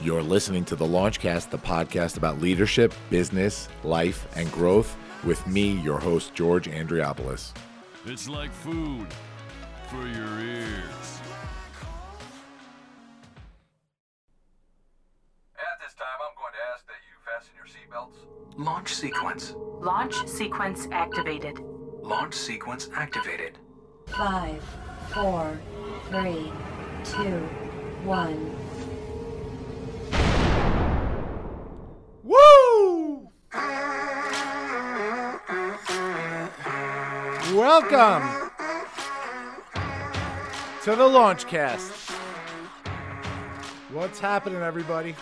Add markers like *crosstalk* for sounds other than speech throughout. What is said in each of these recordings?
You're listening to the Launchcast, the podcast about leadership, business, life, and growth with me, your host, George Andriopoulos. It's like food for your ears. At this time, I'm going to ask that you fasten your seatbelts. Launch sequence. Launch sequence activated. Launch sequence activated. Five, four, three, two, one. Woo! Welcome to the Launchcast. What's happening, everybody?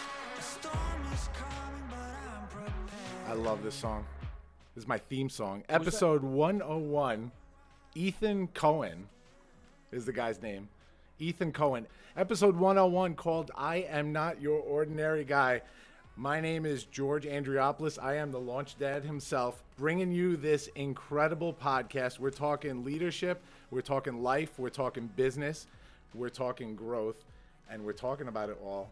I love this song. This is my theme song. Episode 101. Ethan Cohen is the guy's name. Ethan Cohen. Episode 101 called I Am Not Your Ordinary Guy. My name is George Andriopoulos. I am the launch dad himself, bringing you this incredible podcast. We're talking leadership, we're talking life, we're talking business, we're talking growth, and we're talking about it all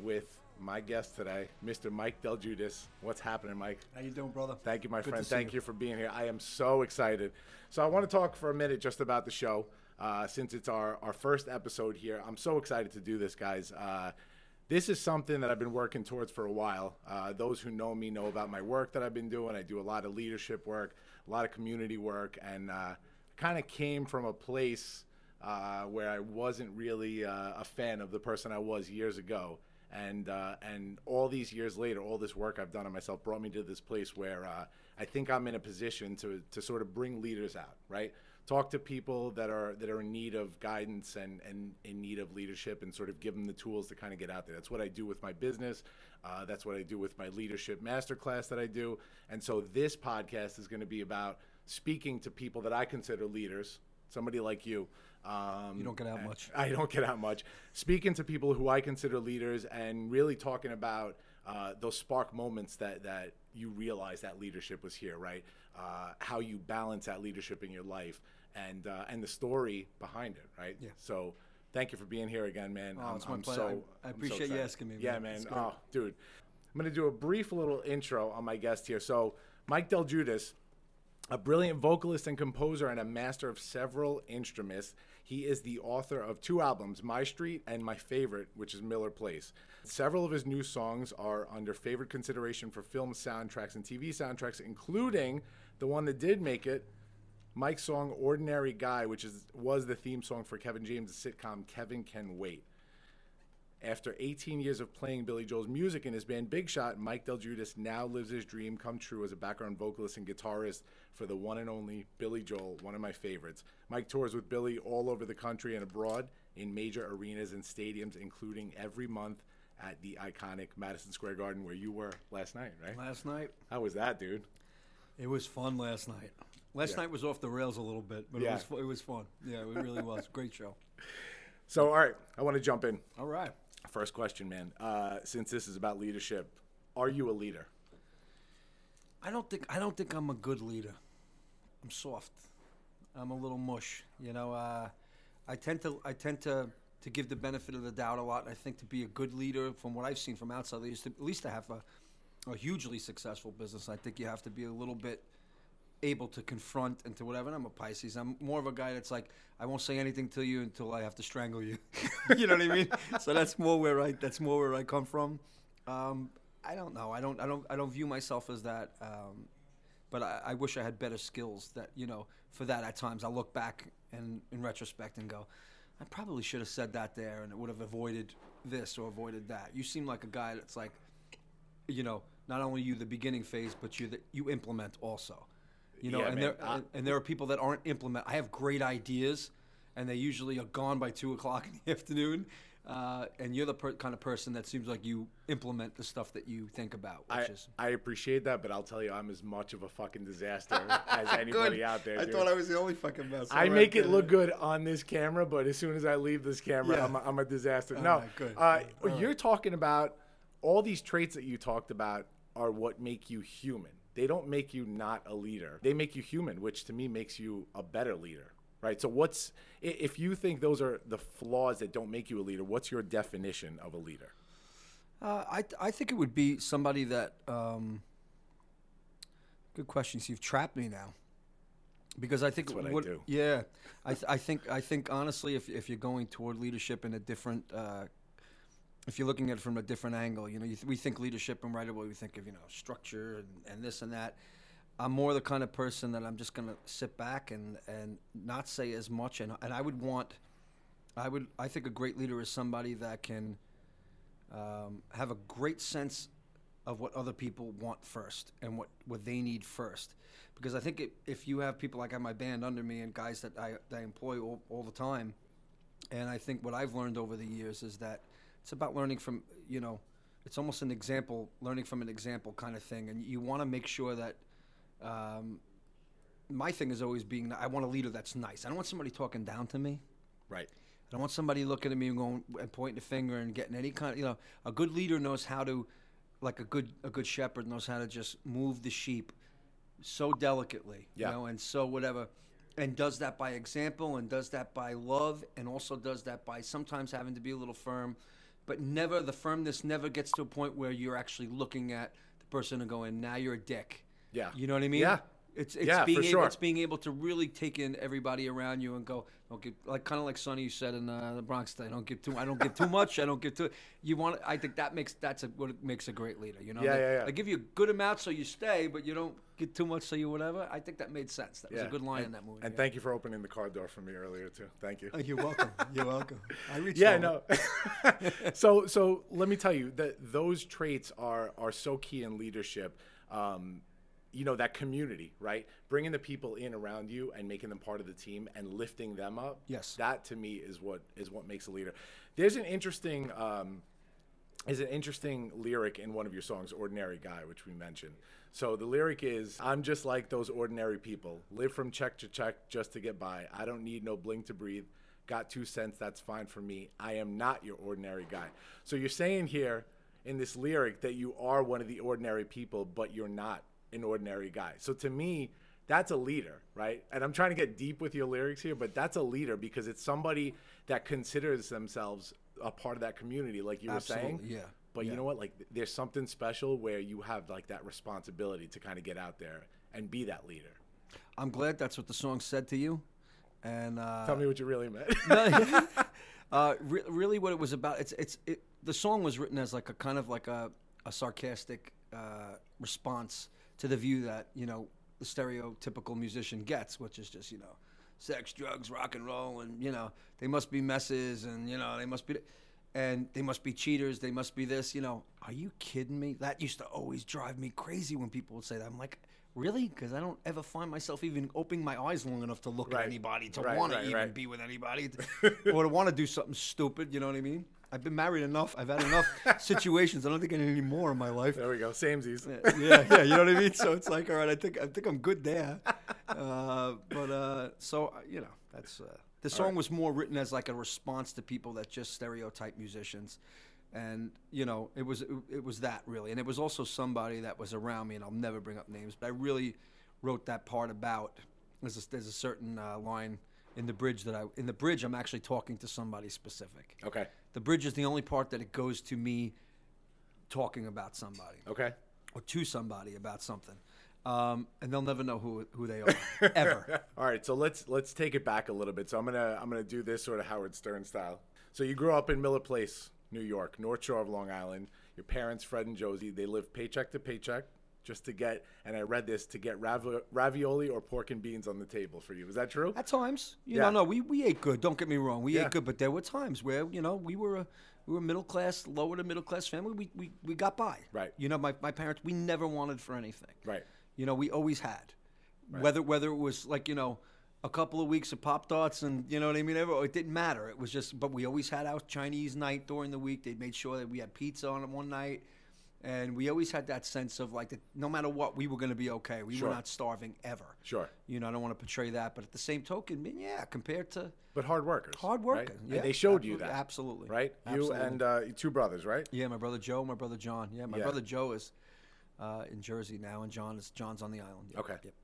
with my guest today, Mr. Mike DelGuidice. What's happening, Mike? How you doing, brother? Thank you, my Good friend. Thank you. for being here. I am so excited. So I want to talk for a minute just about the show. Uh, since it's our, our first episode here, I'm so excited to do this, guys. Uh, this is something that I've been working towards for a while. Uh, those who know me know about my work that I've been doing. I do a lot of leadership work, a lot of community work, and uh, kind of came from a place uh, where I wasn't really uh, a fan of the person I was years ago. And uh, and all these years later, all this work I've done on myself brought me to this place where uh, I think I'm in a position to to sort of bring leaders out, right? Talk to people that are that are in need of guidance and and in need of leadership, and sort of give them the tools to kind of get out there. That's what I do with my business. Uh, that's what I do with my leadership masterclass that I do. And so this podcast is going to be about speaking to people that I consider leaders, somebody like you. Um, You don't get out much. I don't get out much. Speaking to people who I consider leaders and really talking about uh, those spark moments that, that you realize that leadership was here, right? Uh, how you balance that leadership in your life and uh, and the story behind it, right? Yeah. So thank you for being here again, man. Oh, I'm, it's my I'm pleasure. so I- I I'm so appreciate you asking me, Yeah, man. man. It's great. Oh, dude. I'm going to do a brief little intro on my guest here. So Mike DelGuidice a brilliant vocalist and composer and a master of several instruments. He is the author of two albums, My Street and my favorite, which is Miller Place. Several of his new songs are under favorite consideration for film soundtracks and TV soundtracks, including the one that did make it, Mike's song "Ordinary Guy," which is was the theme song for Kevin James' sitcom Kevin Can Wait. After 18 years of playing Billy Joel's music in his band Big Shot, Mike DelGuidice now lives his dream come true as a background vocalist and guitarist for the one and only Billy Joel, one of my favorites. Mike tours with Billy all over the country and abroad in major arenas and stadiums, including every month at the iconic Madison Square Garden where you were last night, right? Last night, How was that, dude? it was fun. Last night, last Yeah. night was off the rails a little bit, but Yeah. it was it was fun. Yeah, it really was. Great show. *laughs* So, all right, I want to jump in. All right. First question, man. Uh, since this is about leadership, are you a leader? I don't think I don't think I'm a good leader. I'm soft. I'm a little mush. You know, uh, I tend to I tend to to give the benefit of the doubt a lot. I think to be a good leader, from what I've seen from outside leaders, to, at least to have a, a hugely successful business, I think you have to be a little bit able to confront and to whatever. And I'm a Pisces. I'm more of a guy that's like, I won't say anything to you until I have to strangle you. *laughs* you know what I mean? *laughs* So that's more where I that's more where I come from. Um, I don't know. I don't. I don't. I don't view myself as that. Um, but I, I wish I had better skills. That you know, for that at times I look back and in retrospect and go, I probably should have said that there, and it would have avoided this or avoided that. You seem like a guy that's like, you know, not only you the beginning phase, but you the, you implement also. You know, Yeah, and man. there I- and, there are people that aren't implement. I have great ideas, and they usually are gone by two o'clock in the *laughs* afternoon. Uh, and you're the per- kind of person that seems like you implement the stuff that you think about, I, which is I appreciate that, but I'll tell you, I'm as much of a fucking disaster *laughs* as anybody out there. I dude. thought I was the only fucking mess. I right, make it look good on this camera, but as soon as I leave this camera, Yeah. I'm, a, I'm a disaster. All no, right, good. Uh, you're talking about all these traits that you talked about are what make you human. They don't make you not a leader. They make you human, which to me makes you a better leader. right? So what's if you think those are the flaws that don't make you a leader? What's your definition of a leader? Uh, I I think it would be somebody that. Um, good question. So you've trapped me now, because I think That's what I do. Yeah, I th- I think I think honestly, if if you're going toward leadership in a different. Uh, if you're looking at it from a different angle, you know, you th- we think leadership and right away we think of you know structure and, and this and that. I'm more the kind of person that I'm just gonna sit back and and not say as much, and and I would want, I would I think a great leader is somebody that can um, have a great sense of what other people want first and what, what they need first. Because I think it, if you have people like I have my band under me and guys that I, that I employ all, all the time, and I think what I've learned over the years is that it's about learning from, you know, it's almost an example, learning from an example kind of thing. And you want to make sure that, um, my thing is always being, I want a leader that's nice. I don't want somebody talking down to me. Right. I don't want somebody looking at me and going and pointing a finger and getting any kind of you know a good leader knows how to like a good a good shepherd knows how to just move the sheep so delicately Yeah. you know and so whatever and does that by example and does that by love and also does that by sometimes having to be a little firm but never the firmness never gets to a point where you're actually looking at the person and going now you're a dick Yeah. you know what I mean Yeah. it's it's Yeah, being for able, sure. it's being able to really take in everybody around you and go don't give like kind of like Sonny you said in uh, the Bronx I don't give too I don't give too much I don't give too you want I think that makes that's a, what makes a great leader you know Yeah, They- yeah, yeah. I give you a good amount so you stay but you don't get too much so you whatever I think that made sense that was a good line and, in that movie And yeah. thank you for opening the car door for me earlier too. Thank you. Oh, you're welcome you're welcome I reached yeah, no. *laughs* so so let me tell you that those traits are are so key in leadership. Um, you know that community, right? Bringing the people in around you and making them part of the team and lifting them up. Yes. that to me is what is what makes a leader. There's an interesting um, is an interesting lyric in one of your songs, Ordinary Guy, which we mentioned. So the lyric is I'm just like those ordinary people. Live from check to check just to get by. I don't need no bling to breathe. Got two cents, that's fine for me. I am not your ordinary guy. So you're saying here in this lyric that you are one of the ordinary people, but you're not an ordinary guy. So to me, that's a leader, right? And I'm trying to get deep with your lyrics here, but that's a leader because it's somebody that considers themselves a part of that community, like you were saying. Yeah, But yeah. you know what? Like, there's something special where you have like that responsibility to kind of get out there and be that leader. I'm glad that's what the song said to you and uh, Tell me what you really meant. *laughs* *laughs* *laughs* uh, re- really, what it was about. It's it's it, the song was written as like a kind of like a, a sarcastic uh, response to the view that you know the stereotypical musician gets, which is just you know sex, drugs, rock and roll, and you know they must be messes, and you know they must be. And they must be cheaters. They must be this. You know, are you kidding me? That used to always drive me crazy when people would say that. I'm like, really? Because I don't ever find myself even opening my eyes long enough to look Right. at anybody, to Right, want right, to even be with anybody, *laughs* *laughs* or to want to do something stupid. You know what I mean? I've been married enough. I've had enough *laughs* situations. I don't think I need any more in my life. there we go. Samesies. yeah, yeah, you know what I mean. So it's like, all right, I think I think I'm good there. Uh, but uh, so uh, you know, that's uh, the song was more written as like a response to people that just stereotype musicians, and you know, it was it, it was that really, and it was also somebody that was around me, and I'll never bring up names, but I really wrote that part about. There's a, there's a certain uh, line in the bridge that I in the bridge I'm actually talking to somebody specific. Okay. The bridge is the only part that it goes to me talking about somebody Okay. or to somebody about something, um, and they'll never know who who they are *laughs* ever. All right, so let's let's take it back a little bit. So I'm gonna I'm gonna do this sort of Howard Stern style. So you grew up in Miller Place, New York, North Shore of Long Island. Your parents, Fred and Josie, they lived paycheck to paycheck just to get. And I read this to get ravi- ravioli or pork and beans on the table for you. Is that true? At times, you Yeah. know, no, we, we ate good. Don't get me wrong, we Yeah. ate good, but there were times where you know we were a we were middle class, lower to middle class family. We, we we got by. Right. You know, my, my parents, we never wanted for anything. Right. You know, we always had. Whether whether it was like you know. A couple of weeks of pop tarts, and you know what I mean. It didn't matter. It was just, but we always had our Chinese night during the week. They made sure that we had pizza on one night, and we always had that sense of like that no matter what, we were going to be okay. We Sure. were not starving ever. Sure. You know, I don't want to portray that, but at the same token, I mean, yeah, compared to But hard workers. hard right? worker, And yeah, they showed you that. absolutely, Right. You and uh, two brothers, right? yeah, my brother Joe, my brother John. Yeah, my Yeah. brother Joe is uh, in Jersey now, and John is John's on the island. Yep, Okay. Yep.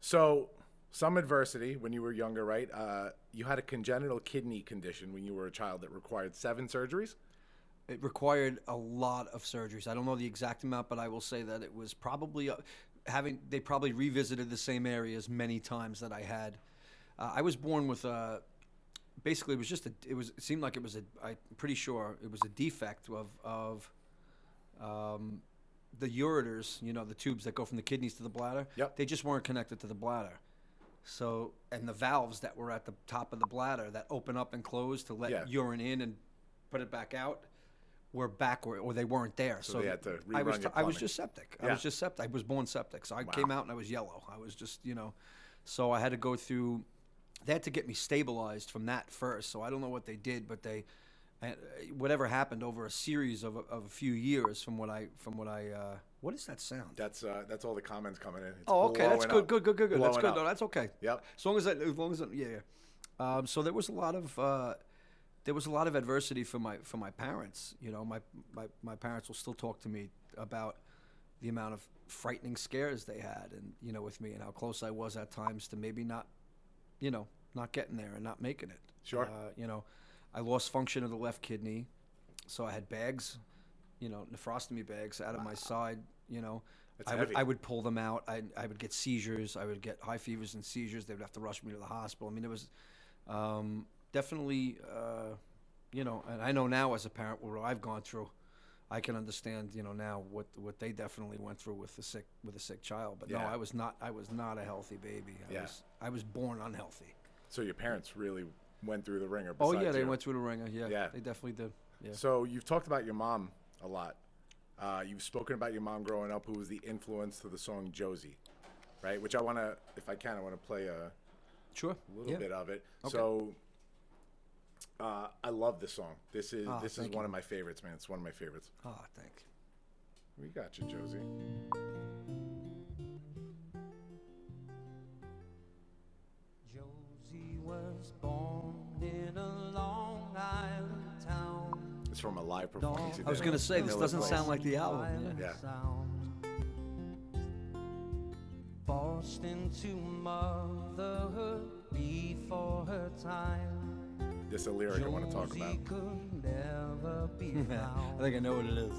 So some adversity when you were younger, right? Uh, you had a congenital kidney condition when you were a child that required seven surgeries. It required a lot of surgeries. I don't know the exact amount, but I will say that it was probably uh, having. They probably revisited the same areas many times that I had. Uh, I was born with a. Basically, it was just a. It was. It seemed like it was a. I'm pretty sure it was a defect of of. Um, the ureters, you know, the tubes that go from the kidneys to the bladder. Yep. They just weren't connected to the bladder. So, and the valves that were at the top of the bladder that open up and close to let Yeah. urine in and put it back out were backward or they weren't there. So, they had to I was I was just septic. I was just septic. I was born septic. So I came out and I was yellow. I was just, you know, so I had to go through they had to get me stabilized from that first. So I don't know what they did, but they whatever happened over a series of, a- of a few years from what I from what I uh, what is that sound? That's uh, that's all the comments coming in. It's Oh, okay, that's good, good, good, good, good. That's good. up. No, that's okay. Yep. As long as that, as long as that, yeah, yeah. Um, so there was a lot of uh, there was a lot of adversity for my for my parents. You know, my my my parents will still talk to me about the amount of frightening scares they had, and you know, with me, and how close I was at times to maybe not, you know, not getting there and not making it. Sure. Uh, you know, I lost function of the left kidney, so I had bags, you know, nephrostomy bags out of my side. You know, That's I would heavy. I would pull them out. I I would get seizures. I would get high fevers and seizures. They would have to rush me to the hospital. I mean, it was um, definitely, uh, you know, and I know now as a parent what I've gone through. I can understand, you know, now what what they definitely went through with the sick with a sick child. But no, I was not. I was not a healthy baby. I Yeah. was I was born unhealthy. So your parents really went through the wringer. Oh yeah, they you. went through the wringer. Yeah, Yeah. they definitely did. Yeah. So you've talked about your mom a lot. Uh, you've spoken about your mom growing up, who was the influence to the song Josie, right? Which I want to, if I can, I want to play a Sure. little yeah. bit of it. Okay. So uh, I love this song. This is Ah, this is one you. of my favorites, man. It's one of my favorites. Ah, thank. We got you. Josie It's from a live performance. he I was gonna say this Miller doesn't Place. sound like the album. Yeah. Yeah. Forced into motherhood before her time. This is a lyric I want to talk about. Could never be *laughs* I think I know what it is.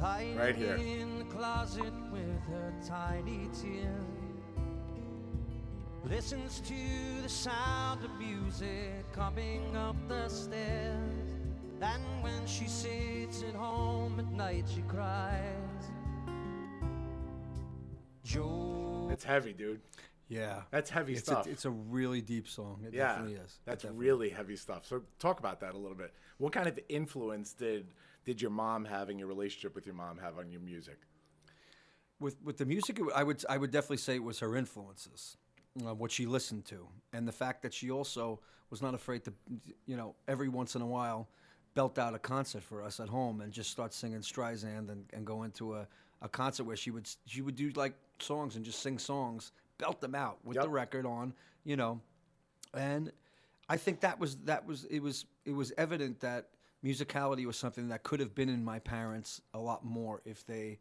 Hiding Right here. in the closet with her tiny tear. Listens to the sound of music coming up the stairs. And when she sits at home at night, she cries. Joe. It's heavy, dude. Yeah. That's heavy It's stuff. a, it's a really deep song. It yeah, definitely is. That's definitely- really heavy stuff. So talk about that a little bit. What kind of influence did did your mom have and your relationship with your mom have on your music? with with the music. it w- I would I would definitely say it was her influences, uh, what she listened to, and the fact that she also was not afraid to, you know, every once in a while, belt out a concert for us at home and just start singing Streisand and, and go into a, a concert where she would she would do like songs and just sing songs, belt them out with the record on, you know, and I think that was that was it was it was evident that musicality was something that could have been in my parents a lot more if they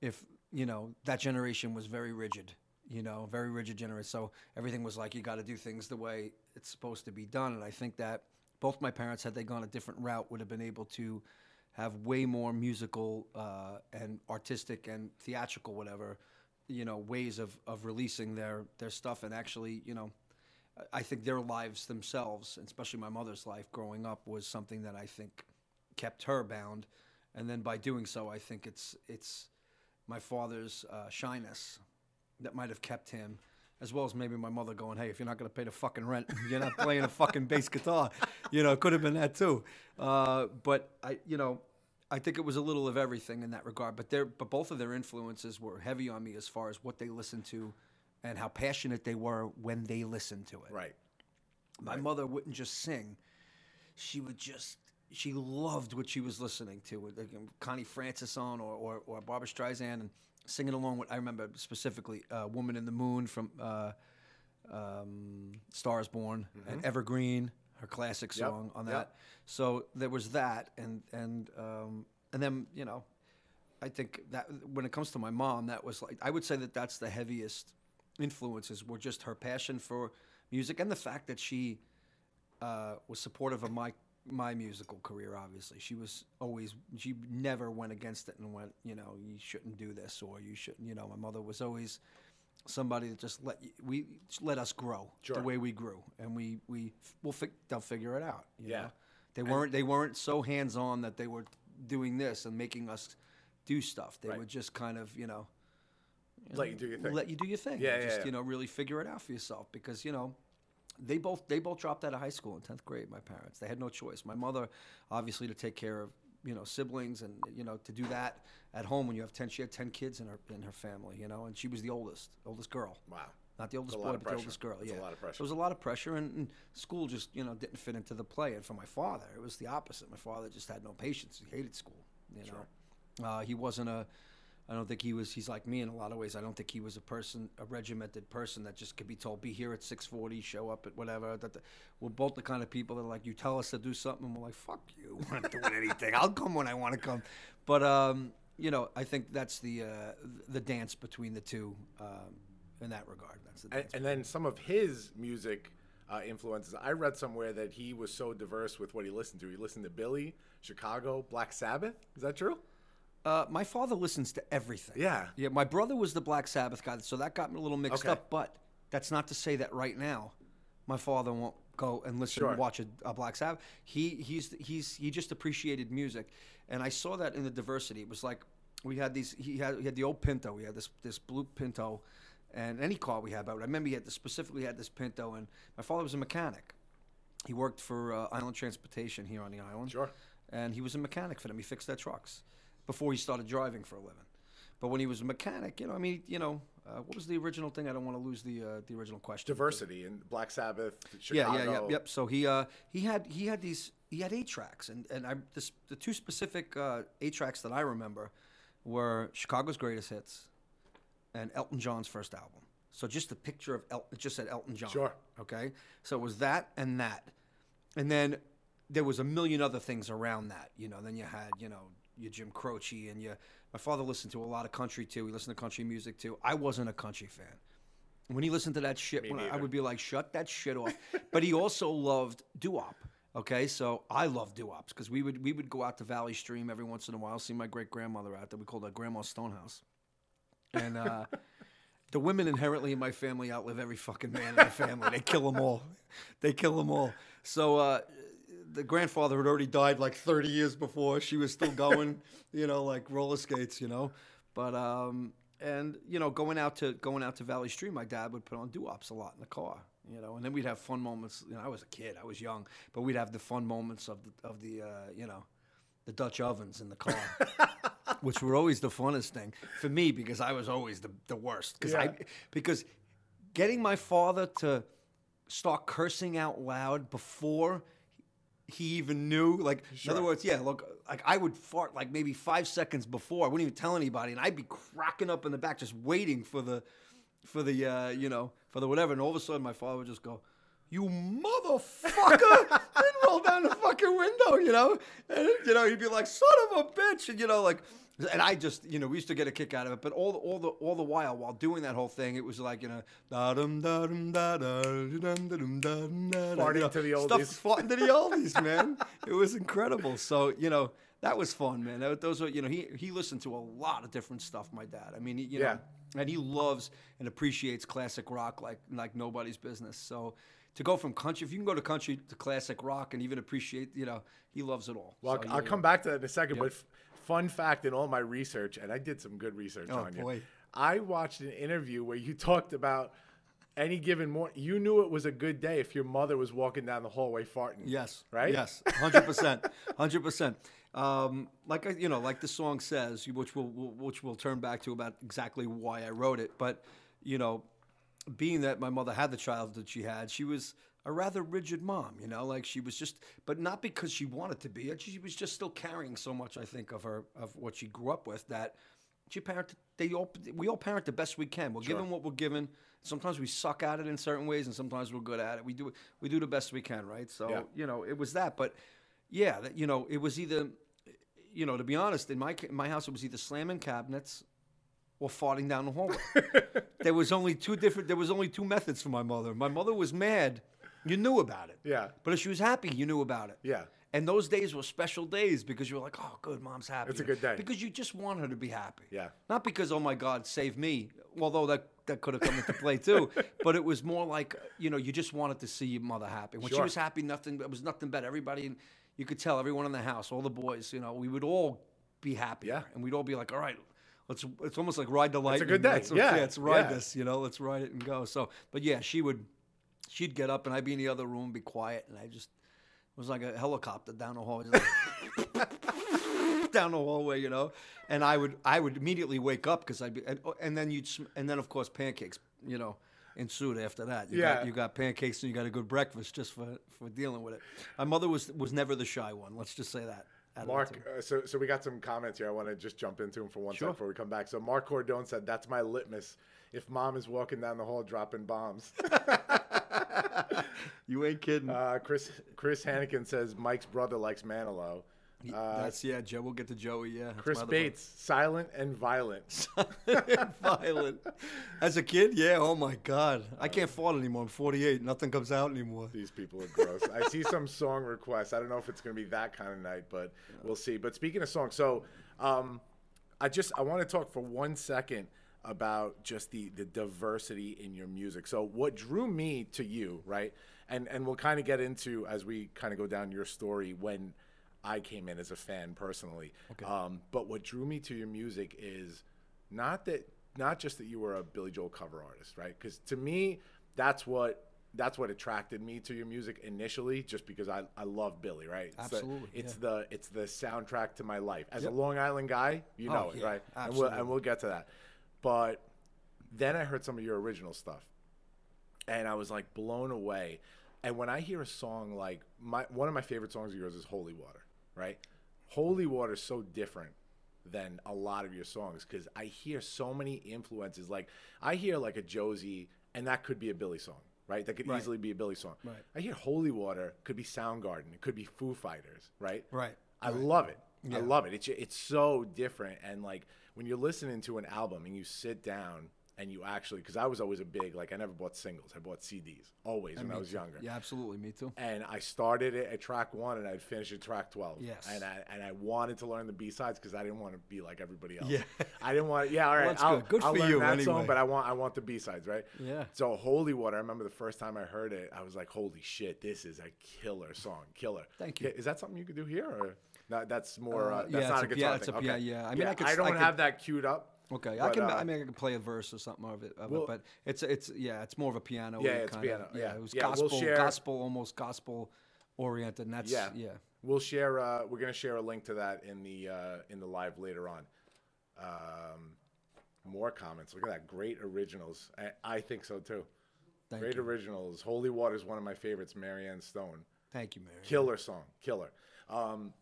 if you know that generation was very rigid you know very rigid generation so everything was like you got to do things the way it's supposed to be done. And i think that both my parents had they gone a different route would have been able to have way more musical uh, and artistic and theatrical whatever you know ways of, of releasing their their stuff. And actually you know I think their lives themselves, especially my mother's life growing up, was something that I think kept her bound. And then by doing so, I think it's it's my father's uh, shyness that might have kept him, as well as maybe my mother going, "Hey, if you're not going to pay the fucking rent, you're not playing a fucking bass guitar." You know, it could have been that too. Uh, but I, you know, I think it was a little of everything in that regard. But their, but both of their influences were heavy on me as far as what they listened to, and how passionate they were when they listened to it. Right. My mother wouldn't just sing; she would just. She loved what she was listening to, like um, Connie Francis on, or, or or Barbara Streisand, and singing along with. I remember specifically uh, "Woman in the Moon" from uh, um, "Stars Born" and "Evergreen," her classic Mm-hmm. Yep, song on yep. that. So there was that, and and um, and then you know, I think that when it comes to my mom, that was like I would say that that's the heaviest influences were just her passion for music and the fact that she uh, was supportive of my my musical career. Obviously, she was always she never went against it and went, you know, you shouldn't do this or you shouldn't. You know, my mother was always somebody that just let we let us grow Sure. the way we grew, and we we we'll fi- they'll figure it out. you Yeah. know? they weren't they weren't so hands on that they were doing this and making us do stuff. They Right. would just kind of you know Let you do your thing. let you do your thing. Yeah, yeah, just yeah. you know really figure it out for yourself because you know they both they both dropped out of high school in tenth grade. My parents they had no choice. My mother obviously to take care of you know siblings and you know to do that at home when you have ten she had ten kids in her in her family you know and she was the oldest oldest girl. Wow. Not the oldest boy, but the oldest girl. That's a lot of pressure. It was a lot of pressure, and, and school just you know didn't fit into the play. And for my father, it was the opposite. My father just had no patience. He hated school. You know, uh, he wasn't a. I don't think he was. He's like me in a lot of ways. I don't think he was a person, a regimented person that just could be told, "Be here at 6:40, show up at whatever." That we're both the kind of people that are like, you tell us to do something, and we're like, "Fuck you, we're not doing anything. I'll come when I want to come." But um, you know, I think that's the uh, the dance between the two um, in that regard. That's the and, and then some of his music uh, influences. I read somewhere that he was so diverse with what he listened to. He listened to Billy, Chicago, Black Sabbath. Is that true? Uh, my father listens to everything. Yeah. Yeah. My brother was the Black Sabbath guy, so that got me a little mixed Okay. up. But that's not to say that right now, my father won't go and listen Sure. and watch a, a Black Sabbath. He he's he's he just appreciated music, and I saw that in the diversity. It was like we had these. He had he had the old Pinto. We had this this blue Pinto, and any car we had. But I remember he had this, specifically had this Pinto, and my father was a mechanic. He worked for uh, Island Transportation here on the island. Sure. And he was a mechanic for them. He fixed their trucks before he started driving for a living. But when he was a mechanic, you know, I mean, you know, uh, what was the original thing? I don't want to lose the uh, the original question. Diversity and Black Sabbath, Chicago. yeah, yeah, yeah, yep. So he uh, he had he had these he had eight tracks, and and I this, the two specific uh, eight tracks that I remember were Chicago's greatest hits and Elton John's first album. So just the picture of Elton, it just said Elton John. Sure. Okay. So it was that and that, and then there was a million other things around that. You know, then you had you know your Jim Croce and your my father listened to a lot of country too. He listened to country music too. I wasn't a country fan. When he listened to that shit, I, I would be like, "Shut that shit off." *laughs* but he also loved doo-wop. Okay, so I love doo-wops because we would we would go out to Valley Stream every once in a while, see my great grandmother out there. We called her Grandma Stonehouse, and uh, *laughs* the women inherently in my family outlive every fucking man in the family. They kill them all. They kill them all. So uh, the grandfather had already died like 30 years before. She was still going, *laughs* you know, like roller skates, you know. But um, and you know, going out to going out to Valley Stream, my dad would put on doo-wops a lot in the car, you know, and then we'd have fun moments. You know, I was a kid, I was young, but we'd have the fun moments of the of the uh, you know, the Dutch ovens in the car. *laughs* which were always the funnest thing for me because I was always the, the worst. Because I because getting my father to start cursing out loud before he even knew, like in other words, yeah, look, like I would fart like maybe five seconds before. I wouldn't even tell anybody, and I'd be cracking up in the back, just waiting for the for the uh, you know for the whatever. And all of a sudden, my father would just go. You motherfucker! *laughs* and roll down the fucking window, you know, and you know he'd be like, "Son of a bitch," and you know, like, and I just, you know, we used to get a kick out of it. But all the, all the, all the while, while doing that whole thing, it was like, you know, da dum da dum da da dum dum dum dum da da. Farting to the stuff oldies. farting to the *laughs* oldies, man. it was incredible. So you know. That was fun, man. That- Those are, you know, he he listened to a lot of different stuff. My dad. I mean, he, you Yeah. know, and he loves and appreciates classic rock like like nobody's business. So to go from country, if you can go to country to classic rock and even appreciate, you know, he loves it all. Well, So, I'll yeah, come back to that in a second. But f- fun fact in all my research, and I did some good research Oh, on you. I watched an interview where you talked about any given morning. You knew it was a good day if your mother was walking down the hallway farting. Yes. Right? Yes. *laughs* Hundred percent. Hundred percent. Um, like I, you know, like the song says, which we'll, we'll which we'll turn back to about exactly why I wrote it. But you know, being that my mother had the child that she had, she was a rather rigid mom. You know, like she was just, but not because she wanted to be. Uh, she was just still carrying so much. I think of her of what she grew up with that she parented. They all we all parent the best we can. We're given what we're given. Sometimes we suck at it in certain ways, and sometimes we're good at it. We do we do the best we can, right? So Yeah. you know, it was that. But yeah, that, you know, it was either, you know, to be honest, in my in my house, it was either slamming cabinets or farting down the hallway. *laughs* there was only two different. There was only two methods for my mother. My mother was mad. You knew about it. Yeah. But if she was happy, you knew about it. Yeah. And those days were special days because you were like, oh, good, mom's happy. It's a good day. Because you just want her to be happy. Yeah. Not because, oh my God, save me. Although that that could have come into play too. *laughs* but it was more like, you know, you just wanted to see your mother happy. When she was happy, nothing. It was nothing but everybody. And you could tell everyone in the house, all the boys. You know, we would all be happy. Yeah. And we'd all be like, all right. Let's, it's almost like ride the lightning. good day. Let's- Yeah, let's ride yeah. this. You know, let's ride it and go. So, but yeah, she would, she'd get up and I'd be in the other room, be quiet, and I just it was like a helicopter down the hallway, like *laughs* down the hallway, you know. And I would I would immediately wake up because I'd be and, oh, and then you'd and then of course pancakes, you know, ensued after that. You Yeah. got, you got pancakes and you got a good breakfast just for for dealing with it. My mother was was never the shy one. Let's just say that. out of the Mark, uh, so so we got some comments here. I want to just jump into them for one Sure. sec before we come back. So Mark Cordone said, "That's my litmus. If mom is walking down the hall dropping bombs." *laughs* *laughs* you ain't kidding. uh, Chris Chris Hannikin says Mike's brother likes Manilow. Uh, That's yeah, Joe. We'll get to Joey. Yeah, that's Chris my other Bates, silent and violent. *laughs* brother. violent. As a kid, yeah. Oh my God, I can't fart anymore. I'm 48. Nothing comes out anymore. These people are gross. I see some song requests. I don't know if it's going to be that kind of night, but we'll see. But speaking of songs, so um, I just I want to talk for one second about just the the diversity in your music. So what drew me to you, right? And and we'll kind of get into as we kind of go down your story when I came in as a fan personally. Um, but what drew me to your music is not that not just that you were a Billy Joel cover artist, right? Because to me, that's what that's what attracted me to your music initially, just because I, I love Billy, right? It's the- Absolutely, it's yeah. the it's the soundtrack to my life. As a Long Island guy, you Oh, know it, yeah, right? And we'll, and we'll get to that. But then I heard some of your original stuff, and I was like blown away. And when I hear a song like my one of my favorite songs of yours is Holy Water, right? Holy Water is so different than a lot of your songs because I hear so many influences. Like I hear like a Josie, and that could be a Billy song, right? That could Right. easily be a Billy song. Right. I hear Holy Water could be Soundgarden. It could be Foo Fighters, right? Right, I right. love it. I love it. It's it's so different, and like when you're listening to an album and you sit down and you actually, because I was always a big like I never bought singles. I bought CDs always when I was too. younger. Yeah, absolutely. Me too. And I started it at track one, and I'd finish at track twelve. Yes. And I and I wanted to learn the B sides because I didn't want to be like everybody else. Yeah. *laughs* I didn't want. Yeah. All right. that's I'll, good. Good I'll for learn you, that song, anyway. but I want I want the B sides, right? Yeah. So Holy Water. I remember the first time I heard it, I was like, "Holy shit, this is a killer song, killer." Thank you. Is that something you could do here, or no, that's more? Uh, Uh, that's yeah, not a a guitar pia- it's a okay. yeah. I mean, I could I don't I could- have that queued up. Okay, I can. uh, I mean, I can play a verse or something of it, of Well- it but it's it's yeah, it's more of a piano. Yeah, it's kind piano, Of, yeah. it was Yeah, we'll gospel, share- gospel, almost gospel oriented, and that's Yeah. yeah. We'll share. Uh, we're gonna share a link to that in the uh, in the live later on. Um, more comments. Look at that. Great originals. I, I think so too. Thank Great you. originals. Holy Water is one of my favorites. Marianne Stone. Thank you, Mary. Killer song. Killer. Um,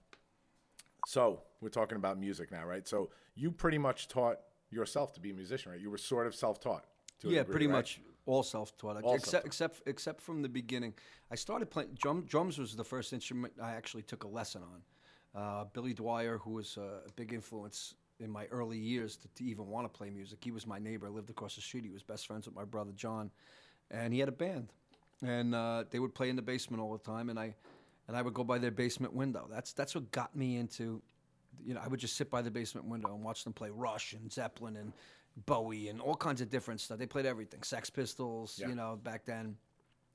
so we're talking about music now, right? So you pretty much taught yourself to be a musician, right? You were sort of self-taught. To yeah, degree, pretty right? much all self-taught. All except self-taught. except except from the beginning, I started playing drum, drums. Was the first instrument I actually took a lesson on. Uh, Billy Dwyer, who was a big influence in my early years to, to even want to play music. He was my neighbor. I lived across the street. He was best friends with my brother John, and he had a band, and uh, they would play in the basement all the time. And I and I would go by their basement window. That's that's what got me into you know, I would just sit by the basement window and watch them play Rush and Zeppelin and Bowie and all kinds of different stuff. They played everything, Sex Pistols, Yeah. you know, back then,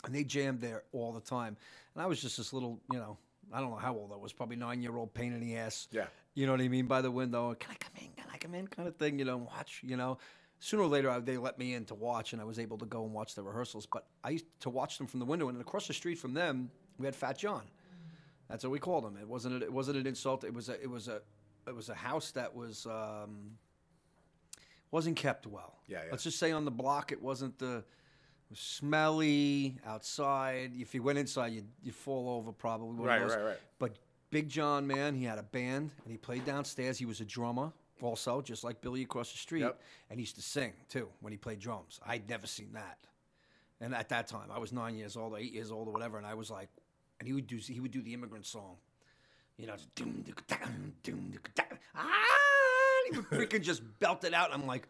and they jammed there all the time. And I was just this little, you know, I don't know how old I was, probably nine year old pain in the ass. Yeah. You know what I mean? By the window, can I come in? Can I come in? Kind of thing, you know, and watch, you know. Sooner or later, I, they let me in to watch, and I was able to go and watch the rehearsals. But I used to watch them from the window, and across the street from them, we had Fat John. That's what we called him. It wasn't. A, it wasn't an insult. It was a. It was a. It was a house that was um, wasn't kept well. Yeah, yeah. Let's just say on the block, it wasn't the it was smelly outside. If you went inside, you'd you fall over probably. one of Right, those. right, right. But Big John, man, he had a band and he played downstairs. He was a drummer also, just like Billy across the street, Yep. and he used to sing too when he played drums. I'd never seen that. And at that time, I was nine years old, or eight years old, or whatever, and I was like, and he would do he would do the immigrant song, you know, doom, doom, doom, ah, he would freaking *laughs* just belt it out. I'm like,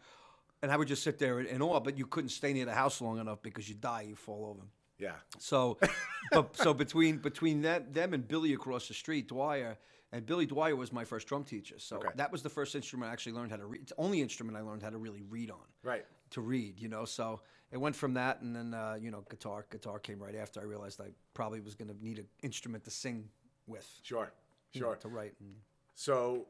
and I would just sit there in, awe. But you couldn't stay near the house long enough because you die, you fall over. Yeah. So, *laughs* but so between between them, them and Billy across the street, Dwyer, and Billy Dwyer was my first drum teacher. So Okay. that was the first instrument I actually learned how to read. It's the only instrument I learned how to really read on. Right. To read, you know. So it went from that, and then uh, you know, guitar. Guitar came right after. I realized I probably was going to need an instrument to sing with. Sure. you know, Sure. to write. And, So,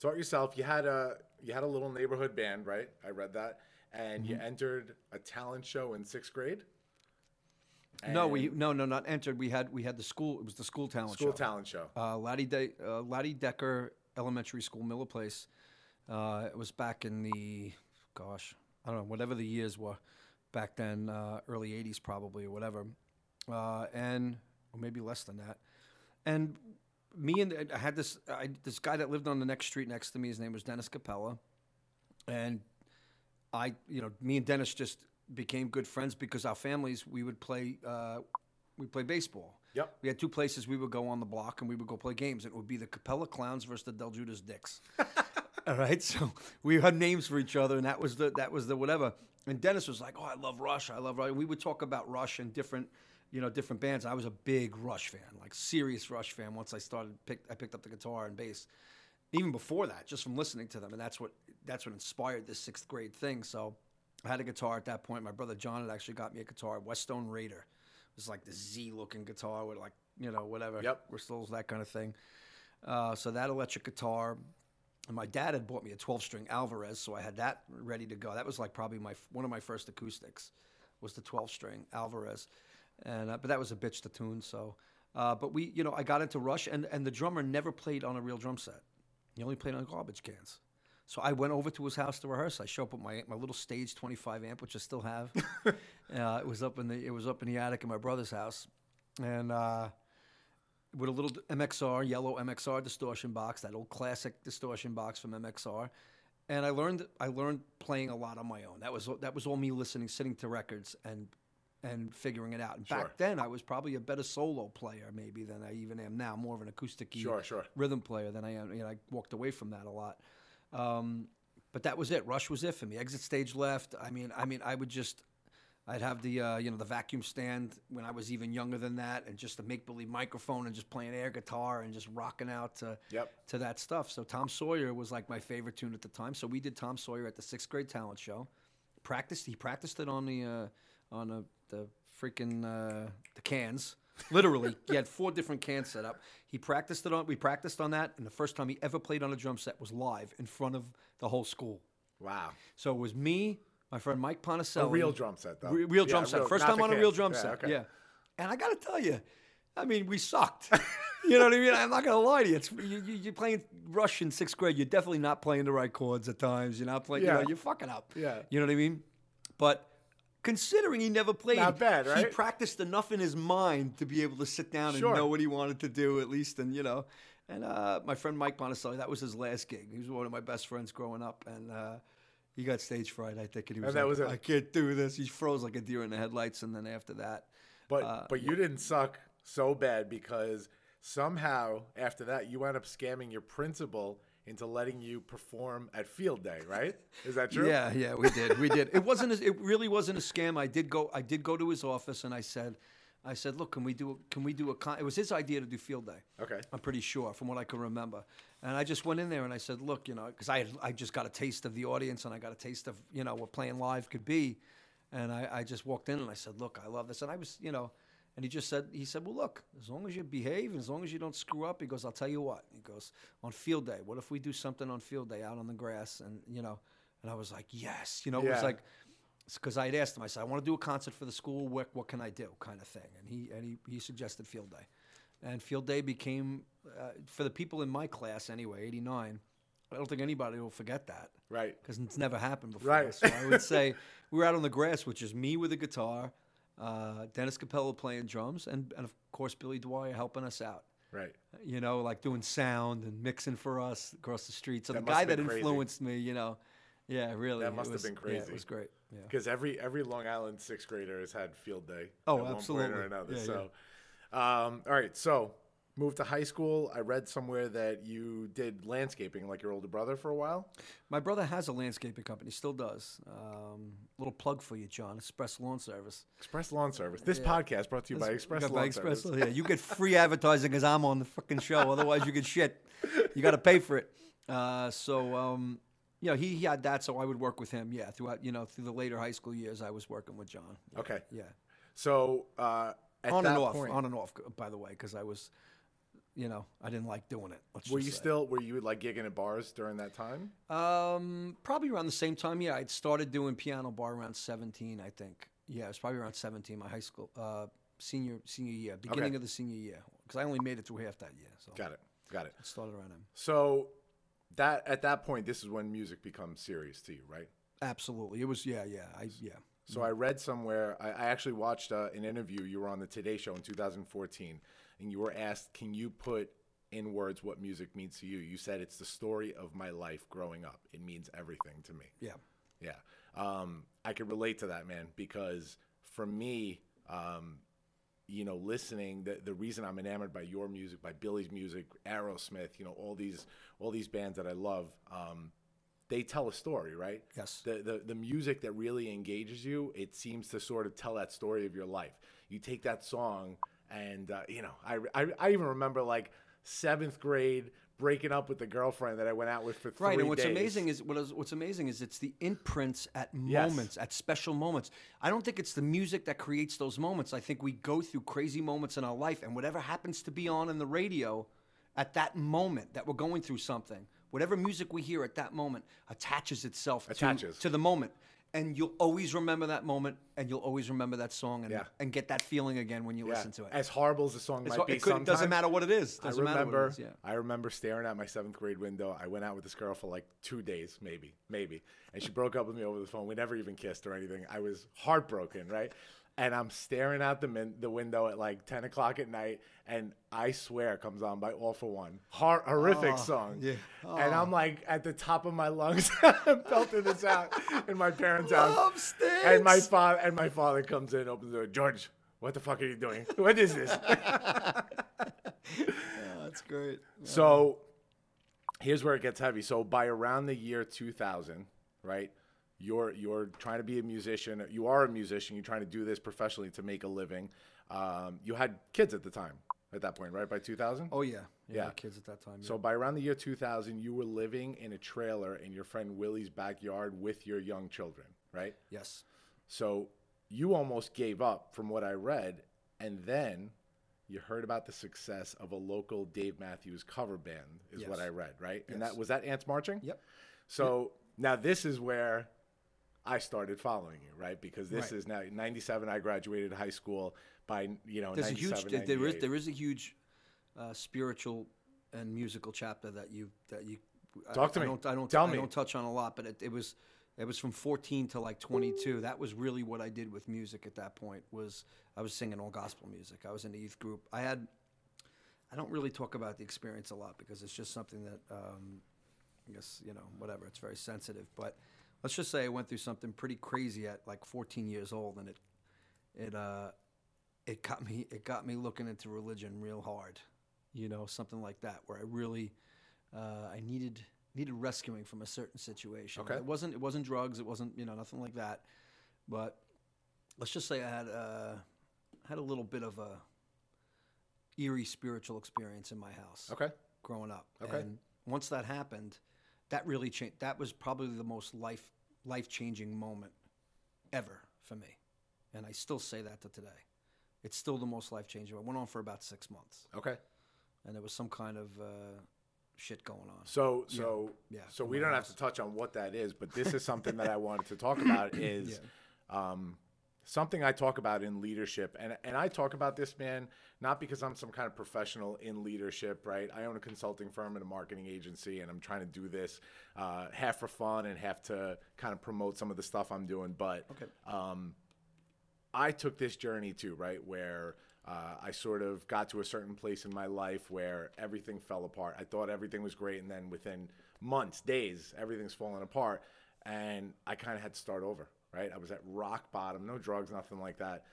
taught yourself. You had a you had a little neighborhood band, right? I read that, and you Mm-hmm. entered a talent show in sixth grade. no, we no no not entered. We had we had the school. It was the school talent show. school show. talent show. uh, Laddie, De- uh, Laddie Decker Elementary School, Miller Place. Uh, it was back in the, gosh, I don't know, whatever the years were back then, uh, early 80s probably or whatever. Uh, and, or maybe less than that. And me and I had this, I, this guy that lived on the next street next to me. His name was Dennis Capella. And I, you know, me and Dennis just became good friends because our families, we would play, uh, we play baseball. Yep. We had two places we would go on the block and we would go play games. It would be the Capella Clowns versus the DelGuidice Dicks. *laughs* *laughs* All right, so we had names for each other, and that was the that was the whatever. And Dennis was like, "Oh, I love Rush. I love Rush." And we would talk about Rush and different, you know, different bands. I was a big Rush fan, like serious Rush fan. Once I started, pick, I picked up the guitar and bass. Even before that, just from listening to them, and that's what that's what inspired this sixth grade thing. So I had a guitar at that point. My brother John had actually got me a guitar, Westone Raider. It was like the Z looking guitar with like you know whatever Yep. crystals that kind of thing. Uh, so that electric guitar. And my dad had bought me a 12 string Alvarez, so I had that ready to go. That was like probably my one of my first acoustics, was the 12 string Alvarez, and uh, but that was a bitch to tune. So, uh, but we, you know, I got into Rush, and and the drummer never played on a real drum set. He only played on garbage cans. So I went over to his house to rehearse. I show up with my my little stage 25 amp, which I still have. *laughs* uh, it was up in the it was up in the attic in my brother's house, and. With a little MXR, yellow MXR distortion box, that old classic distortion box from MXR. And I learned I learned playing a lot on my own. That was that was all me listening, sitting to records and and figuring it out. And Sure. back then I was probably a better solo player maybe than I even am now, more of an acoustic Sure, sure. rhythm player than I am. You know, I walked away from that a lot. Um, but that was it. Rush was it for me. Exit stage left. I mean, I mean, I would just, I'd have the uh, you know the vacuum stand when I was even younger than that, and just a make believe microphone and just playing air guitar and just rocking out to Yep. to that stuff. So Tom Sawyer was like my favorite tune at the time. So we did Tom Sawyer at the sixth grade talent show. Practiced. He practiced it on the uh, on the, the freaking uh, the cans. Literally, he had four different cans set up. He practiced it on. We practiced on that, and the first time he ever played on a drum set was live in front of the whole school. Wow. So it was me, my friend Mike Ponticelli. A real drum set, though. Re- real Yeah, drum set. real- First time on a real drum Yeah, set. okay. Yeah. And I got to tell you, I mean, we sucked. *laughs* you know what I mean? I'm not going to lie to you. It's, you, you. You're playing Rush in sixth grade. You're definitely not playing the right chords at times. You're not playing, you Yeah. know, you're fucking up. Yeah. You know what I mean? But considering he never played, Not bad, right? he practiced enough in his mind to be able to sit down Sure. and know what he wanted to do at least. And, you know, and uh, my friend Mike Ponticelli, that was his last gig. He was one of my best friends growing up. And, uh, he got stage fright, I think, and he was that like, was it. "I can't do this." He froze like a deer in the headlights, and then after that, But Uh, but you didn't suck so bad because somehow after that you wound up scamming your principal into letting you perform at field day, right? Is that true? *laughs* Yeah, yeah, we did, we did. It wasn't, a, it really wasn't a scam. I did go, I did go to his office, and I said, I said, look, can we do, can we do a? Con-? It was his idea to do field day. Okay. I'm pretty sure, from what I can remember. And I just went in there and I said, look, you know, because I I just got a taste of the audience and I got a taste of you know what playing live could be, and I, I just walked in and I said, look, I love this, and I was, you know. And he just said, he said, well, look, as long as you behave and as long as you don't screw up, he goes, I'll tell you what. He goes, on field day, what if we do something on field day out on the grass? And, you know, and I was like, yes. You know, it was like, because I had asked him, I said, I want to do a concert for the school. What, what can I do? Kind of thing. And he, and he, he suggested field day. And field day became, uh, for the people in my class anyway, 89, I don't think anybody will forget that Right. because it's never happened before. Right. So I would say *laughs* we were out on the grass, which is me with a guitar, uh, Dennis Capella playing drums, and, and of course Billy Dwyer helping us out. Right. You know, like doing sound and mixing for us across the street. So That the guy that been crazy. influenced me, you know, yeah, really, That must have was- been Yeah, crazy. it was great. Yeah. Because every every Long Island sixth grader has had field day Oh, at one point absolutely. or another. Yeah, so, Um, all right. So moved to high school. I read somewhere that you did landscaping like your older brother for a while. My brother has a landscaping company, still does. Um, little plug for you, John. Express Lawn Service. Express Lawn Service. This podcast brought to you by Express Lawn by Express Service. Yeah, you get free *laughs* advertising because I'm on the fucking show. Otherwise, you get shit. You got to pay for it. Uh, so, um, you know, he, he had that, so I would work with him. Yeah, throughout you know through the later high school years, I was working with John. Yeah, Okay. Yeah. So uh, at on that and off, point, on and off. By the way, because I was, you know, I didn't like doing it. Let's were just you say. still were you like gigging at bars during that time? Um, probably around the same time. Yeah, I'd started doing piano bar around 17, I think. Yeah, it was probably around 17, my high school, uh, senior senior year, beginning of the senior year, because I only made it through half that year. So Got it. Got it. it started around him. So that at that point, this is when music becomes serious to you, right? Absolutely, it was. Yeah, yeah, I yeah. So I read somewhere. I, I actually watched uh, an interview. You were on the Today Show in 2014, and you were asked, "Can you put in words what music means to you?" You said, "It's the story of my life growing up. It means everything to me." Yeah. Yeah. Um, I could relate to that, man, because for me, um, you know, listening, the, the reason I'm enamored by your music, by Billy's music, Aerosmith, you know, all these all these bands that I love, um, they tell a story, right? Yes. The, the the music that really engages you, it seems to sort of tell that story of your life. You take that song, and uh, you know, I, I I even remember like seventh grade breaking up with the girlfriend that I went out with for three Right, and what's days. amazing is what is what's amazing is it's the imprints at Yes. moments, at special moments. I don't think it's the music that creates those moments. I think we go through crazy moments in our life, and whatever happens to be on in the radio at that moment that we're going through something, whatever music we hear at that moment attaches itself Attaches. To, to the moment. And you'll always remember that moment, and you'll always remember that song, and, Yeah. and get that feeling again when you Yeah. listen to it. As horrible as the song It's might hard- be, it, could, doesn't matter what it is. I Doesn't matter remember, what it is. Yeah. I remember staring at my seventh grade window. I went out with this girl for like two days, maybe, maybe, and she broke up with me over the phone. We never even kissed or anything. I was heartbroken, right? And I'm staring out the min- the window at like ten o'clock at night, and I swear comes on by All-4-One, Hor- horrific oh, song. yeah. And oh. I'm like at the top of my lungs, *laughs* belting this out in my parents' house. Love And my father and my father comes in, opens the door. George, what the fuck are you doing? What is this? *laughs* That's great. So here's where it gets heavy. So by around the year 2000, right? You're you're trying to be a musician. You are a musician. You're trying to do this professionally to make a living. Um, you had kids at the time, at that point, right? By 2000. Oh yeah, yeah. Yeah. Kids at that time. yeah. So by around the year 2000, you were living in a trailer in your friend Willie's backyard with your young children, right? yes, So you almost gave up from what I read, and then you heard about the success of a local Dave Matthews cover band, is what I read, right? Yes. And that was that Ants Marching. Yep. So now this is where I started following you, right? Because this Right. is now '97. I graduated high school by you know there's a huge 97, there- is 98. there is a huge uh, spiritual and musical chapter that you that you I- Talk to I me. don't I don't Tell I me. don't touch on a lot, but it, it was it was from 14 to like 22. That was really what I did with music at that point. Was I was singing all gospel music. I was in a youth group. I had I don't really talk about the experience a lot because it's just something that um, I guess you know whatever. It's very sensitive, but let's just say I went through something pretty crazy at like 14 years old, and it it uh it got me it got me looking into religion real hard you know something like that where i really uh, i needed needed rescuing from a certain situation Okay. it wasn't it wasn't drugs it wasn't you know nothing like that but let's just say i had uh had a little bit of a eerie spiritual experience in my house okay. growing up. Okay. And once that happened, that really changed. That was probably the most life life changing moment ever for me, and I still say that to today. It's still the most life changing. It went on for about six months, Okay. and there was some kind of uh, shit going on. So so Yeah, so we don't have to touch on what that is, but this is something that I wanted to talk about *coughs* is um, something I talk about in leadership, and and I talk about this man not because I'm some kind of professional in leadership, right? I own a consulting firm and a marketing agency, and I'm trying to do this uh, half for fun and half to kind of promote some of the stuff I'm doing, but Okay. um, I took this journey too, right? Where uh, I sort of got to a certain place in my life where everything fell apart. I thought everything was great, and then within months, days, everything's falling apart. And I kind of had to start over, right? I was at rock bottom, no drugs, nothing like that.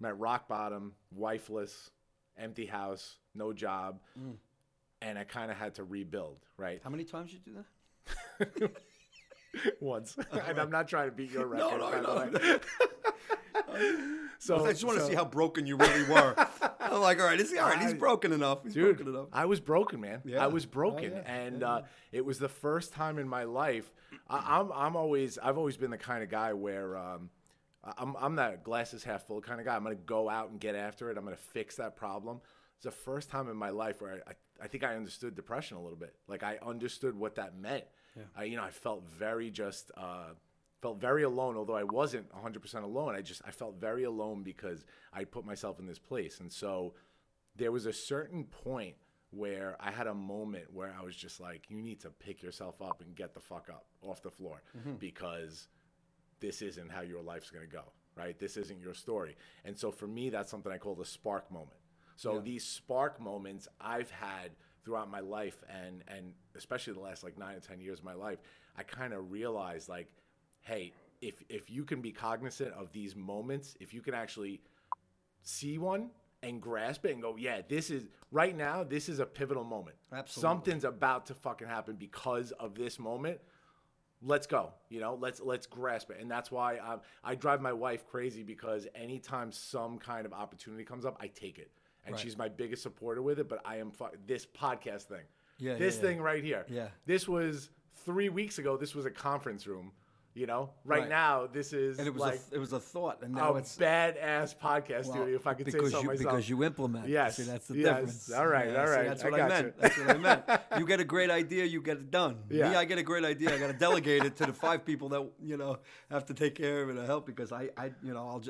I'm at rock bottom, wifeless, empty house, no job, mm. and I kind of had to rebuild. Right, How many times did you do that? *laughs* once, *laughs* and I'm not trying to beat your record. no, by the no, *laughs* so I just want to so- see how broken you really were. *laughs* I'm like, all right, is he, all right, he's broken enough. He's dude broken enough. i was broken man Yeah. i was broken Oh, yeah. and uh, it was the first time in my life I, i'm i'm always i've always been the kind of guy where um, I- I'm, I'm that glasses half full kind of guy i'm gonna go out and get after it i'm gonna fix that problem it's the first time in my life where I, I, I think i understood depression a little bit like i understood what that meant I, you know i felt very just uh, felt very alone although i wasn't 100% alone i just i felt very alone because i put myself in this place and so there was a certain point where I had a moment where I was just like, you need to pick yourself up and get the fuck up off the floor mm-hmm. because this isn't how your life's going to go, right? This isn't your story. And so for me, that's something I call the spark moment. So these spark moments I've had throughout my life and and especially the last like 9 or 10 years of my life, I kind of realized like, hey, if if you can be cognizant of these moments, if you can actually see one and grasp it and go, yeah, this is right now, this is a pivotal moment. Absolutely. Something's about to fucking happen because of this moment. Let's go. You know, let's let's grasp it. And that's why um, I drive my wife crazy because anytime some kind of opportunity comes up, I take it. And Right. she's my biggest supporter with it, but I am fu- this podcast thing. Yeah, This yeah, yeah. thing right here. Yeah. This was 3 weeks ago, this was a conference room, you know? Right, Right. now this is and it was like a, it was a thought, and now a it's badass podcast well, studio, if I could say because so you, myself. Because you implement. Yes, See, that's the yes. difference. All right. All right. see, That's I what I, got meant. That's what I meant. *laughs* You get a great idea, you get it done. Yeah. Me, I get a great idea, I got to delegate it to the five people that you know have to take care of it or help because I, I, you know, I'll.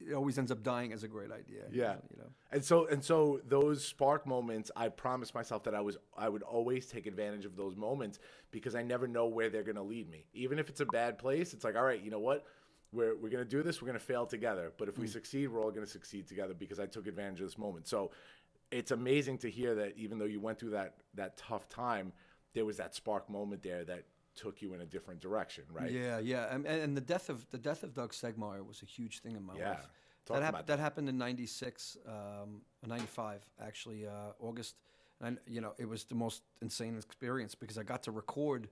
It always ends up dying as a great idea. Yeah. You know. And so and so those spark moments, I promised myself that I was I would always take advantage of those moments because I never know where they're gonna lead me. Even if it's a bad place, it's like, all right, you know what? We're we're gonna do this, we're gonna fail together. But if we mm. succeed, we're all gonna succeed together because I took advantage of this moment. So it's amazing to hear that even though you went through that that tough time, there was that spark moment there that took you in a different direction, right? Yeah, yeah, and, and the death of the death of Doug Stegmeyer was a huge thing in my Yeah. life. Talk That, hap- about that that. happened in '96, um, '95, actually, uh, August. And you know, it was the most insane experience because I got to record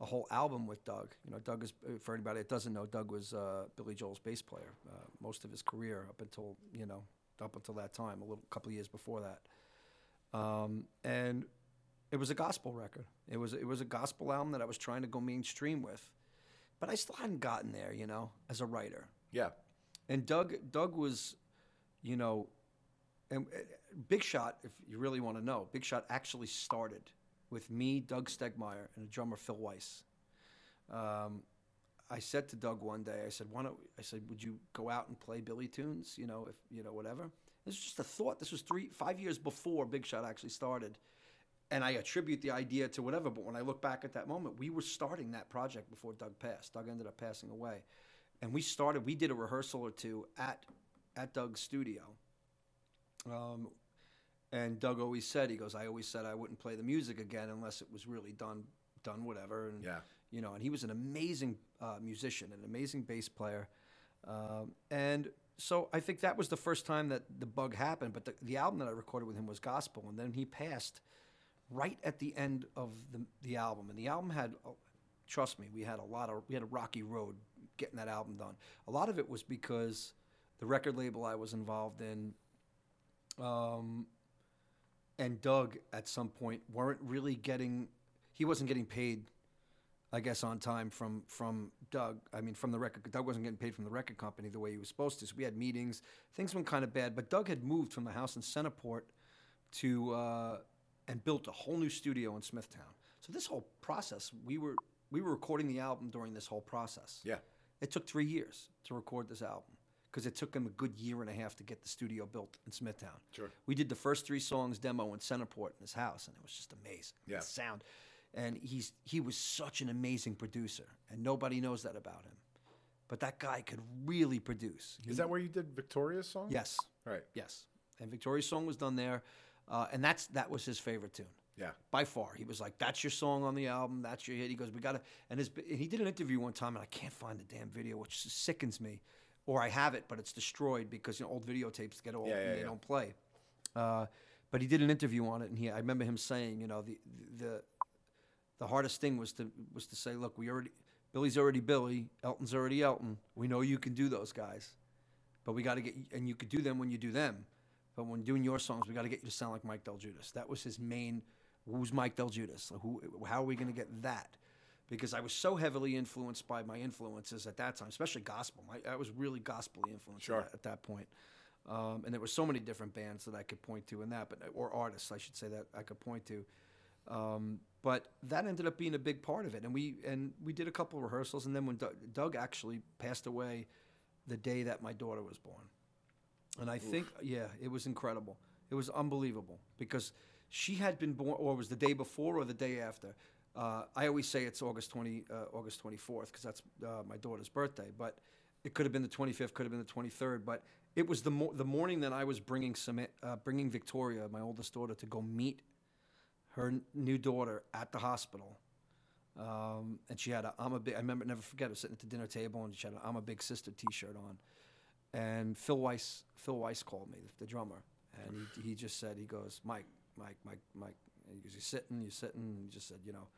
a whole album with Doug. You know, Doug is for anybody that doesn't know, Doug was uh, Billy Joel's bass player uh, most of his career up until you know up until that time, a little couple of years before that. Um, and it was a gospel record. It was it was a gospel album that I was trying to go mainstream with, but I still hadn't gotten there, you know, as a writer. Yeah. And Doug Doug was, you know, and uh, Big Shot. If you really want to know, Big Shot actually started with me, Doug Stegmeyer, and a drummer Phil Weiss. Um, I said to Doug one day, I said, "Why don't?" I said, "Would you go out and play Billy tunes? You know, if you know whatever." This was just a thought. This was three, five years before Big Shot actually started, and I attribute the idea to whatever. But when I look back at that moment, we were starting that project before Doug passed. Doug ended up passing away, and we started. We did a rehearsal or two at at Doug's studio. Um, and Doug always said, he goes, I always said I wouldn't play the music again unless it was really done, done whatever. And Yeah. you know, and he was an amazing uh, musician, an amazing bass player, um, and so I think that was the first time that the bug happened. But the, the album that I recorded with him was gospel, and then he passed right at the end of the the album, and the album had. oh, Trust me, we had a lot of we had a rocky road getting that album done. A lot of it was because the record label I was involved in, um, and Doug at some point weren't really getting. He wasn't getting paid I guess on time from from Doug. I mean, from the record. Doug wasn't getting paid from the record company the way he was supposed to. So we had meetings. Things went kind of bad. But Doug had moved from the house in Centerport to uh, and built a whole new studio in Smithtown. So this whole process, we were we were recording the album during this whole process. Yeah. It took three years to record this album because it took him a good year and a half to get the studio built in Smithtown. Sure. We did the first three songs demo in Centerport in his house, and it was just amazing. Yeah. The sound. And he's he was such an amazing producer, and nobody knows that about him. But that guy could really produce. Is that where you did Victoria's song? Yes. Right. Yes. And Victoria's song was done there, uh, and that's that was his favorite tune Yeah. by far. He was like, "That's your song on the album. That's your hit." He goes, "We got to." And his and he did an interview one time, and I can't find the damn video, which sickens me. Or I have it, but it's destroyed because you know old videotapes get old Yeah, yeah, and they yeah. don't play. Uh, but he did an interview on it, and he I remember him saying, you know, the the the hardest thing was to was to say, look, we already Billy's already Billy, Elton's already Elton. We know you can do those guys, but we got to get and you could do them when you do them. But when doing your songs, we got to get you to sound like Mike DelGuidice. That was his main. Who's Mike DelGuidice? Who? How are we going to get that? Because I was so heavily influenced by my influences at that time, especially gospel. I, I was really gospelly influenced Sure. at, at that point. Um, and there were so many different bands that I could point to in that, but or artists, I should say that I could point to. Um, but that ended up being a big part of it, and we and we did a couple of rehearsals, and then when Doug, Doug actually passed away, the day that my daughter was born, and I think yeah, it was incredible. It was unbelievable because she had been born, or was the day before or the day after. Uh, I always say it's August twenty, uh, August twenty fourth, because that's uh, my daughter's birthday. But it could have been the twenty fifth, could have been the twenty third. But it was the mo- the morning that I was bringing uh, bringing Victoria, my oldest daughter, to go meet her n- new daughter at the hospital. Um, and she had a I'm a big I remember never forget I was sitting at the dinner table and she had I'm a big sister T-shirt on, and Phil Weiss Phil Weiss called me the, the drummer and he, he just said he goes Mike Mike Mike Mike Because he goes you sitting you sitting and he just said you know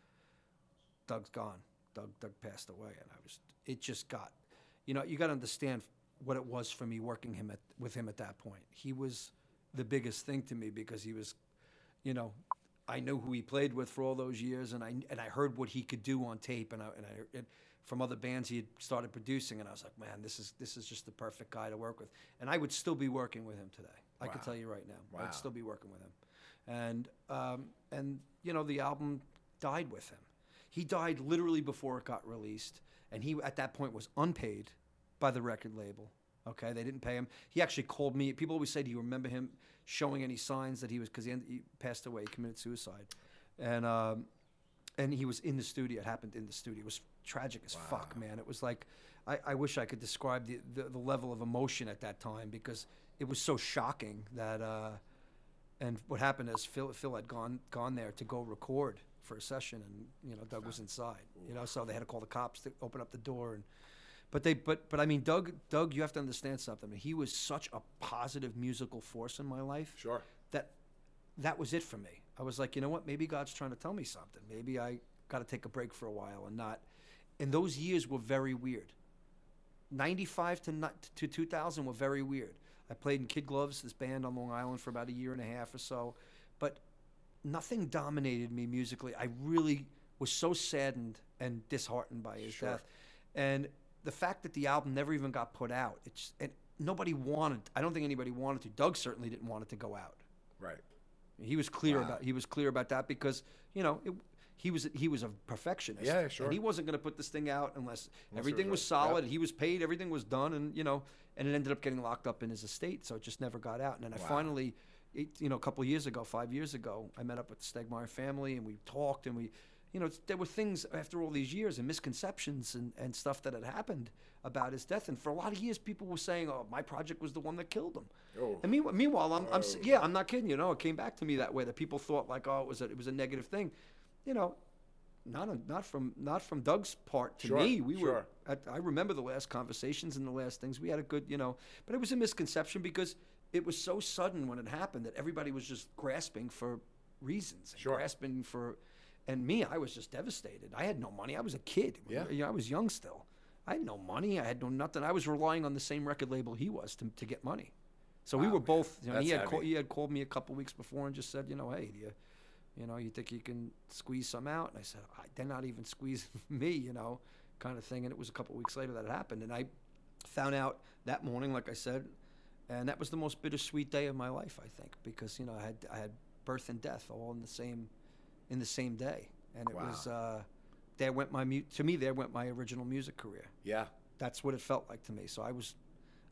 Doug's gone. Doug Doug passed away and I was it just got you know you got to understand what it was for me working him at with him at that point. He was the biggest thing to me because he was you know, I knew who he played with for all those years, and I and I heard what he could do on tape, and I and I and from other bands he had started producing, and I was like, man, this is this is just the perfect guy to work with, and I would still be working with him today. I can tell you right now, Wow. I'd still be working with him, and um, and you know the album died with him. He died literally before it got released, and he at that point was unpaid by the record label. Okay, they didn't pay him. He actually called me. People always say, "Do you remember him showing any signs that he was?" Because he, he passed away, he committed suicide, and um, and he was in the studio. It happened in the studio. It was tragic as fuck, man. It was like I, I wish I could describe the, the the level of emotion at that time because it was so shocking that. Uh, and what happened is Phil Phil had gone gone there to go record for a session, and you know Doug was inside. You know, so they had to call the cops to open up the door and. But they, but, but I mean, Doug, Doug, you have to understand something. He was such a positive musical force in my life. Sure. That, that was it for me. I was like, you know what? Maybe God's trying to tell me something. Maybe I got to take a break for a while and not. And those years were very weird. 95 to to 2000 were very weird. I played in Kid Gloves, this band on Long Island, for about a year and a half or so, but nothing dominated me musically. I really was so saddened and disheartened by his death, and the fact that the album never even got put out. It's and nobody wanted. I don't think anybody wanted to. Doug certainly didn't want it to go out. Right. He was clear about he was clear about that because you know it, he was he was a perfectionist. Yeah, sure. And he wasn't going to put this thing out unless, it everything was was right. Yep. solid. He was paid. Everything was done, and you know, and it ended up getting locked up in his estate, so it just never got out. And then I finally, it, you know, a couple of years ago, five years ago, I met up with the Stegmeyer family, and we talked, and we. You know, there were things after all these years and misconceptions and, and stuff that had happened about his death. And for a lot of years, people were saying, "Oh, my project was the one that killed him." Oh. And meanwhile, meanwhile I'm, I'm oh. yeah, I'm not kidding. You know, it came back to me that way that people thought like, oh, it was a, it was a negative thing. You know, not a, not from not from Doug's part to Sure, me. We sure. were. At, I remember the last conversations and the last things we had a good, you know, but it was a misconception because it was so sudden when it happened that everybody was just grasping for reasons, and Sure. grasping for. And me, I was just devastated. I had no money. I was a kid. Yeah. You know, I was young still. I had no money. I had no nothing. I was relying on the same record label he was to, to get money. So we were both. You know, he had call, he had called me a couple weeks before and just said, you know, hey, do you, you know, you think you can squeeze some out? And I said, I, they're not even *laughs* squeezing me, you know, kind of thing. And it was a couple weeks later that it happened, and I found out that morning, like I said, and that was the most bittersweet day of my life, I think, because you know I had I had birth and death all in the same in the same day, and it was uh, there went my mu- to me there went my original music career. Yeah. That's what it felt like to me. So I was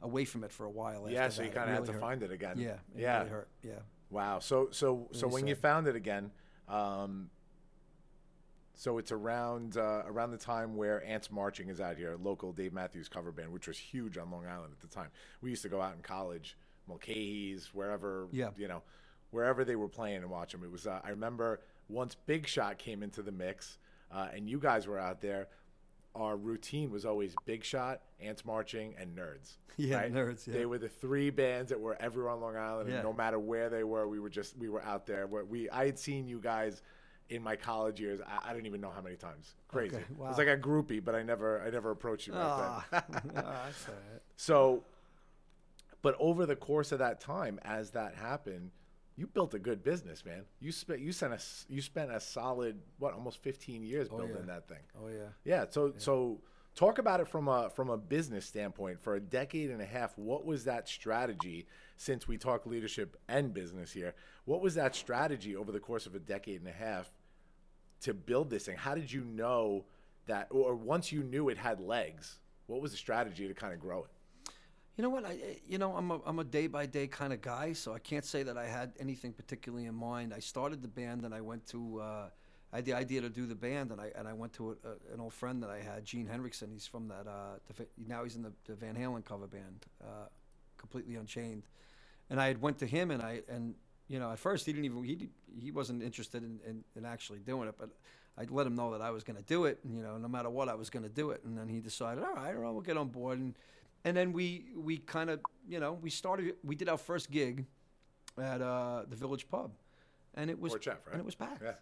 away from it for a while. After Yeah. So you kind of really had to hurt. find it again. Yeah. It yeah. Really hurt. Yeah. Wow. So so so when you found it again, um, so it's around uh, around the time where Ants Marching is out here, local Dave Matthews cover band, which was huge on Long Island at the time. We used to go out in college, Mulcahy's, wherever, Yeah. you know, wherever they were playing and watch them. It was. Uh, I remember once Big Shot came into the mix, uh, and you guys were out there. Our routine was always Big Shot, Ants Marching, and Nerds. *laughs* Yeah, right? Nerds, yeah. They were the three bands that were everywhere on Long Island, Yeah. and no matter where they were, we were just we were out there. We I had seen you guys in my college years. I, I don't even know how many times. Crazy. Okay, It wow. was like a groupie, but I never I never approached you back then. ah, that's all right. So, but over the course of that time, as that happened, you built a good business, man. You spent you spent a s- you spent a solid what almost 15 years oh, building yeah. that thing. Oh yeah. Yeah. So so talk about it from a from a business standpoint. For a decade and a half, what was that strategy? Since we talk leadership and business here, what was that strategy over the course of a decade and a half to build this thing? How did you know that, or once you knew it had legs, what was the strategy to kind of grow it? You know what? I I- you know I'm a I'm a day by day kind of guy, so I can't say that I had anything particularly in mind. I started the band and I went to uh, I had the idea to do the band and I and I went to a, a, an old friend that I had, Gene Hendrickson. He's from that uh, the, now he's in the, the Van Halen cover band, uh, completely Unchained. And I had went to him and I and you know at first he didn't even he he wasn't interested in, in, in actually doing it, but I let him know that I was going to do it, you know no matter what I was going to do it. And then he decided, all right, right, we'll get on board and and then we we kind of you know we started we did our first gig at uh, the Village Pub, and it was Jeff, right? and it was packed. Yeah.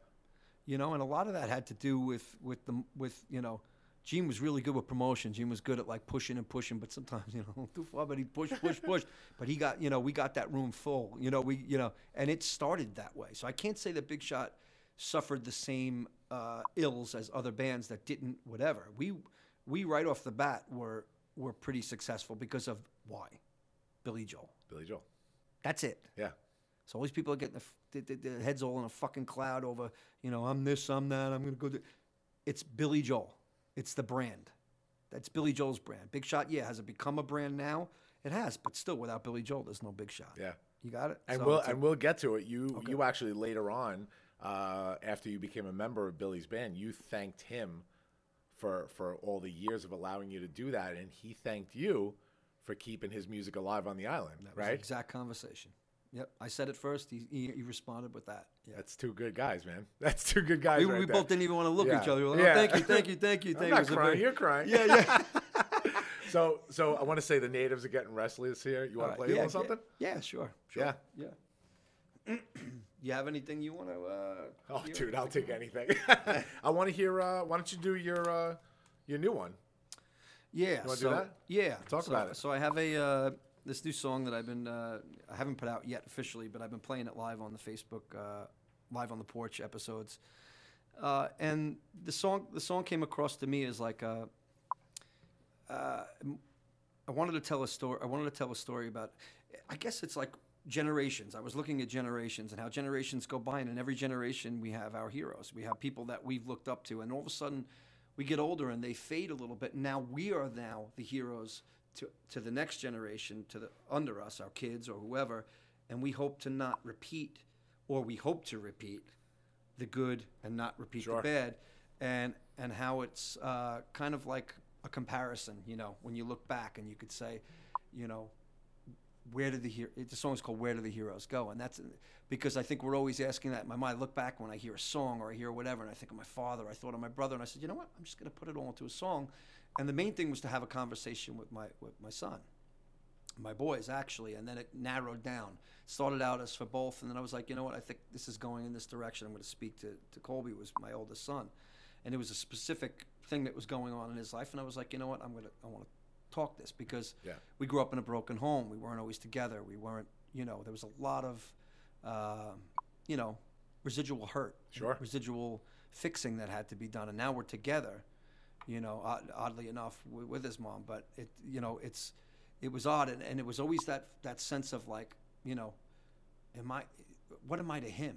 You know, and a lot of that had to do with with the with you know. Gene was really good with promotion. Gene was good at like pushing and pushing, but sometimes *laughs* you know too far. But he push, push, push. *laughs* But he got you know we got that room full. You know we you know, and it started that way. So I can't say that Big Shot suffered the same uh, ills as other bands that didn't. Whatever we we right off the bat were were pretty successful because of why Billy Joel. Billy Joel. That's it. Yeah. So all these people are getting the, the, the, their heads all in a fucking cloud over, you know, I'm this, I'm that, I'm gonna go. Do. It's Billy Joel. It's the brand. That's Billy Joel's brand. Big Shot, yeah, has it become a brand now? It has, but still, without Billy Joel, there's no Big Shot. Yeah. You got it. And So we'll and we'll get to it. You you actually later on, uh, after you became a member of Billy's band, you thanked him for for all the years of allowing you to do that, and he thanked you for keeping his music alive on the island. that right? exact conversation. Yep, I said it first. He, he, he responded with that. Yeah. That's two good guys, man. *laughs* That's two good guys. We, right we both didn't even want to look at each other. We were like, Yeah. oh, thank you, thank you, thank you. *laughs* I'm thank not you. Was a crying. You're crying. Yeah, yeah. *laughs* So so I want to say the natives are getting restless here. You want to uh, play right, a little something? Yeah, yeah, sure, sure. Yeah. Yeah. *clears throat* you have anything you want to? Uh, Oh, dude, I'll take anything. *laughs* I want to hear. Uh, why don't you do your uh, your new one? Yeah. so, that? Yeah. Talk so, about it. So I have a uh, this new song that I've been uh, I haven't put out yet officially, but I've been playing it live on the Facebook uh, live on the porch episodes. Uh, and the song the song came across to me as like a, uh, I wanted to tell a story. I wanted to tell a story about. I guess it's like generations. I was looking at generations and how generations go by, and in every generation we have our heroes. We have people that we've looked up to, and all of a sudden we get older and they fade a little bit. Now we are now the heroes to to the next generation, to the under us, our kids or whoever, and we hope to not repeat, or we hope to repeat the good and not repeat Sure. the bad, and and how it's uh, kind of like a comparison. You know, when you look back and you could say, you know, where did the hero? The song is called "Where Do the Heroes Go?" and that's because I think we're always asking that in my mind. I look back when I hear a song or I hear whatever, and I think of my father. I thought of my brother, and I said, you know what? I'm just going to put it all into a song. And the main thing was to have a conversation with my with my son my boys actually, and then it narrowed down. Started out as for both, and then I was like, you know what? I think this is going in this direction. I'm going to speak to to Colby, was my oldest son, and it was a specific thing that was going on in his life, and I was like, you know what? I'm gonna I want to talk this because Yeah. we grew up in a broken home. We weren't always together. We weren't, you know, there was a lot of, um you know, residual hurt, Sure. residual fixing that had to be done, and now we're together you know, odd, oddly enough, with, with his mom. But it, you know, it's, it was odd, and, and it was always that that sense of like, you know, am I, what am I to him?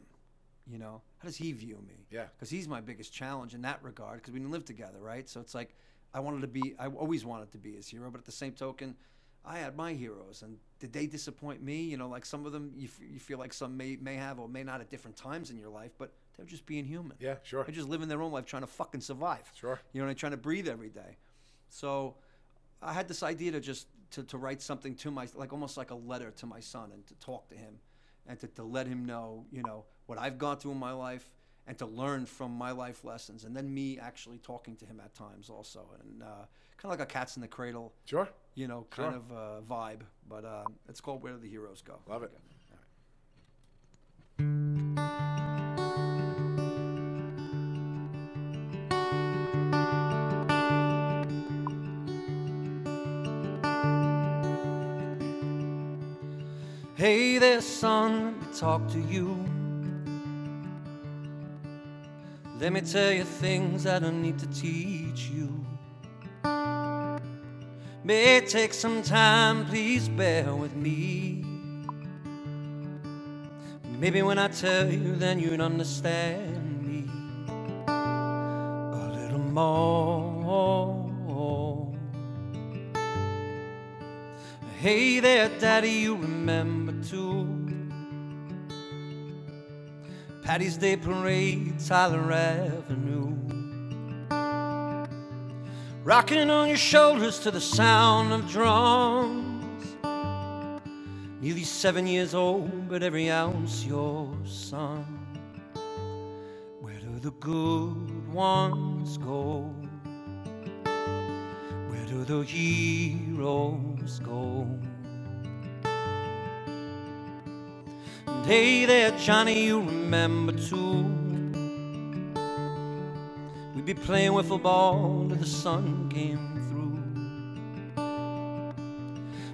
You know, how does he view me? Yeah. because he's my biggest challenge in that regard. Because we didn't live together, right? So it's like I wanted to be, I always wanted to be his hero, but at the same token. I had my heroes, and did they disappoint me? You know, like some of them, you, f- you feel like some may, may have or may not at different times in your life, but they're just being human. Yeah, sure. They're just living their own life, trying to fucking survive. Sure. You know, and trying to breathe every day. So I had this idea to just to, to write something to my like almost like a letter to my son and to talk to him and to, to let him know, you know, what I've gone through in my life and to learn from my life lessons, and then me actually talking to him at times also, and uh, kind of like a cat's in the cradle, Sure. you know, kind Sure. of uh, vibe. But uh, it's called Where Do the Heroes Go. Love it. Hey there, son, let me talk to you. Let me tell you things I don't need to teach you. May take some time, please bear with me. Maybe when I tell you, then you'd understand me a little more. Hey there, Daddy, you remember too. Patty's Day Parade, Tyler Avenue. Rocking on your shoulders to the sound of drums. Nearly seven years old, but every ounce your son. Where do the good ones go? Where do the heroes go? And hey there, Johnny, you remember too. We'd be playing wiffle ball till the sun came through.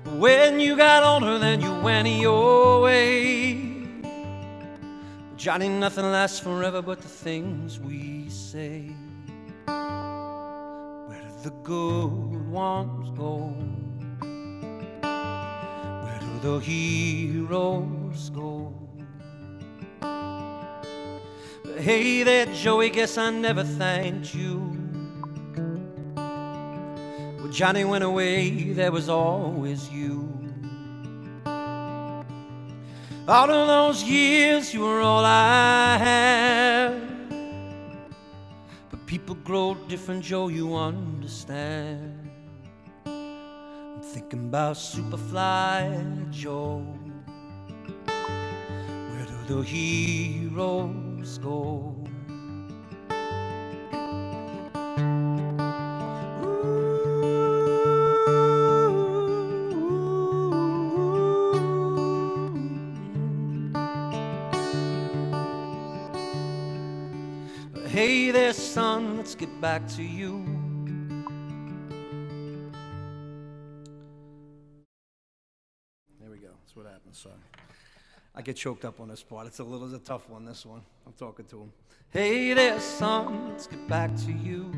But when you got older, then you went your way. Johnny, nothing lasts forever but the things we say. Where do the good ones go? Where do the heroes go? But hey there, Joey, guess I never thanked you. When Johnny went away, there was always you. All of those years, you were all I had. But people grow different, Joe, you understand. I'm thinking about Superfly Joe. The heroes go? Hey there, son, let's get back to you. There we go. That's what happens. Sorry. I get choked up on this part. It's a little it's a tough one, this one. I'm talking to him. Hey there, son, let's get back to you.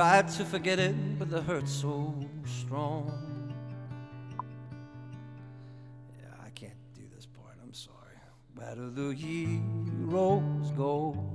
Tried to forget it, but the hurt's so strong. Yeah, I can't do this part. I'm sorry. Do the heroes go?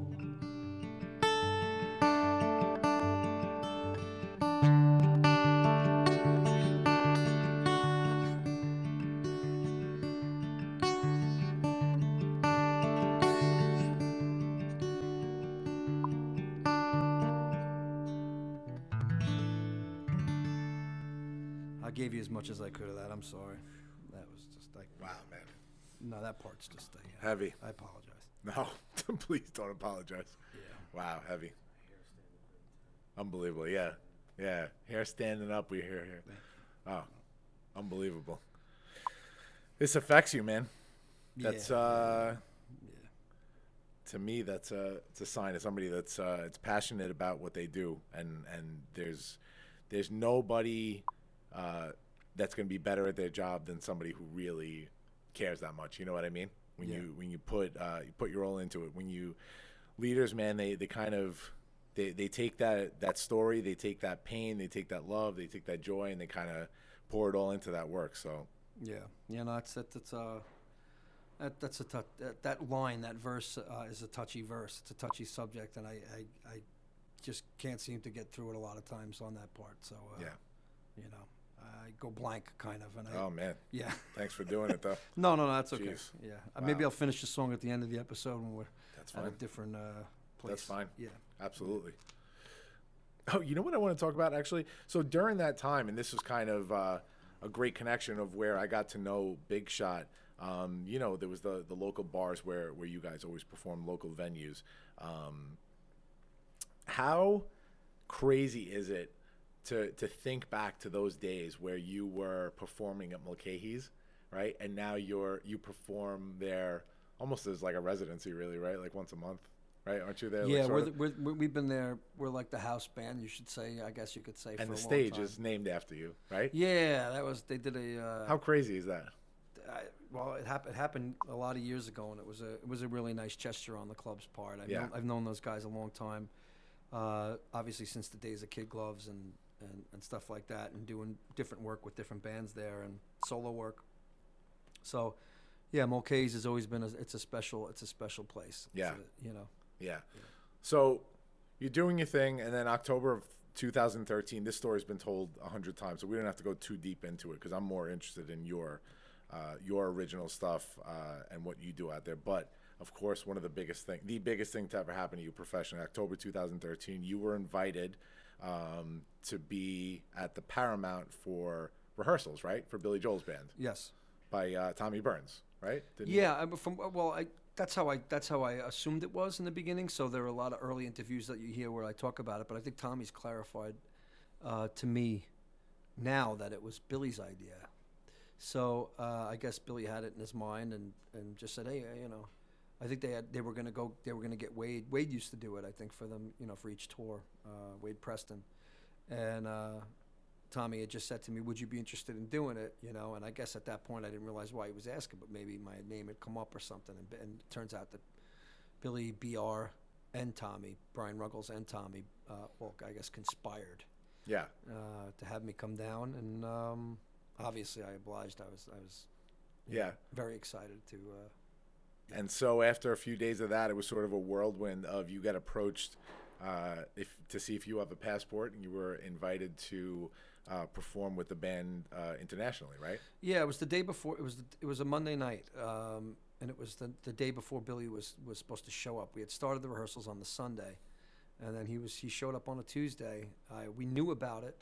Heavy. I apologize. *laughs* No, *laughs* please don't apologize. Yeah. Wow, heavy. Unbelievable. Yeah. Yeah. Hair standing up. We hear here. Oh, unbelievable. This affects you, man. That's Yeah. uh to me that's a it's a sign of somebody that's uh it's passionate about what they do and and there's there's nobody uh that's going to be better at their job than somebody who really cares that much. You know what I mean? When Yeah. you when you put uh you put your all into it. When you leaders, man, they they kind of they they take that that story, they take that pain, they take that love, they take that joy and they kind of pour it all into that work. So, Yeah, yeah, no, that's that, that's uh, that that's a tou- that, that line, that verse uh, is a touchy verse. It's a touchy subject, and I, I, I just can't seem to get through it a lot of times on that part. So uh, Yeah. you know, I go blank kind of, and I Oh man, yeah. thanks for doing it though. *laughs* No, no, no, that's okay. Jeez. Yeah, Uh, maybe I'll finish the song at the end of the episode when we're That's at a fine. different uh, place. That's fine. Yeah. Absolutely. Oh, you know what I want to talk about actually? So during that time, and this was kind of uh, a great connection of where I got to know Big Shot. Um, you know, there was the the local bars where where you guys always perform local venues. Um, how crazy is it to to think back to those days where you were performing at Mulcahy's, right? And now you're you perform there almost as like a residency, really, right? Like once a month, right? Aren't you there? Yeah, sort we're, the, we're, we're, we've been there. We're like the house band, you should say. I guess you could say. for and the stage is named after you, right? Yeah, that was they did a. Uh, How crazy is that? I, well, it happened. It happened a lot of years ago, and it was a it was a really nice gesture on the club's part. I've, Yeah. known, I've known those guys a long time, uh, obviously since the days of Kid Gloves and, and and stuff like that, and doing different work with different bands there and solo work. So, yeah, Mulcahy's has always been a, it's a special it's a special place. Yeah. a- you know. Yeah. So you're doing your thing, and then October of 2013. This story's been told a hundred times, so we don't have to go too deep into it because I'm more interested in your uh, your original stuff uh, and what you do out there. But of course, one of the biggest thing, the biggest thing to ever happen to you professionally, October 2013, you were invited um, to be at the Paramount for rehearsals, right, for Billy Joel's band Yes. by uh, Tommy Byrnes, right? Didn't- Yeah, I, from well, I that's how I that's how I assumed it was in the beginning. So there are a lot of early interviews that you hear where I talk about it, but I think Tommy's clarified uh, to me now that it was Billy's idea. So uh, I guess Billy had it in his mind and, and just said, hey, uh, you know, I think they had they were gonna go they were gonna get Wade. Wade used to do it, I think, for them, you know, for each tour. Uh, Wade Preston, and uh, Tommy had just said to me, "Would you be interested in doing it?" You know, and I guess at that point I didn't realize why he was asking, but maybe my name had come up or something. And, and it turns out that Billy Br and Tommy, Brian Ruggles and Tommy, uh, well, I guess conspired Yeah. uh, to have me come down, and um, obviously I obliged. I was I was Yeah. very excited to. And so after a few days of that, it was sort of a whirlwind of you got approached uh, if to see if you have a passport, and you were invited to uh, perform with the band uh, internationally, right? Yeah, it was the day before. It was the, it was a Monday night, um, and it was the, the day before Billy was was supposed to show up. We had started the rehearsals on the Sunday, and then he was he showed up on a Tuesday. Uh, we knew about it,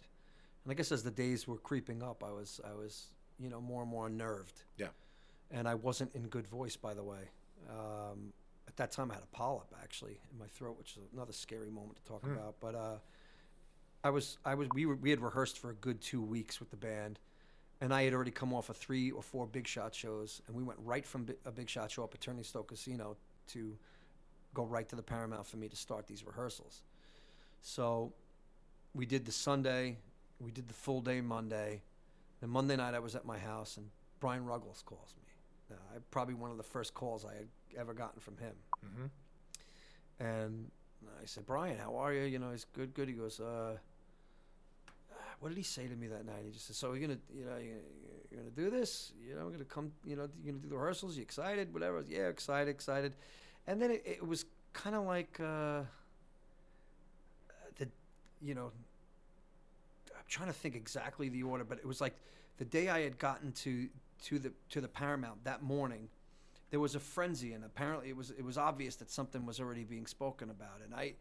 and I guess as the days were creeping up, I was I was you know more and more unnerved, Yeah. And I wasn't in good voice. By the way, um, at that time I had a polyp actually in my throat, which is another scary moment to talk about. But uh, I was I was we were we had rehearsed for a good two weeks with the band, and I had already come off of three or four big shot shows, and we went right from bi- a big shot show up at Turning Stone Casino to go right to the Paramount for me to start these rehearsals. So we did the Sunday, we did the full day Monday. Then Monday night I was at my house, and Brian Ruggles calls me. Uh, I, probably one of the first calls I had ever gotten from him. And I said, Brian, how are you? You know, he's good, good. He goes, uh, what did he say to me that night? He just said, "So you're gonna, you know, you're, you're gonna do this? You know, we're gonna come. You know, you're gonna do the rehearsals. You excited? Whatever. Was, yeah, excited, excited." And then it, it was kind of like uh, the, you know, I'm trying to think exactly the order, but it was like the day I had gotten to to the to the Paramount that morning. There was a frenzy, and apparently it was it was obvious that something was already being spoken about, and I,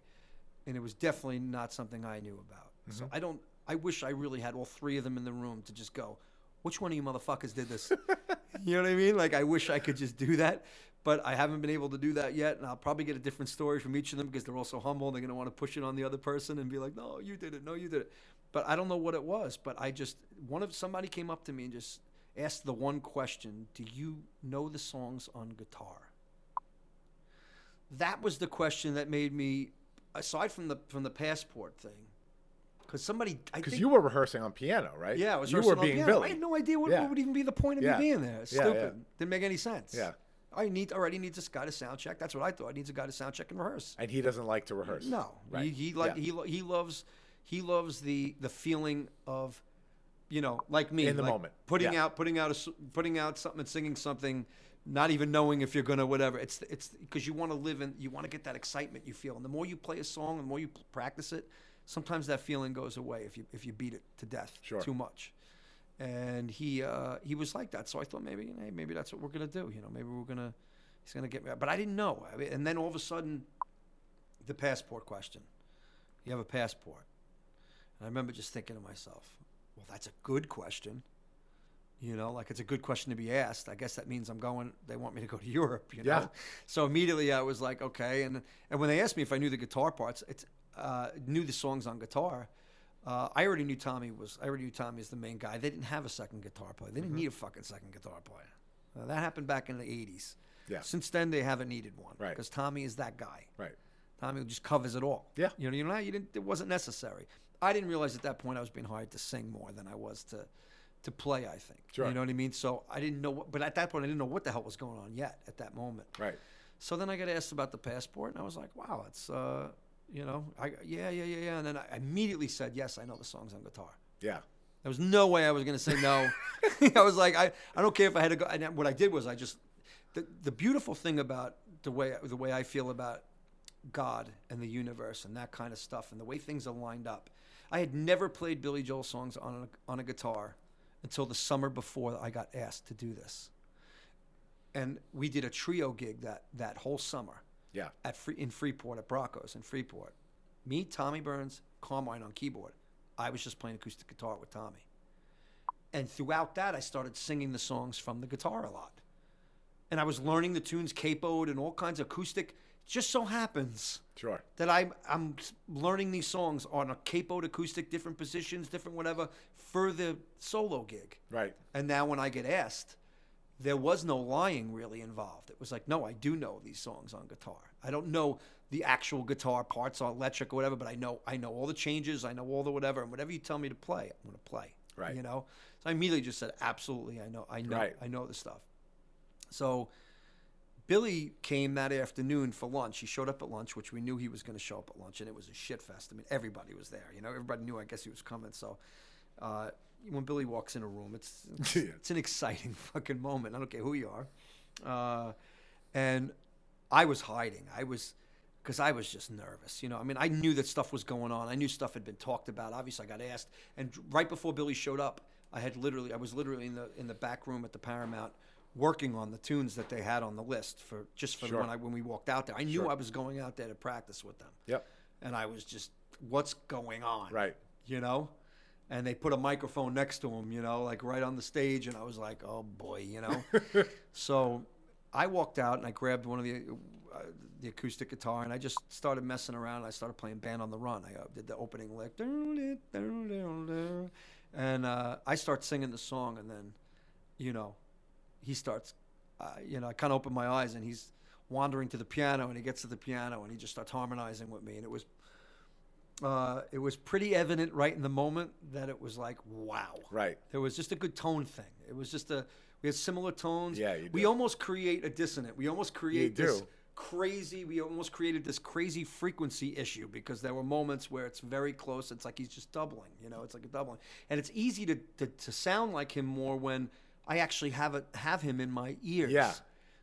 and it was definitely not something I knew about. So mm-hmm. I don't. I wish I really had all three of them in the room to just go. Which one of you motherfuckers did this? *laughs* you know what I mean? Like I wish I could just do that, but I haven't been able to do that yet. And I'll probably get a different story from each of them because they're all so humble. They're gonna want to push it on the other person and be like, "No, you did it. No, you did it." But I don't know what it was. But I just one of somebody came up to me and just asked the one question: Do you know the songs on guitar? That was the question that made me, aside from the from the passport thing, because somebody I Because you were rehearsing on piano, right? yeah, I was you were being piano. Billy. I had no idea what, Yeah. what would even be the point of Yeah. me being there. It's Yeah, stupid. Didn't make any sense. Yeah. I need already needs a guy to sound check. That's what I thought. I needs a guy to sound check and rehearse. And he doesn't like to rehearse. No, Right. he, he like he he loves he loves the the feeling of, you know, like me In the like moment. putting Yeah. out putting out a putting out something and singing something not even knowing if you're gonna whatever. It's it's because you want to live in, you want to get that excitement you feel, and the more you play a song, the more you practice it, sometimes that feeling goes away if you if you beat it to death Sure. too much. And he uh, he was like that, so I thought maybe hey, maybe that's what we're gonna do. You know, maybe we're gonna he's gonna get me. But I didn't know. I mean, and then all of a sudden, the passport question. You have a passport. And I remember just thinking to myself, well, that's a good question. You know, like it's a good question to be asked. I guess that means I'm going. They want me to go to Europe. You know. Yeah. So immediately I was like, okay. And and when they asked me if I knew the guitar parts, it's uh, knew the songs on guitar. Uh, I already knew Tommy was. I already knew Tommy is the main guy. They didn't have a second guitar player. They didn't need a fucking second guitar player. Uh, that happened back in the '80s. Yeah. Since then, they haven't needed one. Right. Because Tommy is that guy. Right. Tommy just covers it all. Yeah. You know, you know, you didn't. It wasn't necessary. I didn't realize at that point I was being hired to sing more than I was to, to play. I think. Sure. You know what I mean? So I didn't know. What, but at that point, I didn't know what the hell was going on yet. At that moment. Right. So then I got asked about the passport, and I was like, "Wow, it's uh, you know, I yeah, yeah, yeah, yeah." And then I immediately said, "Yes, I know the songs on guitar." Yeah. There was no way I was going to say no. *laughs* I was like, I, I don't care if I had to go. And what I did was I just, the, the beautiful thing about the way the way I feel about God and the universe and that kind of stuff and the way things are lined up. I had never played Billy Joel songs on a, on a guitar until the summer before I got asked to do this. And we did a trio gig that that whole summer Yeah. at Free, in Freeport at Broncos in Freeport. Me, Tommy Byrnes, Carmine on keyboard. I was just playing acoustic guitar with Tommy. And throughout that, I started singing the songs from the guitar a lot. And I was learning the tunes capoed and all kinds of acoustic. Just so happens Sure. that I'm I'm learning these songs on a capoed acoustic, different positions, different whatever, for the solo gig. Right. And now when I get asked, there was no lying really involved. It was like, no, I do know these songs on guitar. I don't know the actual guitar parts on electric or whatever, but I know I know all the changes, I know all the whatever, and whatever you tell me to play, I'm gonna play. Right. You know? So I immediately just said, absolutely, I know, I know, Right. I know the stuff. So Billy came that afternoon for lunch. He showed up at lunch, which we knew he was going to show up at lunch, and it was a shit fest. I mean, everybody was there. You know, everybody knew. I guess he was coming. So uh, when Billy walks in a room, it's it's, *laughs* Yeah. it's an exciting *laughs* fucking moment. I don't care who you are. Uh, and I was hiding. I was because I was just nervous. You know, I mean, I knew that stuff was going on. I knew stuff had been talked about. Obviously, I got asked, and right before Billy showed up, I had literally, I was literally in the in the back room at the Paramount working on the tunes that they had on the list for just for Sure. when I when we walked out there. I knew Sure. I was going out there to practice with them. Yep. And I was just, what's going on? Right. You know. And they put a microphone next to him, you know, like right on the stage, and I was like, "Oh boy," you know. *laughs* so I walked out and I grabbed one of the uh, the acoustic guitar and I just started messing around. I started playing Band on the Run. I uh, did the opening lick, and uh, I start singing the song, and then, you know, he starts, uh, you know, I kind of open my eyes and he's wandering to the piano, and he gets to the piano and he just starts harmonizing with me, and it was. Uh, it was pretty evident right in the moment that it was like, wow. Right. There was just a good tone thing. It was just a we had similar tones. Yeah, you we almost create a dissonant. We almost create You this do. crazy. We almost created this crazy frequency issue because there were moments where it's very close. It's like he's just doubling. You know, it's like a doubling, and it's easy to to, to sound like him more when I actually have have him in my ears. Yeah.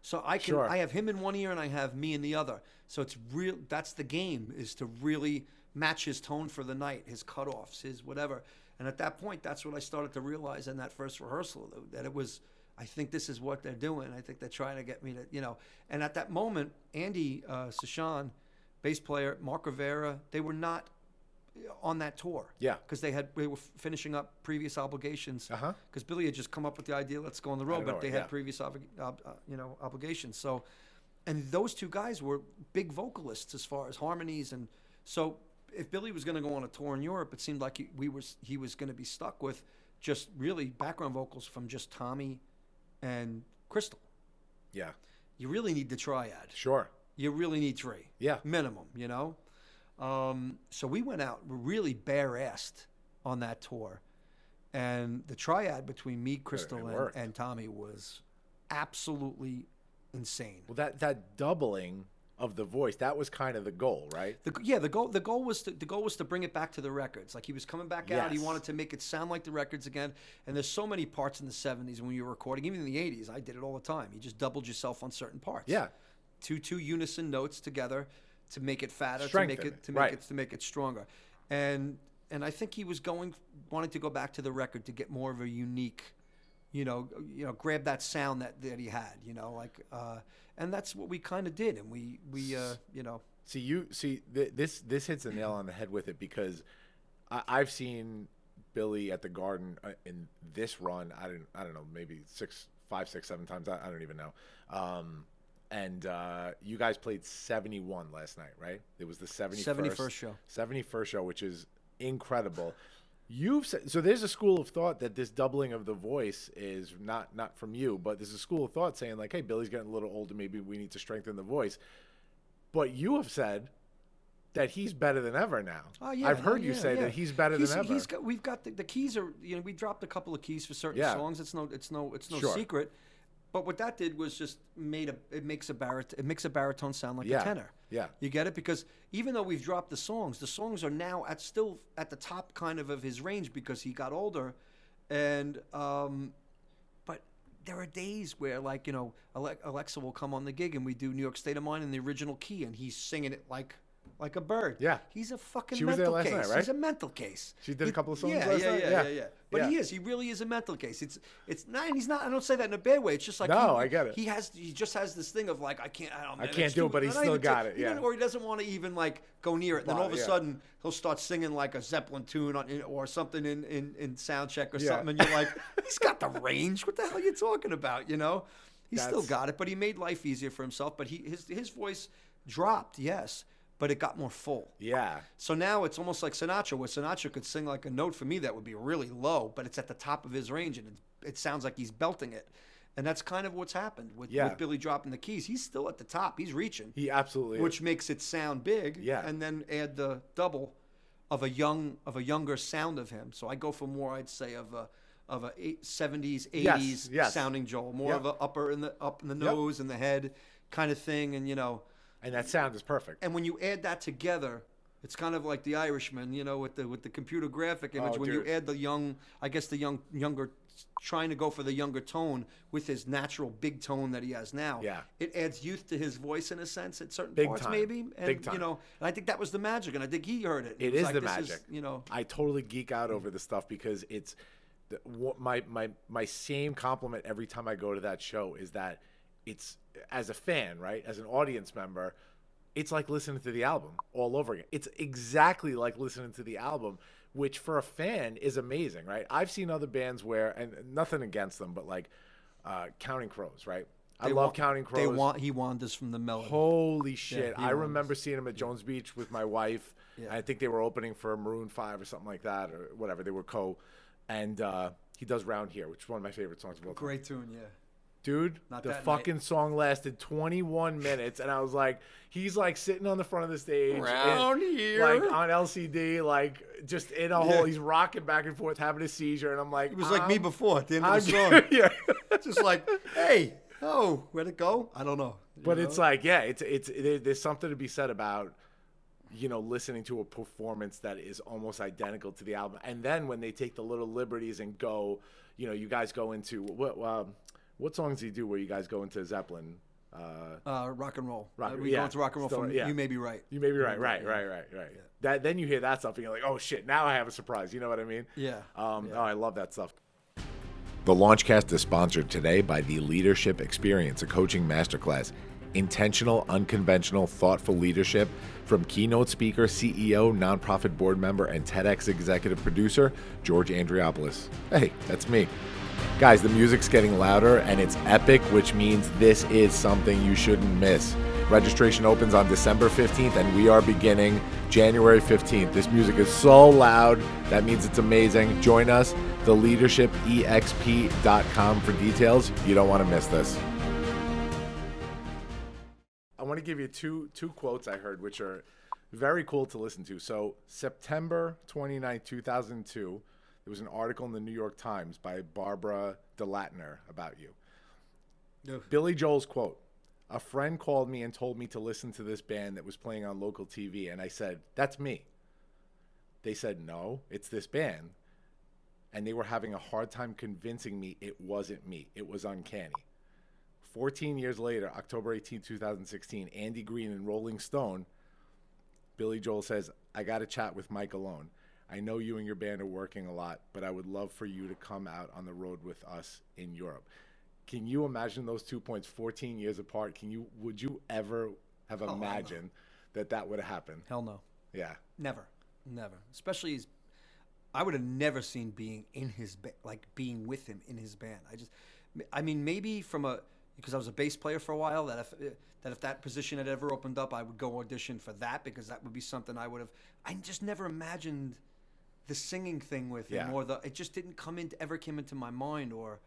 So I can Sure. I have him in one ear and I have me in the other. So it's real. That's the game is to really match his tone for the night, his cutoffs, his whatever. And at that point, that's what I started to realize in that first rehearsal that it was. I think this is what they're doing. I think they're trying to get me to, you know. And at that moment, Andy uh, Cichon, bass player, Mark Rivera, they were not on that tour. Yeah. Because they had they were finishing up previous obligations. Uh-huh. Because Billy had just come up with the idea, let's go on the road, but it, they yeah. had previous obli- ob, uh, you know obligations. So, and those two guys were big vocalists as far as harmonies, and so if Billy was going to go on a tour in Europe, it seemed like he, we was he was going to be stuck with just really background vocals from just Tommy and Crystal. Yeah. You really need the triad Sure. you really need three. Yeah. Minimum, you know? Um, so we went out really bare assed on that tour. And the triad between me, Crystal, and, and Tommy was absolutely insane. Well, that that doubling of the voice. That was kind of the goal, right? The, yeah, the goal the goal was to the goal was to bring it back to the records. Like he was coming back out. He wanted to make it sound like the records again. And there's so many parts in the '70s when you were recording, even in the '80s. I did it all the time. You just doubled yourself on certain parts. Yeah. two two unison notes together to make it fatter, to make it it, to make right. it to make it stronger. And and I think he was going wanting to go back to the record to get more of a unique, you know, you know, grab that sound that that he had. You know, like. uh and that's what we kind of did, and we we uh, you know See you see th- this this hits the nail on the head with it because I, I've seen Billy at the Garden uh, in this run. I don't I don't know maybe six five six seven times. I, I don't even know. Um, and uh, you guys played seventy one last night, right? It was the seventy 71st show. Seventy first show, which is incredible. You've said, so there's a school of thought that this doubling of the voice is not not from you, but there's a school of thought saying like, hey, Billy's getting a little older, maybe we need to strengthen the voice. But you have said that he's better than ever now. Oh yeah, I've heard you yeah, say yeah. that he's better He's- than ever. He's got, we've got the, the keys are you know we dropped a couple of keys for certain songs. It's no it's no it's no Sure. secret. But what that did was just made a it makes a barit it makes a baritone sound like Yeah, a tenor. yeah. You get it because even though we've dropped the songs, the songs are now at still at the top kind of of his range because he got older, and um, but there are days where like you know Alexa will come on the gig and we do New York State of Mind in the original key and he's singing it like like a bird. Yeah. he's a fucking She was there last case. night, right? He's a mental case. She did a couple of songs yeah, last yeah, night? Yeah, Yeah. yeah, yeah. But Yeah. he is. He really is a mental case. It's it's not. And he's not. I don't say that in a bad way. It's just like No, he, I get it. He has. He just has this thing of like I can't. I, don't, I can't do it, but he still got too- it, yeah. Or he doesn't want to even like go near it. And then all of a yeah. sudden he'll start singing like a Zeppelin tune on, or something in in, in sound check or something, and you're like, *laughs* he's got the range. What the hell are you talking about? You know. He's still got it, but he made life easier for himself. But he his his voice dropped, yes, but it got more full. yeah. So now it's almost like Sinatra, where Sinatra could sing like a note for me that would be really low, but it's at the top of his range and it, it sounds like he's belting it. And that's kind of what's happened with, Yeah. with Billy dropping the keys. He's still at the top. He's reaching, He absolutely which makes it sound big. Yeah. And then add the double of a young of a younger sound of him. So I go for more, I'd say, of a of a eight, 70s, 80s Yes, yes. sounding Joel, more Yep. of a upper in the up in the Yep. nose and the head kind of thing. And you know, and that sound is perfect. and when you add that together, it's kind of like the Irishman, you know, with the with the computer graphic image. Oh, when dude. you add the young, I guess the young younger, trying to go for the younger tone with his natural big tone that he has now. Yeah. it adds youth to his voice in a sense at certain Big parts, time. maybe. And Big time. you know, and I think that was the magic, and I think he heard it. It was is like, the magic. you know, I totally geek out over the stuff because it's the, my my my same compliment every time I go to that show is that it's as a fan, right, as an audience member, it's like listening to the album all over again. It's exactly like listening to the album, which for a fan is amazing, right? I've seen other bands where, and nothing against them, but like uh, Counting Crows, right? I They love Counting Crows. They want he wanders from the melody. Holy shit! he I remember seeing him at Jones Beach with my wife. Yeah. I think they were opening for Maroon Five or something like that, or whatever. They were co, and uh, he does "Round Here," which is one of my favorite songs of all time. Great tune, yeah. Dude, Not the that fucking song lasted 21 minutes, and I was like, he's like sitting on the front of the stage, and, here. like on LCD, like just in a hole. He's rocking back and forth, having a seizure, and I'm like, It was like me before at the end I'm of the song. *laughs* yeah. Just like, hey, oh, where'd it go? I don't know. You But know? it's like, yeah, it's it's there- there's something to be said about you know listening to a performance that is almost identical to the album, and then when they take the little liberties and go, you know, you guys go into what um, what songs do you do where you guys go into Zeppelin? Uh, uh, rock and roll. Rock- Uh, we yeah, go into rock and roll still- from yeah. You May Be Right. you may be right, Remember right, right, right, right. That then you hear that stuff and you're like, oh shit, now I have a surprise. You know what I mean? Yeah, Um, yeah. Oh, I love that stuff. The Launchcast is sponsored today by the Leadership Experience, a coaching masterclass. Intentional, unconventional, thoughtful leadership from keynote speaker, CEO, nonprofit board member, and TEDx executive producer, George Andriopoulos. Hey, that's me. Guys, the music's getting louder and it's epic, which means this is something you shouldn't miss. Registration opens on December 15th and we are beginning January 15th. This music is so loud. That means it's amazing. Join us, theleadershipexp.com for details. You don't want to miss this. To give you two two quotes I heard which are very cool to listen to. So, September 29, 2002, there was an article in the New York Times by Barbara Delatiner about you. Billy Joel's quote A friend called me and told me to listen to this band that was playing on local TV, and I said, That's me. They said, No, it's this band. And they were having a hard time convincing me it wasn't me. It was uncanny. 14 years later, October 18, 2016, Andy Green in Rolling Stone, Billy Joel says, I got to chat with Mike alone. I know you and your band are working a lot, but I would love for you to come out on the road with us in Europe. Can you imagine those two points 14 years apart? Can you would you ever have oh, no. imagined that that would have happened? Hell no. Yeah. Never, never. Especially, his, I would have never seen being in his ba- like being with him in his band. I just, I mean, maybe from a because I was a bass player for a while. That if that if that position had ever opened up, I would go audition for that because that would be something I would have. I just never imagined the singing thing with him Yeah. or the. It just didn't come into ever came into my mind or.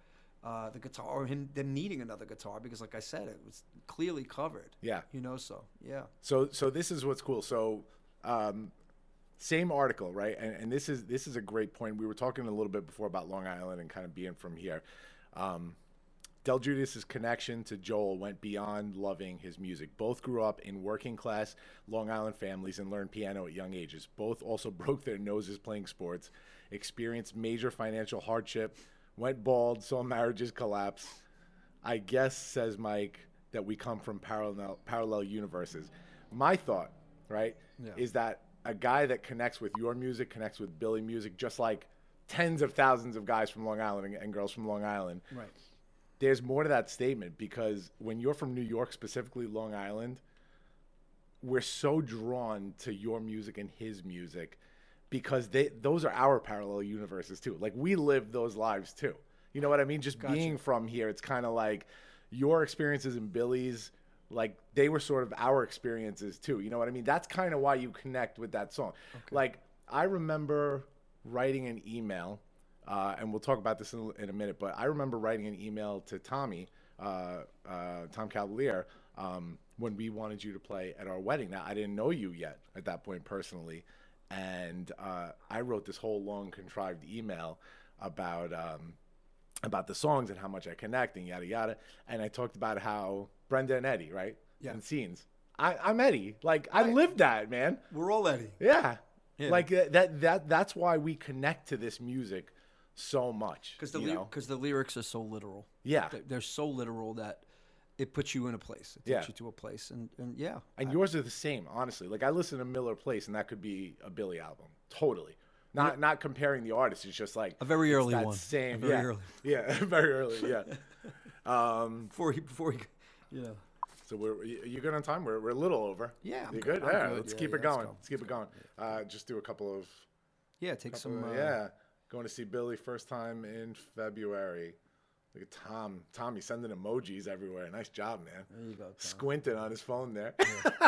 Uh, the guitar or him them needing another guitar because like I said it was clearly covered. Yeah. You know so yeah. So so this is what's cool. So um, same article, right? And, and this is this is a great point. We were talking a little bit before about Long Island and kind of being from here. Um, DelGuidice's connection to Joel went beyond loving his music. Both grew up in working class Long Island families and learned piano at young ages. Both also *laughs* broke their noses playing sports, experienced major financial hardship, went bald, saw marriages collapse. I guess, says Mike, that we come from parallel parallel universes. My thought, right, Yeah. is that a guy that connects with your music connects with Billy music, just like tens of thousands of guys from Long Island and, and girls from Long Island. Right. There's more to that statement because when you're from New York, specifically Long Island, we're so drawn to your music and his music because they those are our parallel universes too. Like we live those lives too. You know what I mean? Just being from here, it's kind of like your experiences and Billy's like they were sort of our experiences too. You know what I mean? That's kind of why you connect with that song. Like I remember writing an email, uh, and we'll talk about this in, a- in a minute. But I remember writing an email to Tommy, uh, uh, Tom Cavalier, um, when we wanted you to play at our wedding. Now I didn't know you yet at that point personally, and uh, I wrote this whole long contrived email about. Um, about the songs and how much I connect and yada yada. And I talked about how Brenda and Eddie, right? Yeah. And scenes. I, I'm Eddie. Like I lived that, man. We're all Eddie. Yeah. Yeah. Like uh, that that that's why we connect to this music so much. because the ly- the lyrics are so literal. Yeah. They're, they're so literal that it puts you in a place. It takes Yeah. you to a place, and and yeah, And yours are the same, honestly. Like I listen to Miller Place, and that could be a Billy album, totally. Not not comparing the artists. It's just like A very early that one. Same, very yeah, early. *laughs* yeah, *laughs* very early, yeah. *laughs* Um, before he before he, yeah. so we're you good on time? We're, we're a little over. Yeah, I'm you good. good? Yeah, good. let's Yeah, keep yeah, it let's going. Let's keep it going. Uh, just do a couple of Yeah, take some. Uh, yeah, going to see Billy first time in February. Look at Tom. Tommy sending emojis everywhere. Nice job, man. There you go. Tom. Squinting on his phone there. *laughs*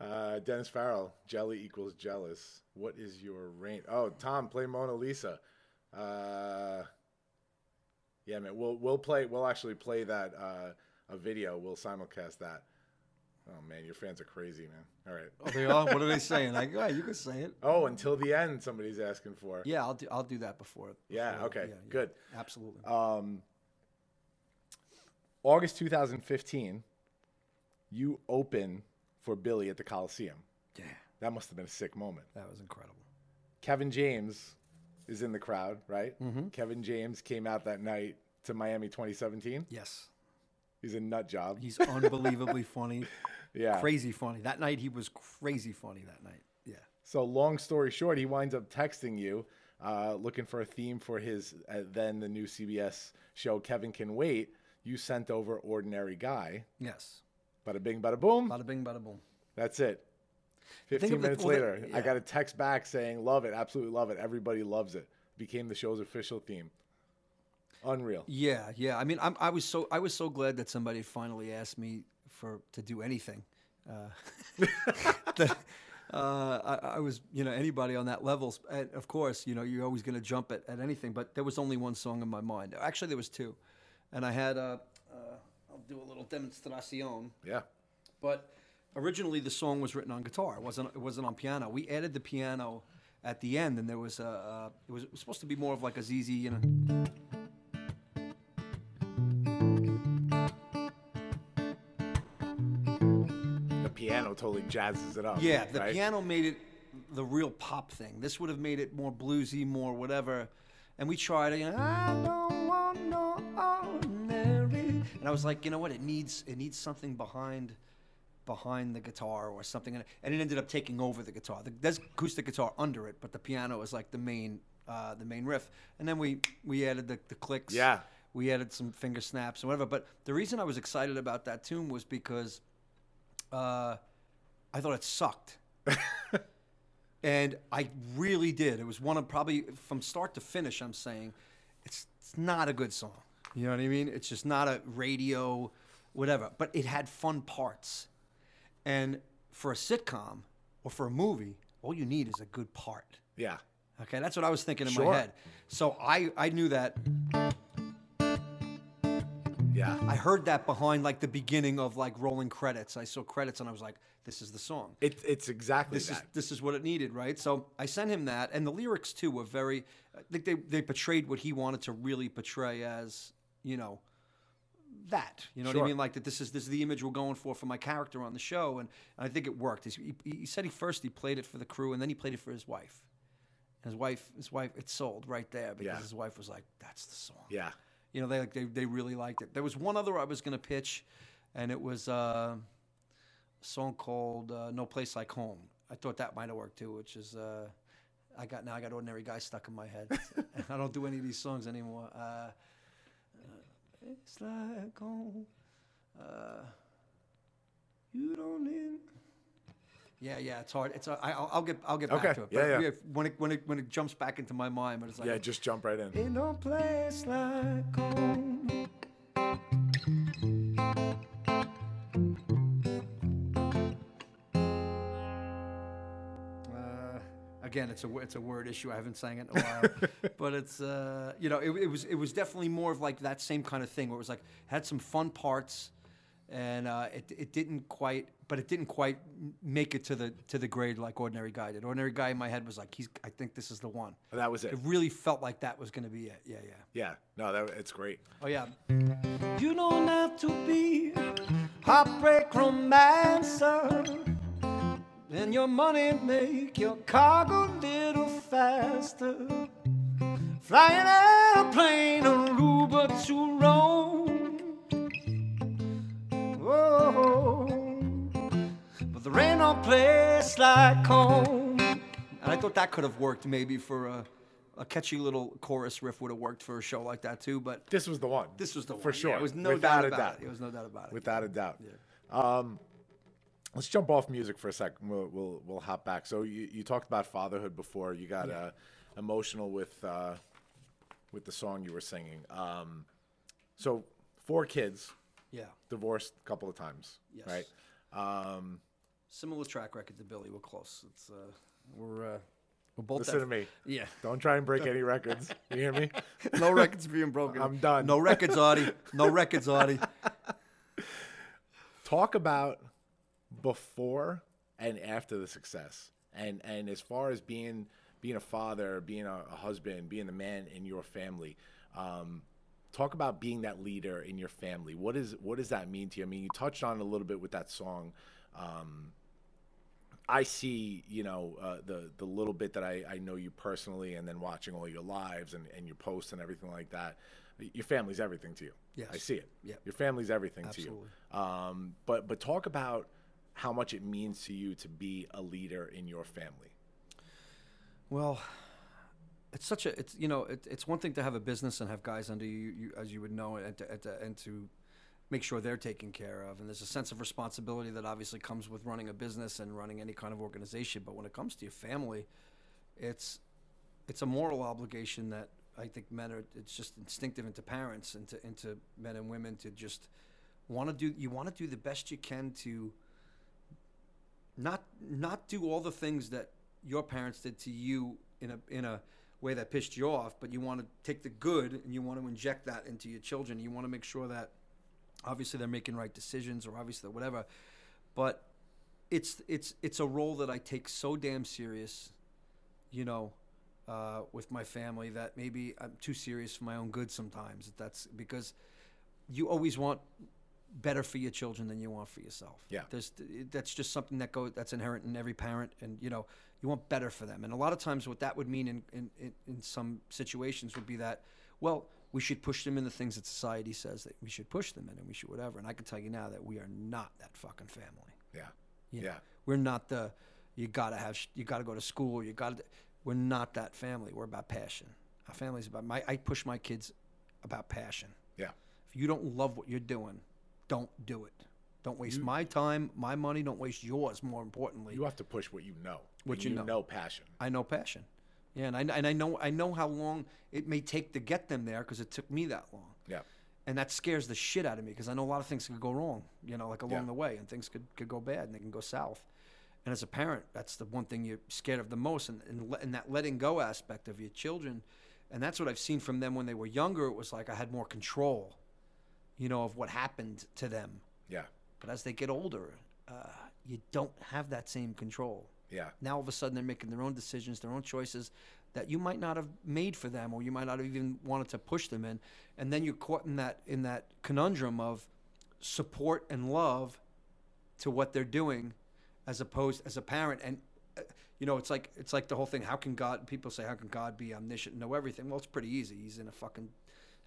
uh, Dennis Farrell. Jelly equals jealous. What is your range? Oh, Tom, play Mona Lisa. Uh, yeah, man. We'll we'll play. We'll actually play that uh, a video. We'll simulcast that. Oh man, your fans are crazy, man. All right. Oh, they are. What are they saying? Like, yeah, you can say it. Oh, until the end, somebody's asking for. Yeah, I'll do. I'll do that before. Yeah, before- okay, good. Absolutely. Um, August 2015, you open for Billy at the Coliseum. yeah, That must have been a sick moment. that was incredible. Kevin James is in the crowd, right? Mm-hmm. Kevin James came out that night to Miami 2017. Yes, He's a nut job. he's unbelievably *laughs* funny, yeah. crazy funny. That night he was crazy funny. That night. Yeah. So long story short, he winds up texting you, uh, looking for a theme for his uh, then the new CBS show Kevin Can Wait. You sent over Ordinary Guy. Yes. Bada bing, bada boom. Bada bing, bada boom. That's it. Think 15 of the- minutes well, the- later, I yeah. got a text back saying, Love it, absolutely love it. Everybody loves it. Became the show's official theme. Unreal. Yeah, yeah. I mean, I'm, I was so I was so glad that somebody finally asked me for to do anything. Uh, *laughs* that, uh, I, I was, you know, anybody on that level. And of course, you know, you're always going to jump at, at anything. But there was only one song in my mind. Actually, there was two, and I had a. Uh, I'll do a little demonstration. Yeah. But originally, the song was written on guitar. It wasn't. It wasn't on piano. We added the piano at the end, and there was a. Uh, it, was, it was supposed to be more of like a ZZ, you know. Totally jazzes it up. Yeah, the right? piano made it the real pop thing. This would have made it more bluesy, more whatever. And we tried it. You know, I don't want no ordinary. And I was like, you know what? It needs it needs something behind behind the guitar or something. And it ended up taking over the guitar. The- There's acoustic guitar under it, but the piano is like the main uh, the main riff. And then we we added the, the clicks. Yeah. We added some finger snaps and whatever. But the reason I was excited about that tune was because uh, I thought it sucked. *laughs* and I really did. It was one of probably from start to finish. I'm saying it's, it's not a good song. You know what I mean? It's just not a radio, whatever. But it had fun parts. And for a sitcom or for a movie, all you need is a good part. Yeah. Okay, that's what I was thinking in Sure. my head. So I, I knew that. Yeah. I heard that behind like the beginning of like rolling credits. I saw credits and I was like, this is the song. It, it's exactly this that. is this is what it needed, right? So I sent him that, and the lyrics too were very. I think they they portrayed what he wanted to really portray as, you know, that. You know what I mean? Like that. This is this is the image we're going for for my character on the show, and, and I think it worked. He, he said he first he played it for the crew, and then he played it for his wife. And his wife, his wife, it sold right there because Yeah. his wife was like, "That's the song." yeah. You know, they like they, they really liked it. There was one other I was gonna pitch, and it was uh, a song called uh, "No Place Like Home." I thought that might have worked too, which is uh, I got now I got "Ordinary Guy" stuck in my head. *laughs* I don't do any of these songs anymore. Uh, uh, it's like home. Uh, you don't need. Yeah, yeah, it's hard. It's uh, I, I'll, I'll get I'll get Okay, back to it. yeah, But yeah. when it when it when it jumps back into my mind, but it's like Yeah, just jump right in. Ain't no place like home. Uh, again, it's a wo- it's a word issue. I haven't sang it in a while, *laughs* but it's uh, you know it, it was it was definitely more of like that same kind of thing where it was like had some fun parts, and uh, it it didn't quite, but it didn't quite make it to the to the grade like Ordinary Guy did. Ordinary Guy in my head was like he's I think this is the one. That was it. It really felt like that was going to be it. Yeah, yeah. Yeah. No, that it's great. Oh yeah. You don't have to be heartbreak romancer. And your money make your car go a little faster. Fly an airplane or Uber to Rome. But there ain't no place like home. And I thought that could have worked maybe for a, a catchy little chorus riff would have worked for a show like that too. But This was the one. this was the one. for Yeah, sure. it was no Without doubt a about doubt. it. It was no doubt about it. Without a doubt. Um, let's jump off music for a second. We'll we'll, we'll hop back. So you, you talked about fatherhood before. You got uh, emotional with uh, with the song you were singing. Um, so four kids, yeah. divorced a couple of times, Yes. right? Um, Similar track record to Billy. We're close. It's uh, we're uh, we're both. listen to me. Yeah. Don't try and break any records. You hear me? *laughs* No records being broken. I'm done. No records, Audie. No records, Audie. *laughs* talk about before and after the success and and as far as being being a father being a, a husband being the man in your family um, talk about being that leader in your family what is what does that mean to you i mean you touched on a little bit with that song um, I see, you know, uh, the the little bit that I, I know you personally, and then watching all your lives and, and your posts and everything like that. Your family's everything to you. Yes. I see it. Yeah. Your family's everything Absolutely. to you. Um, but but talk about how much it means to you to be a leader in your family. Well, it's such a it's you know it, it's one thing to have a business and have guys under you, you as you would know and to, and to and to make sure they're taken care of and there's a sense of responsibility that obviously comes with running a business and running any kind of organization but when it comes to your family it's it's a moral obligation that I think men are it's just instinctive into parents and to into men and women to just want to do you want to do the best you can to not not do all the things that your parents did to you in a in a way that pissed you off, but you want to take the good and you want to inject that into your children. You want to make sure that obviously they're making right decisions or obviously whatever, but it's it's it's a role that I take so damn serious, you know, uh, with my family that maybe I'm too serious for my own good sometimes. That's because you always want better for your children than you want for yourself. Yeah. There's that's just something that go that's inherent in every parent, and you know you want better for them. And a lot of times, what that would mean in, in, in some situations would be that, well, we should push them in the things that society says that we should push them in, and we should whatever. And I can tell you now that we are not that fucking family. Yeah. You know, Yeah. We're not the you gotta have you gotta go to school. You gotta. We're not that family. We're about passion. Our family's about my. I push my kids about passion. Yeah. If you don't love what you're doing, don't do it. Don't waste my time, my money. Don't waste yours. More importantly, You have to push what you know. What and you know. know passion. I know passion. Yeah, and I and I know I know how long it may take to get them there because it took me that long. Yeah. And that scares the shit out of me because I know a lot of things could go wrong, you know, like along Yeah. the way, and things could, could go bad and they can go south. And as a parent, that's the one thing you're scared of the most, and, and, and that letting go aspect of your children. And that's what I've seen from them when they were younger. It was like I had more control, you know, of what happened to them. Yeah. But as they get older, uh, you don't have that same control. Yeah. Now all of a sudden they're making their own decisions, their own choices that you might not have made for them, or you might not have even wanted to push them in, and then you're caught in that in that conundrum of support and love to what they're doing, as opposed as a parent. And uh, you know, it's like it's like the whole thing. How can God? People say, how can God be omniscient, and know everything? Well, it's pretty easy. He's in a fucking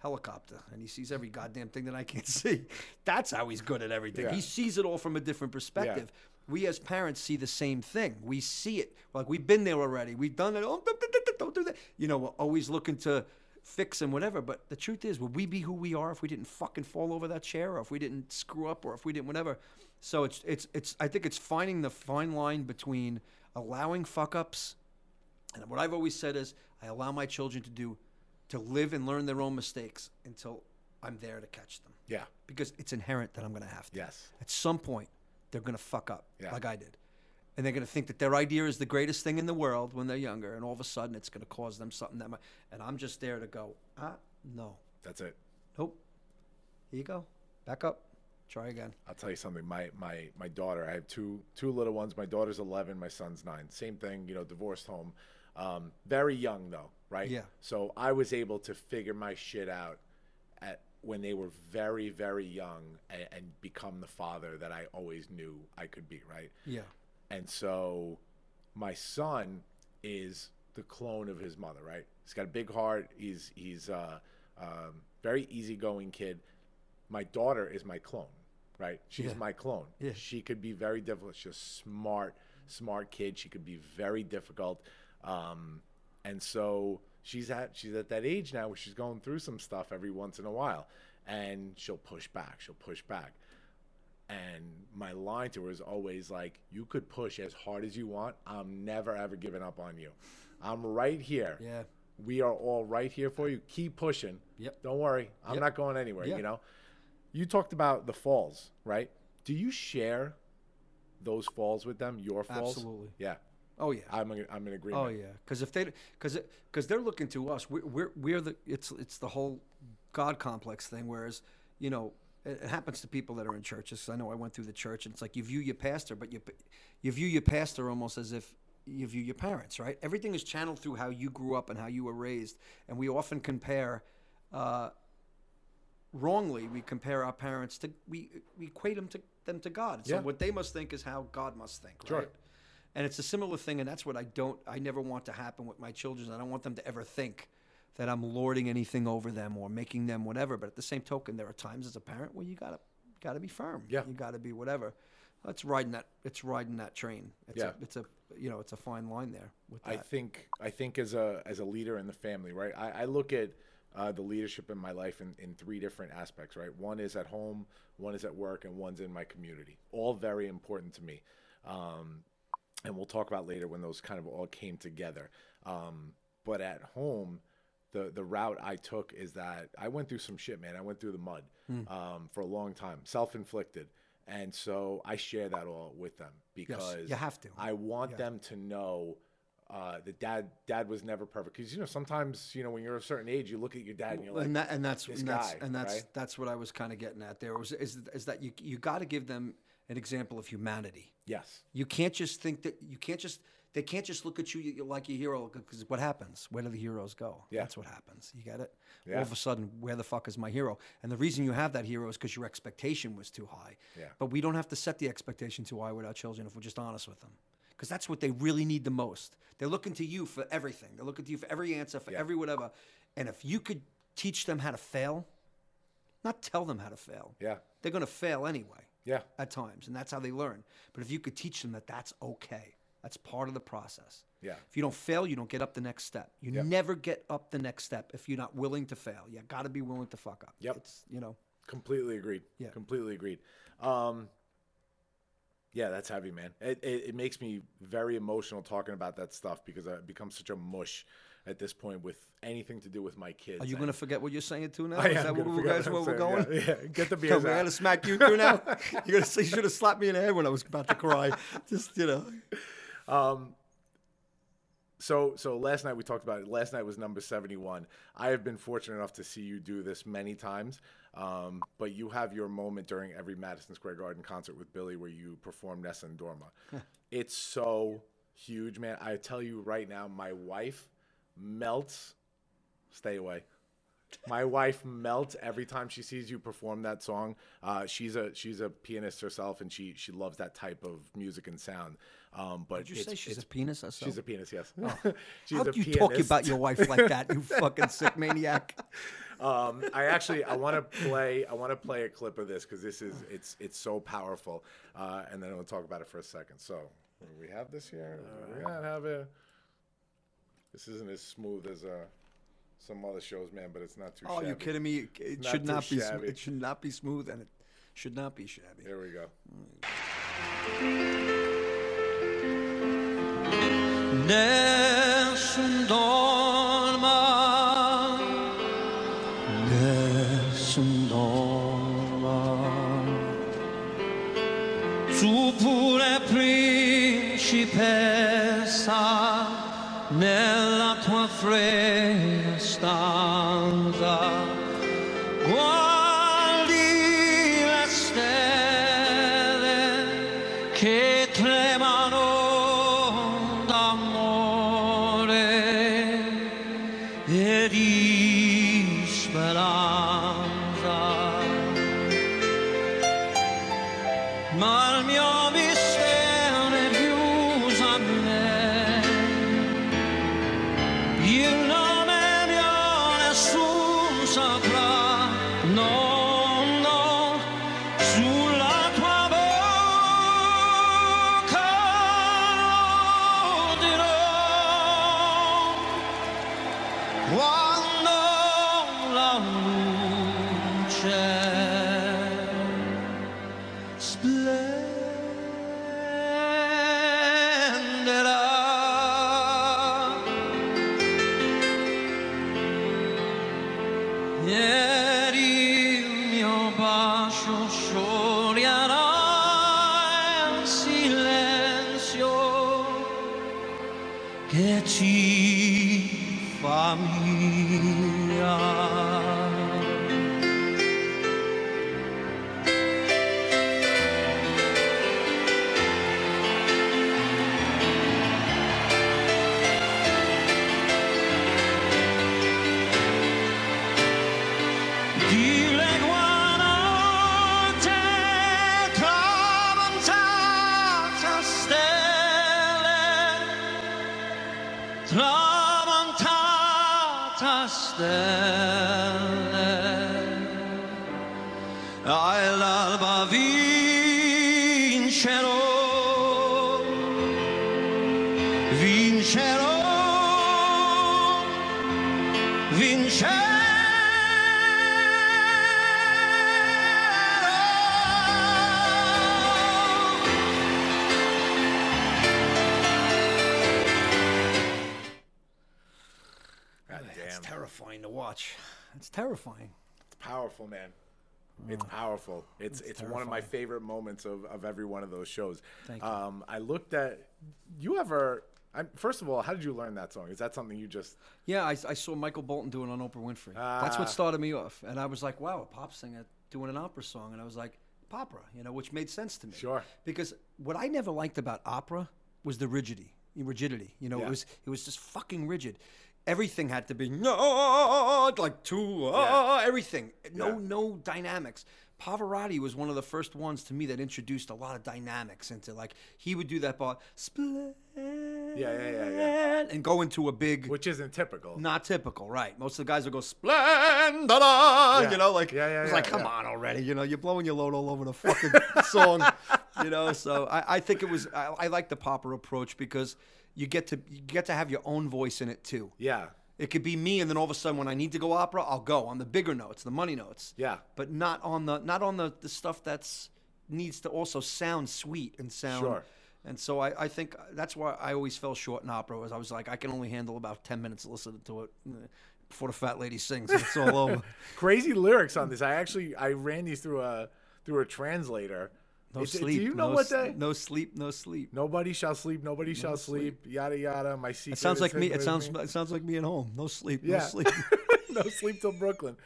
helicopter and he sees every goddamn thing that I can't *laughs* see. That's how he's good at everything. Yeah. He sees it all from a different perspective. We as parents see the same thing. We see it. Like we've been there already. We've done it. Oh, don't, don't that. You know, we're always looking to fix and whatever. But the truth is, would we be who we are if we didn't fucking fall over that chair, or if we didn't screw up, or if we didn't whatever? So it's it's it's. I think it's finding the fine line between allowing fuck ups, and what I've always said is, I allow my children to do, to live and learn their own mistakes until I'm there to catch them Yeah. because it's inherent that I'm going to have to. Yes. At some point, they're going to fuck up Yeah. like I did. And they're going to think that their idea is the greatest thing in the world when they're younger. And all of a sudden, it's going to cause them something that might. And I'm just there to go, ah, no. That's it. Nope. Here you go. Back up. Try again. I'll tell you something. My my my daughter. I have two two little ones. My daughter's 11. My son's nine. Same thing. You know, divorced home. Um, very young though, right? Yeah. So I was able to figure my shit out at when they were very very young and, and become the father that I always knew I could be. Right. Yeah. And so my son is the clone of his mother, right? He's got a big heart. He's he's uh, um, very easygoing kid. My daughter is my clone, right? She's Yeah. my clone. Yeah. She could be very difficult. She's a smart, smart kid. She could be very difficult. Um, and so she's at she's at that age now where she's going through some stuff every once in a while, and she'll push back. She'll push back. And my line to her is always like, "You could push as hard as you want. I'm never ever giving up on you. I'm right here. Yeah. We are all right here for you. Keep pushing. Yep. Don't worry. I'm Yep. not going anywhere. Yeah. You know. You talked about the falls, right? Do you share those falls with them? Your falls? Absolutely. Yeah. Oh, yeah. I'm in, I'm in agreement. Oh yeah, because if they, because because they're looking to us, we're, we're we're the it's it's the whole God complex thing. Whereas you know it, it happens to people that are in churches. 'cause I know I went through the church, and it's like you view your pastor, but you you view your pastor almost as if you view your parents, right? Everything is channeled through how you grew up and how you were raised, and we often compare. Uh, wrongly, we compare our parents to we we equate them to them to God. So Yeah. what they must think is how God must think, Sure. And it's a similar thing, and that's what I don't, I never want to happen with my children. I don't want them to ever think that I'm lording anything over them or making them whatever. But at the same token, there are times as a parent where you gotta, gotta be firm. Yeah. You gotta be whatever. It's riding that, it's riding that train. It's Yeah. A, it's a, you know, it's a fine line there with that. I think I think as a as a leader in the family, right? I, I look at uh, the leadership in my life in, in three different aspects, right? One is at home, one is at work, and one's in my community. All very important to me. Um, and we'll talk about later when those kind of all came together. Um, but at home, the the route I took is that I went through some shit, man. I went through the mud um, for a long time, self inflicted, and so I share that all with them because you have to. I want them to know. Uh, that dad, dad was never perfect because you know sometimes you know when you're a certain age you look at your dad and you're like, and that and that's and that's guy, and that's right? that's what I was kind of getting at there was is is that you you got to give them an example of humanity. yes, You can't just think that you can't just they can't just look at you like a hero because what happens? Where do the heroes go? Yeah. That's what happens. You get it? Yeah. All of a sudden, where the fuck is my hero? And the reason you have that hero is because your expectation was too high. Yeah. But we don't have to set the expectation too high with our children if we're just honest with them. Because that's what they really need the most. They're looking to you for everything. They're looking to you for every answer, for Yeah. every whatever. And if you could teach them how to fail, not tell them how to fail. Yeah. They're going to fail anyway Yeah. at times, and that's how they learn. But if you could teach them that that's okay, that's part of the process. Yeah. If you don't fail, you don't get up the next step. You Yep. never get up the next step if you're not willing to fail. You got to be willing to fuck up. Yep. It's, you know, Completely agreed. Yeah. Completely agreed. Um, yeah, that's heavy, man. It, it, it makes me very emotional talking about that stuff because I become such a mush at this point with anything to do with my kids. are you going to forget what you're saying to now? *laughs* I Is that gonna where, we forget guys, what where we're going? yeah. Yeah, get the *laughs* Come, beers I out. got to smack you through now. *laughs* You're gonna say you should have slapped me in the head when I was about to cry. Just you know. Um, So so last night we talked about it. Last night was number 71. I have been fortunate enough to see you do this many times. Um, but you have your moment during every Madison Square Garden concert with Billy where you perform Nessun Dorma. it's so huge, man. I tell you right now, my wife melts. Stay away. My wife melts every time she sees you perform that song. Uh, she's a she's a pianist herself, and she she loves that type of music and sound. Um, but Did you say she's a penis? Herself? She's a penis, yes. *laughs* she's How a do you talk about your wife like that? You *laughs* fucking sick maniac. Um, I actually I want to play I want to play a clip of this because this is it's it's so powerful, uh, and then we'll talk about it for a second. So we have this here. Do we not have it. This isn't as smooth as uh, some other shows, man, but it's not too. Shabby. Oh, you kidding me? It not should too not be. Sm- it should not be smooth, and it should not be shabby. Here we go. Nessun powerful. It's it's, one of my favorite moments of, of every one of those shows. Thank you. Um, I looked at you ever. I, first of all, how did you learn that song? Is that something you just? Yeah, I, I saw Michael Bolton doing on Oprah Winfrey. That's Ah. what started me off, and I was like, "Wow, a pop singer doing an opera song," and I was like, "Opera," you know, which made sense to me. Sure. Because what I never liked about opera was the rigidity. rigidity. You know, Yeah. it was it was just fucking rigid. Everything had to be no, *laughs* like two, ah, everything. No, Yeah. no dynamics. Pavarotti was one of the first ones to me that introduced a lot of dynamics into like he would do that part, splendid, yeah, yeah, yeah. and go into a big, Which isn't typical. not typical, right? Most of the guys would go splendid, you know, like Yeah, yeah, it's yeah, like come yeah. on already, you know, you're blowing your load all over the *laughs* fucking song, you know. So I, I think it was I, I like the popper approach because you get to you get to have your own voice in it too. Yeah. It could be me, and then all of a sudden, when I need to go opera, I'll go on the bigger notes, the money notes. Yeah. But not on the not on the, the stuff that's needs to also sound sweet and sound. Sure. And so I, I think that's why I always fell short in opera. Was I was like I can only handle about ten minutes listening to it before the fat lady sings. and It's all over. *laughs* Crazy lyrics on this. I actually I ran these through a through a translator. No It's- sleep. Do you know no, what that? No sleep. No sleep. Nobody shall sleep. Nobody shall sleep. Yada yada. My secret. It sounds like me. It sounds. me. It sounds like me at home. No sleep. Yeah. No sleep. *laughs* no sleep till Brooklyn.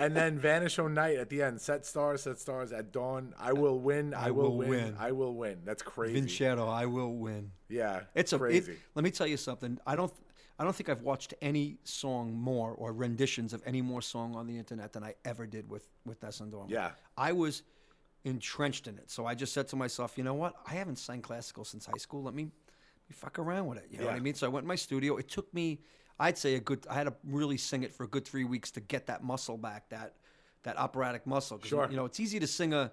And then Vanish on Night at the end. Set stars, set stars at dawn. I uh, will win. I, will, will win. win. I will win. That's crazy. Vincero, I will win. Yeah. It's a. It, crazy. let me tell you something. I don't. I don't think I've watched any song more or renditions of any more song on the internet than I ever did with with Nessun Dorma. Yeah. I was entrenched in it. So I just said to myself, you know what? I haven't sang classical since high school. Let me, let me fuck around with it. You know what I mean? So I went in my studio. It took me, I'd say a good. I had to really sing it for a good three weeks to get that muscle back, that that operatic muscle. Sure. You know, it's easy to sing a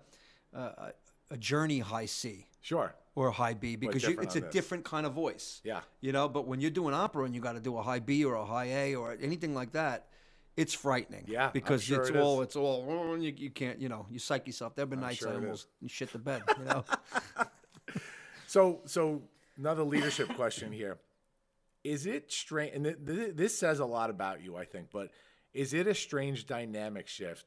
a, a journey high C Sure. or a high B because you, it's a this. different kind of voice. Yeah. You know, but when you're doing opera and you got to do a high B or a high A or anything like that, it's frightening. Yeah, I'm Because sure it's it all it's all oh, you, you can't you know you psych yourself. There've been nights sure I it is. almost *laughs* shit the bed. You know. *laughs* So, so another leadership question here: Is it strange? And th- th- this says a lot about you, I think. But is it a strange dynamic shift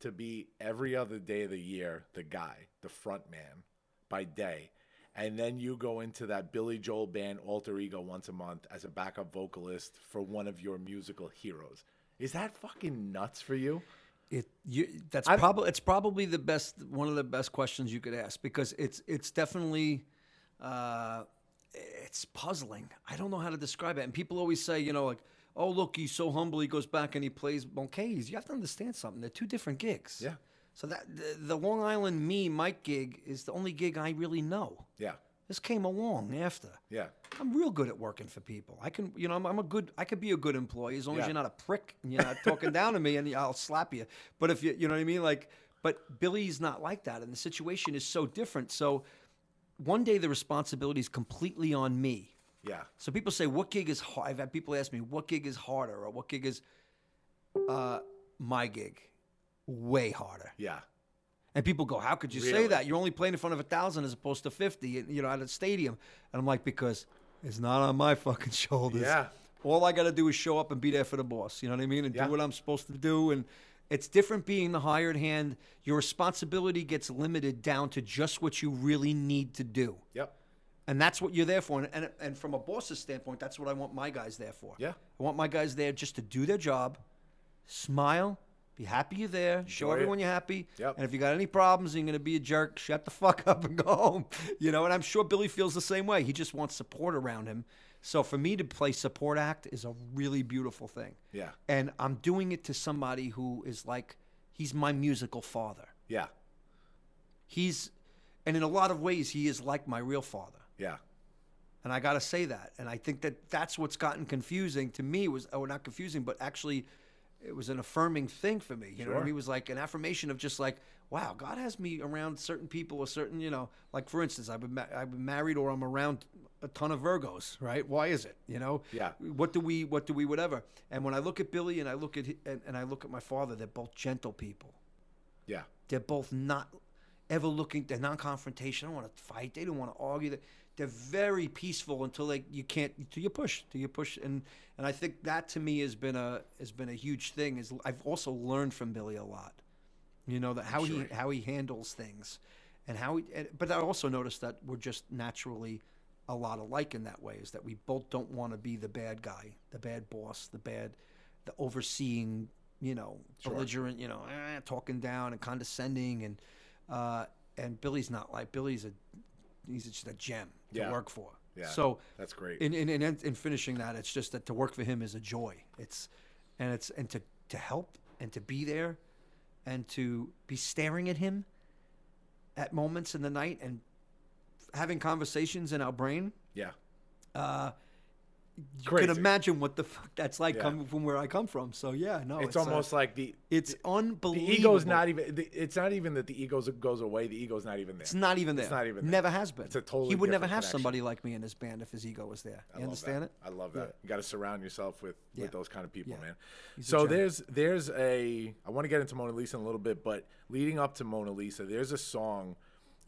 to be every other day of the year the guy, the front man, by day, and then you go into that Billy Joel band alter ego once a month as a backup vocalist for one of your musical heroes? Is that fucking nuts for you? It you, that's probably it's probably the best one of the best questions you could ask because it's it's definitely uh, it's puzzling. I don't know how to describe it. And people always say, you know, like, oh look, he's so humble. He goes back and he plays bouquets. You have to understand something. They're two different gigs. Yeah. So that the, the Long Island me Mike gig is the only gig I really know. Yeah, This came along after. yeah, I'm real good at working for people. I can, you know, I'm, I'm a good, I could be a good employee as long Yeah. as you're not a prick and you're not talking down to me and I'll slap you. But if you, you know what I mean? Like, but Billy's not like that. And the situation is so different. So one day the responsibility is completely on me. yeah, So people say, what gig is hard? I've had people ask me, what gig is harder or what gig is uh, my gig? Way harder. yeah. And people go, "How could you say that? You're only playing in front of a thousand as opposed to fifty, you know, at a stadium." And I'm like, "Because it's not on my *laughs* fucking shoulders. Yeah. All I got to do is show up and be there for the boss. You know what I mean? And Yeah. do what I'm supposed to do. And it's different being the hired hand. Your responsibility gets limited down to just what you really need to do, Yep. and that's what you're there for. And and, and from a boss's standpoint, that's what I want my guys there for. Yeah. I want my guys there just to do their job, smile, be happy you're there, show Enjoy it. everyone you're happy. Yep. And if you got any problems and you're going to be a jerk, shut the fuck up and go home. *laughs* You know, and I'm sure Billy feels the same way. He just wants support around him. So for me to play support act is a really beautiful thing. Yeah. And I'm doing it to somebody who is like, he's my musical father. Yeah. He's, and in a lot of ways, he is like my real father. Yeah. And I got to say that. And I think that that's what's gotten confusing to me was, oh, not confusing, but actually it was an affirming thing for me. You know I Sure. mean? It was like an affirmation of just like, wow, God has me around certain people, a certain, you know, like for instance, I've been, ma- I've been married or I'm around a ton of Virgos, right? Why is it? You know? Yeah. What do we, what do we, whatever. And when I look at Billy and I look at, and, and I look at my father, they're both gentle people. Yeah. They're both not ever looking. They're non-confrontational. They don't want to fight. They don't want to argue. They- They're very peaceful until they you can't till you push till you push and and I think that to me has been a has been a huge thing. Is I've also learned from Billy a lot. You know that how he how he handles things, and how he. and- But I also noticed that we're just naturally a lot alike in that way. Is that we both don't want to be the bad guy, the bad boss, the bad, the overseeing, you know, belligerent, you know, eh, talking down and condescending, and uh, and Billy's not like Billy's a he's just a gem to Yeah. work for. Yeah, So that's great. In in, in in finishing that, it's just that to work for him is a joy. It's and it's and to to help and to be there and to be staring at him at moments in the night and having conversations in our brain. yeah, uh, You Crazy. can imagine what the fuck that's like Yeah. coming from where I come from. So yeah, no, it's, uh, almost like the it's the unbelievable. The ego's not even. The, it's not even that the ego goes away. The ego's not even there. It's not even there. It's not even there. Never has been. It's a totally He would never have connection. somebody like me in his band if his ego was there. You understand that. it? I love that. Yeah. You got to surround yourself with Yeah. with those kind of people, man. He's So there's there's a I want to get into Mona Lisa in a little bit, but leading up to Mona Lisa, there's a song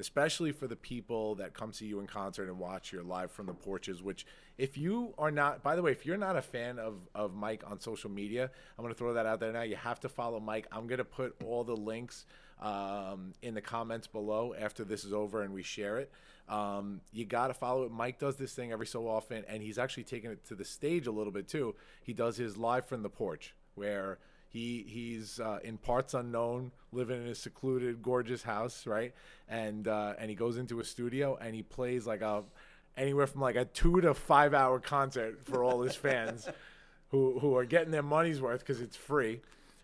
especially for the people that come see you in concert and watch your live from the porches which if you are not by the way if you're not a fan of of mike on social media i'm going to throw that out there now. You have to follow mike. I'm going to put all the links um, in the comments below after this is over and we share it. Um, you got to follow it. Mike does this thing every so often and he's actually taking it to the stage a little bit too. He does his live from the porch where he he's uh, in parts unknown, living in a secluded, gorgeous house, right? And uh, and he goes into a studio and he plays like a anywhere from like a two to five hour concert for all his fans, *laughs* who who are getting their money's worth because it's free.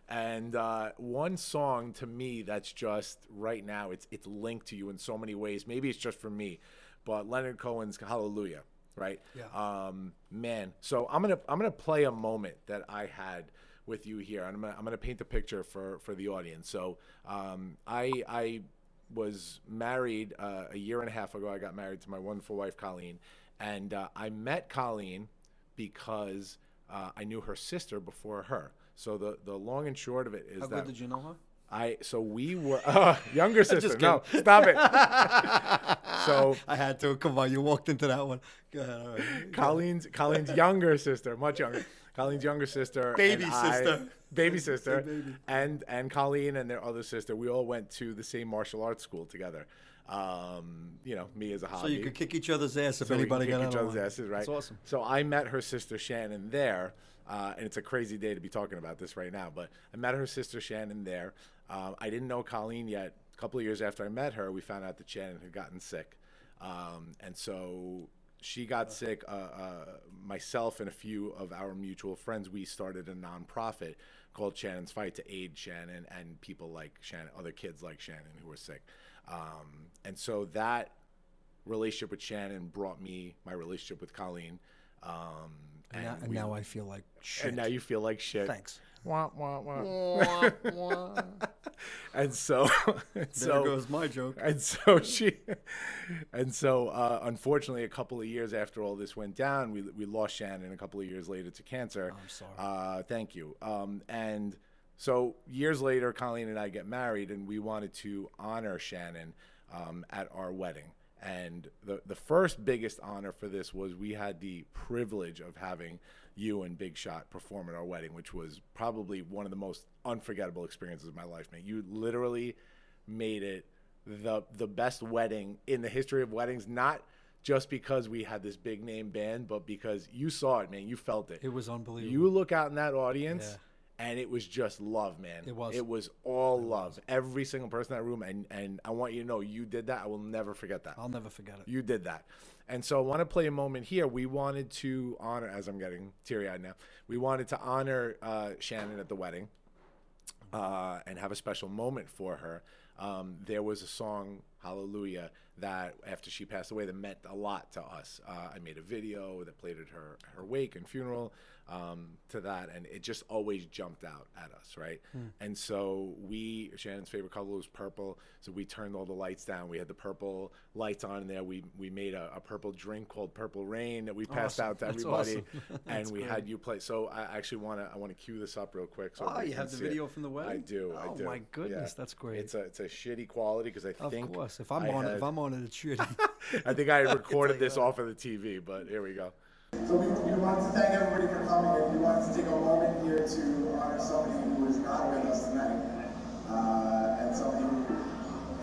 And uh, one song to me that's just right now it's it's linked to you in so many ways. Maybe it's just for me, but Leonard Cohen's Hallelujah, right? Yeah. Um, man, so I'm gonna I'm gonna play a moment that I had with you here, and I'm gonna, I'm gonna paint the picture for for the audience. So um, I I was married uh, a year and a half ago. I got married to my wonderful wife Colleen, and uh, I met Colleen because uh, I knew her sister before her. So the the long and short of it is How that good did you know her? I so we were *laughs* uh, younger *laughs* sister. No, stop it. *laughs* so I had to. Come on, you walked into that one. Go ahead. All right. Colleen's Colleen's younger sister, much younger. Colleen's younger sister, Baby and I- *laughs* sister. baby sister, baby. and and Colleen and their other sister. We all went to the same martial arts school together. Um, you know, me as a hobby. So you could kick each other's ass if So we anybody got kick each out of other's asses, right? That's awesome. So I met her sister Shannon there, uh, and it's a crazy day to be talking about this right now. But I met her sister Shannon there. Um, I didn't know Colleen yet. A couple of years after I met her, we found out that Shannon had gotten sick, um, and so she got sick. Uh, uh, myself and a few of our mutual friends, we started a nonprofit called Shannon's Fight to aid Shannon and people like Shannon, other kids like Shannon who were sick. Um, and so that relationship with Shannon brought me my relationship with Colleen. Um, And, now, and we- now I feel like shit. and now you feel like shit. Thanks. Wah, wah, wah. and so, *laughs* and There so goes my joke. and so she, and so uh, unfortunately, a couple of years after all this went down, we we lost Shannon. A couple of years later to cancer. I'm sorry. Uh, thank you. Um, and so years later, Colleen and I get married, and we wanted to honor Shannon um, at our wedding. And the the first biggest honor for this was we had the privilege of having you and Big Shot perform at our wedding, which was probably one of the most unforgettable experiences of my life, man. You literally made it the the best wedding in the history of weddings, not just because we had this big name band, but because you saw it, man. You felt it. It was unbelievable. You look out in that audience, Yeah. and it was just love, man. It was. It was all love. Every single person in that room, and and I want you to know, you did that. I will never forget that. I'll never forget it. You did that. And so I want to play a moment here. We wanted to honor, as I'm getting teary eyed now, we wanted to honor uh, Shannon at the wedding uh, and have a special moment for her. Um, there was a song, Hallelujah, that after she passed away, that meant a lot to us. Uh, I made a video that played at her, her wake and funeral um, to that, and it just always jumped out at us, right? And so we, Shannon's favorite color was purple, so we turned all the lights down. We had the purple lights on in there. We we made a, a purple drink called Purple Rain that we passed Awesome. out to everybody, awesome. *laughs* and we great. had you play. So I actually want to I want to cue this up real quick. So Oh, you have the see it. video from the web? I wedding? do. I Oh, do. my goodness, that's great. It's a it's a shitty quality because I Of think course. If I'm I on it, had- if I'm on it, it's shitty. *laughs* I think I *laughs* recorded this off of the TV, but here we go. So we, we wanted to thank everybody for coming and we wanted to take a moment here to honor somebody who is not with us tonight. Uh, and somebody who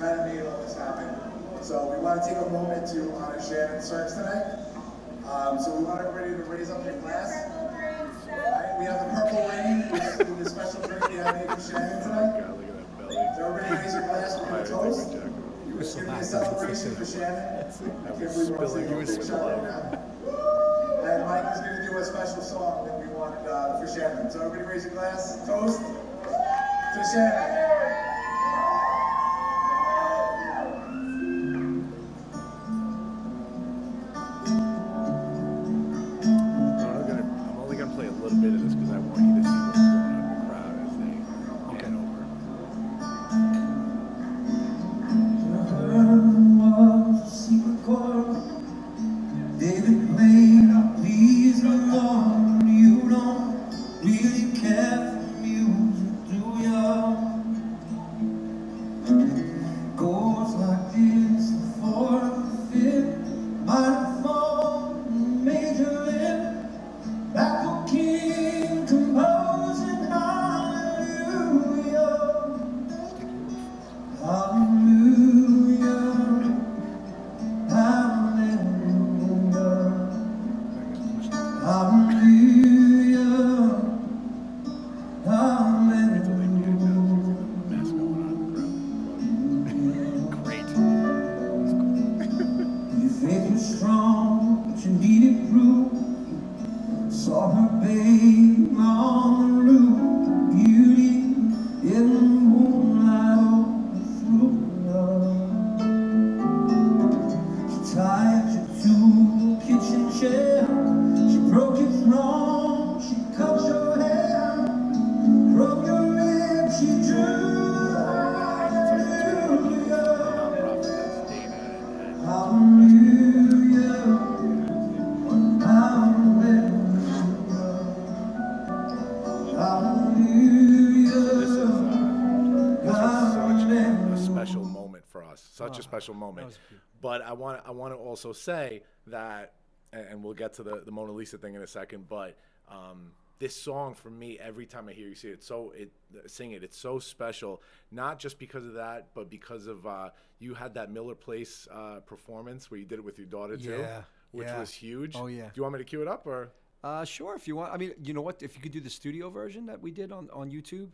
kind of made all this happen. So we want to take a moment to honor Shannon Sirks tonight. Um, so we want everybody to raise up their glass. Alright, we have the purple rain with, with a special drink that I made for Shannon tonight. God, look at that belly. So everybody raise your glass I a toast. take my jacket off. was so a celebration for Shannon. Give was spilling, you big spilling. Mike is gonna do a special song that we wanted uh, for Shannon. So everybody raise your glass. Toast to Shannon. Also say that, and we'll get to the, the Mona Lisa thing in a second. But um, this song for me, every time I hear you see it, so it sing it, it's so special. Not just because of that, but because of uh, you had that Miller Place uh, performance where you did it with your daughter too, Yeah, which yeah. was huge. Oh, yeah. Do you want me to cue it up or? Uh, sure, if you want. I mean, you know what? If you could do the studio version that we did on, on YouTube,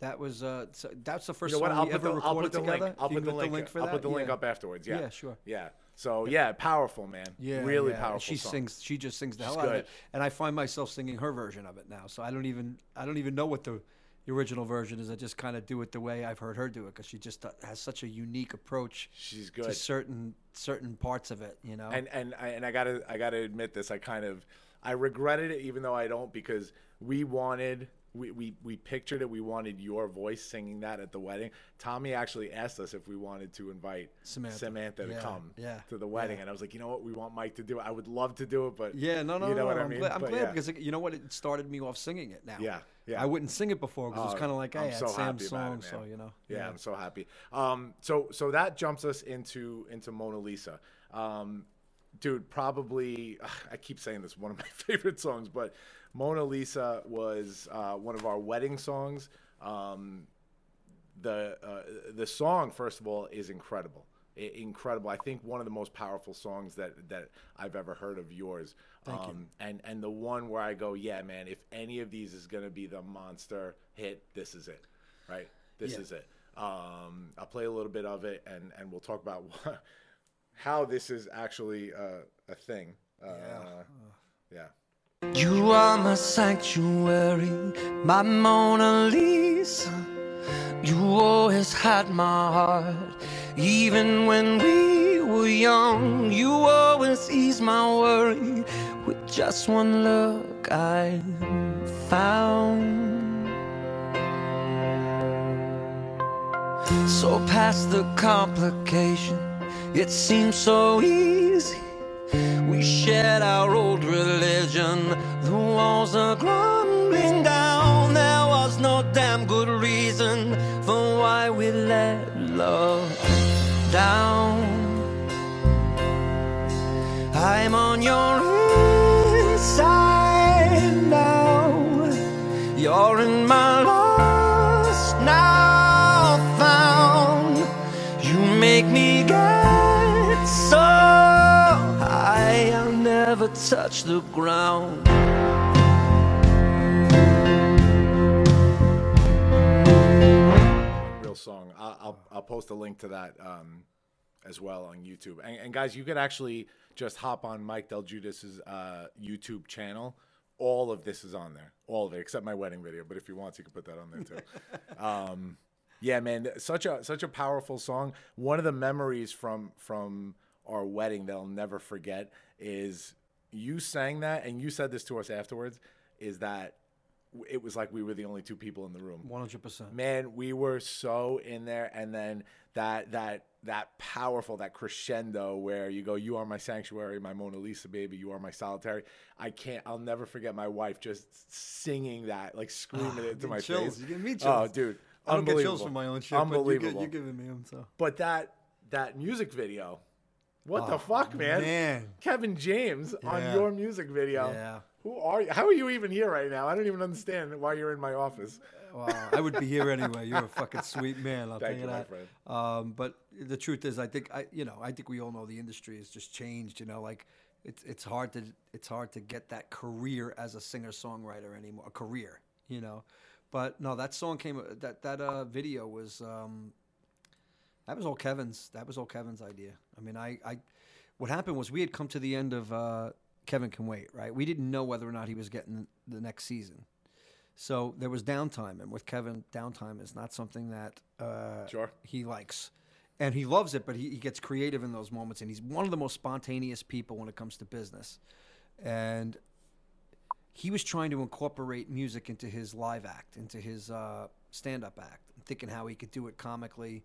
that was uh, so that's the first You know what? song I'll we put, ever the, I'll recorded put the together. link. I'll put the link. for I'll that, put the link up afterwards. Yeah. Yeah, sure. Yeah. So yeah, powerful man. Yeah, Really yeah. powerful. She song. sings. She just sings the She's hell out of it, and I find myself singing her version of it now. So I don't even I don't even know what the, the original version is. I just kind of do it the way I've heard her do it because she just uh, has such a unique approach She's to good. certain certain parts of it. You know. and and I, and I gotta I gotta admit this. I kind of I regretted it, even though I don't, because we wanted we, we we pictured it. We wanted your voice singing that at the wedding. Tommy actually asked us if we wanted to invite Samantha. to Yeah, come yeah, to the wedding, yeah. and I was like, you know what, we want Mike to do it. I would love to do it, but Yeah, no, no, you know no. what no, I I'm mean. glad, I'm glad because it, you know what? It started me off singing it now. Yeah, yeah. I wouldn't sing it before because it was Oh, kind of like, I'm so it's Sam's it, song, man. so you know. Yeah, I'm so happy. Um, so so that jumps us into into Mona Lisa. Um, dude, probably I keep saying this one of my *laughs* favorite songs, but Mona Lisa was uh, one of our wedding songs. Um, the uh, the song, first of all, is incredible. I- incredible. I think one of the most powerful songs that that I've ever heard of yours. Thank you. um, And and the one where I go, yeah, man. If any of these is gonna be the monster hit, this is it, right? This Yeah. is it. Um, I'll play a little bit of it, and and we'll talk about *laughs* how this is actually uh, a thing. Uh, yeah. You are my sanctuary, my Mona Lisa. You always had my heart, even when we were young. You always eased my worry with just one look I found. So past the complication, it seems so easy. We shared our old religion. The walls are crumbling down. There was no damn good reason for why we let love down. I'm on your touch the ground. real song. I'll, I'll I'll post a link to that um, as well on YouTube. And, and guys, you could actually just hop on Mike DelGuidice's uh, YouTube channel. All of this is on there, all of it, except my wedding video. But if you want, you can put that on there too. *laughs* um, yeah, man, such a such a powerful song. One of the memories from from our wedding that I'll never forget is you sang that, and you said this to us afterwards. Is that it was like we were the only two people in the room. One hundred percent. Man, we were so in there, and then that that that powerful that crescendo where you go, "You are my sanctuary, my Mona Lisa, baby. You are my solitary." I can't. I'll never forget my wife just singing that, like screaming ah, it into my chills. face. You give me chills Oh, chills. dude, I don't get chills from my own shit, Unbelievable. but you get, you're giving me them. So But that that music video, what the Oh, fuck, man? man. Kevin James on your music video. Yeah. Who are you? How are you even here right now? I don't even understand why you're in my office. Wow, I would be here anyway. You're a fucking sweet man. I'll *laughs* Thank tell you that. Um, but the truth is, I think I, you know, I think we all know the industry has just changed. You know, like it's it's hard to it's hard to get that career as a singer songwriter anymore. A career, you know. But no, that song came. That that uh, video was um, that was all Kevin's. That was all Kevin's idea. I mean, I, I what happened was we had come to the end of uh, Kevin Can Wait, right? We didn't know whether or not he was getting the next season. So there was downtime, and with Kevin, downtime is not something that uh, Sure. he likes, and he loves it. But he, he gets creative in those moments, and he's one of the most spontaneous people when it comes to business. And he was trying to incorporate music into his live act, into his uh, stand-up act, thinking how he could do it comically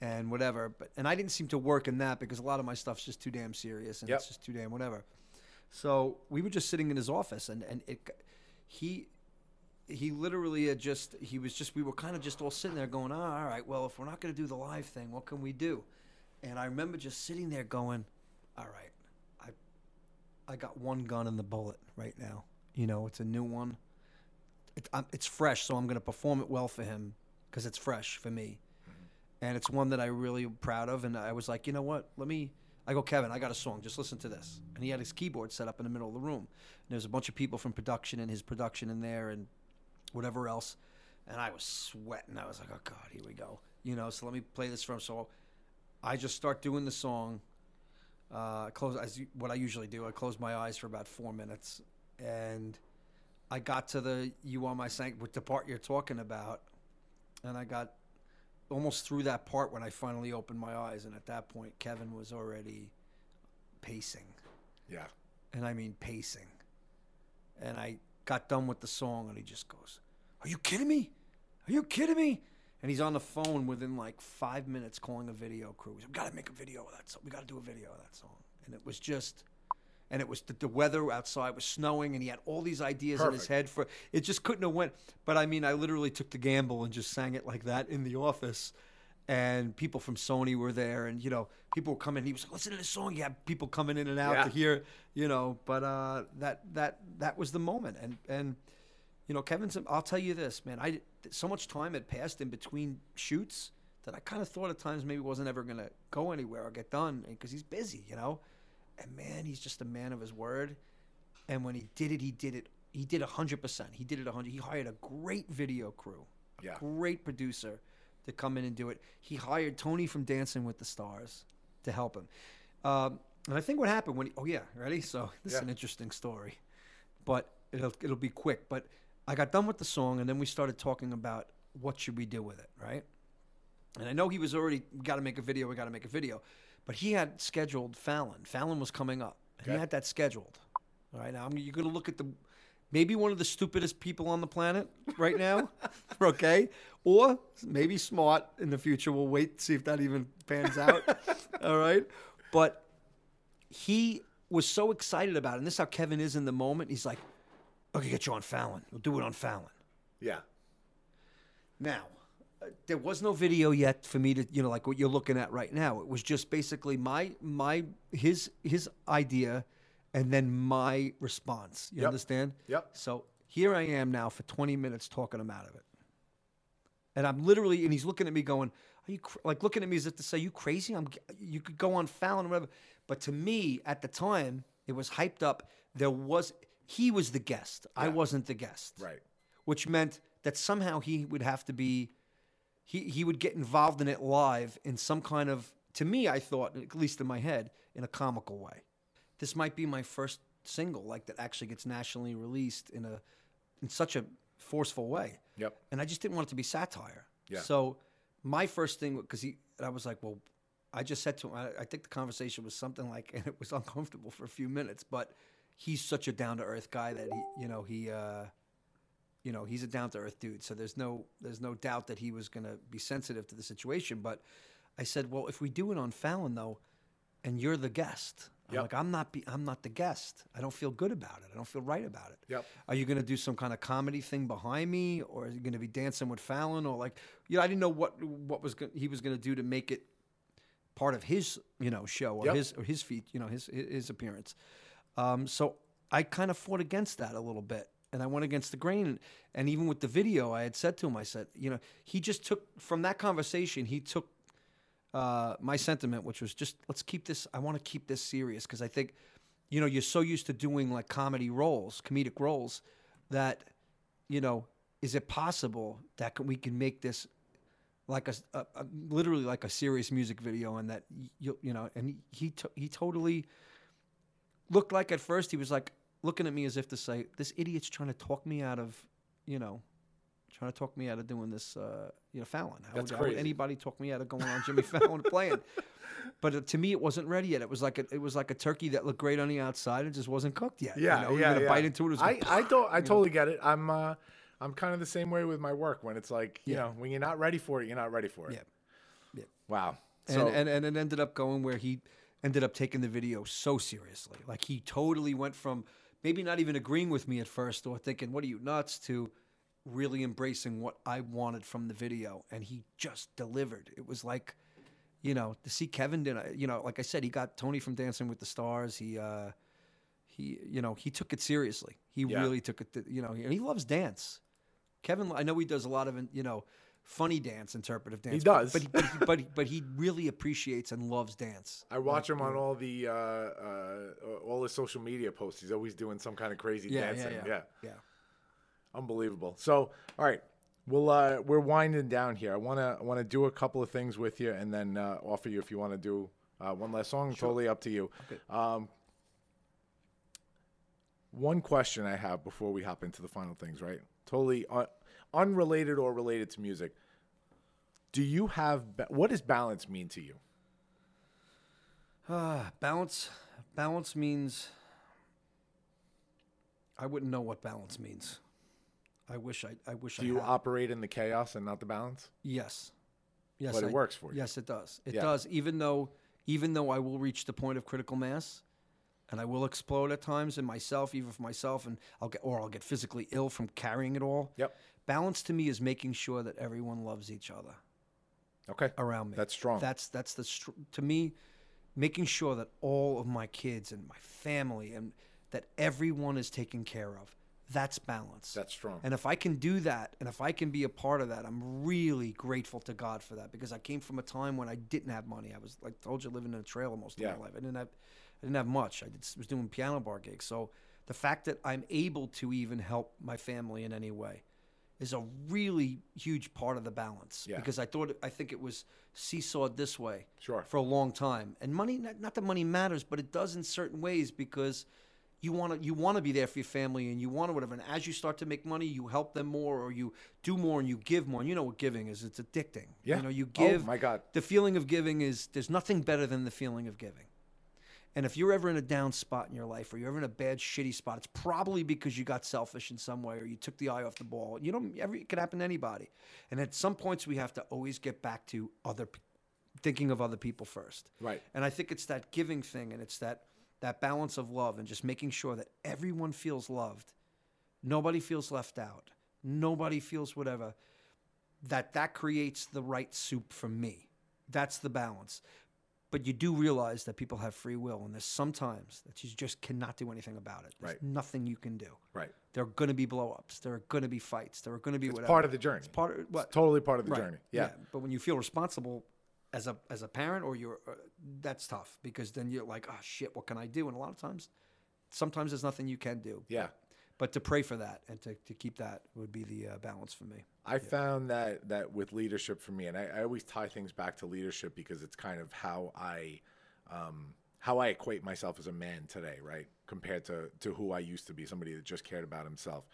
and whatever. But and I didn't seem to work in that because a lot of my stuff's just too damn serious and Yep. it's just too damn whatever. So we were just sitting in his office, and and it, he he literally had just he was just we were kind of just all sitting there going, oh, all right, well if we're not going to do the live thing, what can we do? And I remember just sitting there going, all right, I I got one gun in the bullet right now. You know, it's a new one. It, I'm, it's fresh, so I'm going to perform it well for him because it's fresh for me, and it's one that I really am proud of. And I was like, you know what? Let me. I go, Kevin, I got a song. Just listen to this. And he had his keyboard set up in the middle of the room. And there's a bunch of people from production and his production in there and whatever else. And I was sweating. I was like, oh God, here we go. You know, so let me play this for him. So I just start doing the song. Uh, close as what I usually do. I close my eyes for about four minutes, and I got to the "You Are My Sanct" with the part you're talking about, and I got almost through that part when I finally opened my eyes, and at that point, Kevin was already pacing, Yeah. and I mean pacing, and I got done with the song, and he just goes, "Are you kidding me? Are you kidding me?" And he's on the phone within like five minutes calling a video crew. He's, We got to make a video of that song. We got to do a video of that song. And it was just, and it was the, the weather outside was snowing, and he had all these ideas in his head for it. Just couldn't have went. But I mean, I literally took the gamble and just sang it like that in the office. And people from Sony were there, and you know, people were coming. He was like, "Listen to this song." You have people coming in and out Yeah. to hear, you know. But uh, that that that was the moment, and and you know, Kevin's. I'll tell you this, man. I so much time had passed in between shoots that I kind of thought at times maybe wasn't ever gonna go anywhere or get done because he's busy, you know. And man, he's just a man of his word. And when he did it, he did it. He did a hundred percent. He did it hundred. He hired a great video crew, a Yeah. great producer to come in and do it. He hired Tony from Dancing with the Stars to help him. Um, and I think what happened when he, oh yeah, ready? So this is an interesting story, but it'll it'll be quick. But I got done with the song, and then we started talking about what should we do with it, right? And I know he was already got to make a video. We got to make a video, but he had scheduled Fallon. Fallon was coming up, and he had that scheduled. All right, now I'm, you're going to look at the maybe one of the stupidest people on the planet right now, *laughs* okay, or maybe smart in the future. We'll wait to see if that even pans out. *laughs* All right, but he was so excited about it, and this is how Kevin is in the moment. He's like, "Okay, get you on Fallon. We'll do it on Fallon." Yeah. Now, there was no video yet for me to, you know, like what you're looking at right now. It was just basically my my his his idea, and then my response. You Yep. understand? Yep. So here I am now for 20 minutes talking him out of it, and I'm literally, and he's looking at me going, "Are you cr-? like looking at me as if to say, you crazy? I'm you could go on Fallon or whatever." But to me, at the time, it was hyped up. There was he was the guest. I wasn't the guest Right. which meant that somehow he would have to be he he would get involved in it live in some kind of to me, I thought, at least in my head, in a comical way. This might be my first single, like that actually gets nationally released in a in such a forceful way. Yep. And I just didn't want it to be satire. Yeah. So my first thing, because he, I was like, well, I just said to him, I, I think the conversation was something like, *laughs* and it was uncomfortable for a few minutes, but he's such a down to earth guy that he, you know, he, uh, you know, he's a down to earth dude. So there's no, there's no doubt that he was going to be sensitive to the situation. But I said, well, if we do it on Fallon though, and you're the guest, I'm Yep. like, I'm not, be, I'm not the guest. I don't feel good about it. I don't feel right about it. Yep. Are you going to do some kind of comedy thing behind me, or are you going to be dancing with Fallon, or like, you know, I didn't know what what was go- he was going to do to make it part of his, you know, show or Yep. his or his feat, you know, his his his appearance. Um, so I kind of fought against that a little bit, and I went against the grain. And, even with the video, I had said to him, I said, you know, he just took from that conversation, he took uh, my sentiment, which was just let's keep this. I want to keep this serious because I think, you know, you're so used to doing like comedy roles, comedic roles, that, you know, is it possible that we can make this like a, a, a literally like a serious music video, and that you you know, and he he, he totally looked like at first he was like looking at me as if to say, this idiot's trying to talk me out of, you know. Trying to talk me out of doing this, uh, you know, Fallon. How, That's would, how would anybody talk me out of going on Jimmy *laughs* Fallon playing? But uh, to me, it wasn't ready yet. It was like a, it was like a turkey that looked great on the outside and just wasn't cooked yet. Yeah, you know? Yeah, gonna yeah. bite into it. it was I, like, I *laughs* don't. I totally get it. I'm, uh, I'm kind of the same way with my work. When it's like, you Yeah. know, when you're not ready for it, you're not ready for it. Yeah. Yeah. Wow. and, So, and and it ended up going where he ended up taking the video so seriously. Like he totally went from maybe not even agreeing with me at first or thinking, "What are you nuts?" to really embracing what I wanted from the video, and he just delivered. It was like, you know, to see Kevin did, you know, like I said, he got Tony from Dancing with the Stars. He, uh, he, you know, he took it seriously. He Yeah. really took it. To, you know, and he loves dance. Kevin, I know he does a lot of, you know, funny dance, interpretive dance. He does. but he, but, he, but, he, but he really appreciates and loves dance. I watch him on all the uh, uh, all his social media posts. He's always doing some kind of crazy Yeah, dancing. yeah, yeah. yeah, yeah. Unbelievable. So, all right, we'll uh, we're winding down here. I wanna I wanna do a couple of things with you, and then uh, offer you if you want to do uh, one last song. Totally up to you. Um, one question I have before we hop into the final things, right? Totally un- unrelated or related to music. Do you have ba- what does balance mean to you? Ah, balance. Balance means. I wouldn't know what balance means. I wish I. I wish Do I. you had. operate in the chaos and not the balance? Yes. Yes. But it works for you. Yes, it does. It Yeah. does. Even though, even though I will reach the point of critical mass, and I will explode at times in myself, even for myself, and I'll get or I'll get physically ill from carrying it all. Yep. Balance to me is making sure that everyone loves each other Okay. around me. That's strong. That's that's the str- to me, making sure that all of my kids and my family and that everyone is taken care of. That's balance. That's strong. And if I can do that, and if I can be a part of that, I'm really grateful to God for that because I came from a time when I didn't have money. I was like told you, living in a trailer most of Yeah. my life. I didn't have, I didn't have much. I did, was doing piano bar gigs. So the fact that I'm able to even help my family in any way is a really huge part of the balance. Yeah. Because I thought I think it was seesawed this way Sure. for a long time. And money, not, not that money matters, but it does in certain ways because you want to you want to be there for your family and you want to whatever. And as you start to make money, you help them more or you do more and you give more. And you know what giving is? It's addicting. Yeah. You know, you Oh, give. my God. The feeling of giving is there's nothing better than the feeling of giving. And if you're ever in a down spot in your life or you're ever in a bad, shitty spot, it's probably because you got selfish in some way or you took the eye off the ball. You know, every, it could happen to anybody. And at some points, we have to always get back to other, thinking of other people first. Right. And I think it's that giving thing and it's that, that balance of love and just making sure that everyone feels loved. Nobody feels left out. Nobody feels whatever. That that creates the right soup for me. That's the balance. But you do realize that people have free will, and there's sometimes that you just cannot do anything about it. There's Right. nothing you can do. Right. There are going to be blowups. There are going to be fights. There are going to be It's whatever. part of the journey. It's part of what? It's totally part of the Right. journey. Yeah. But when you feel responsible as a as a parent or you're, uh, that's tough because then you're like, oh shit, what can I do? And a lot of times, sometimes there's nothing you can do. Yeah. But to pray for that and to, to keep that would be the uh, balance for me. I found that that with leadership for me, and I, I always tie things back to leadership because it's kind of how I um, how I equate myself as a man today, right? Compared to to who I used to be, somebody that just cared about himself.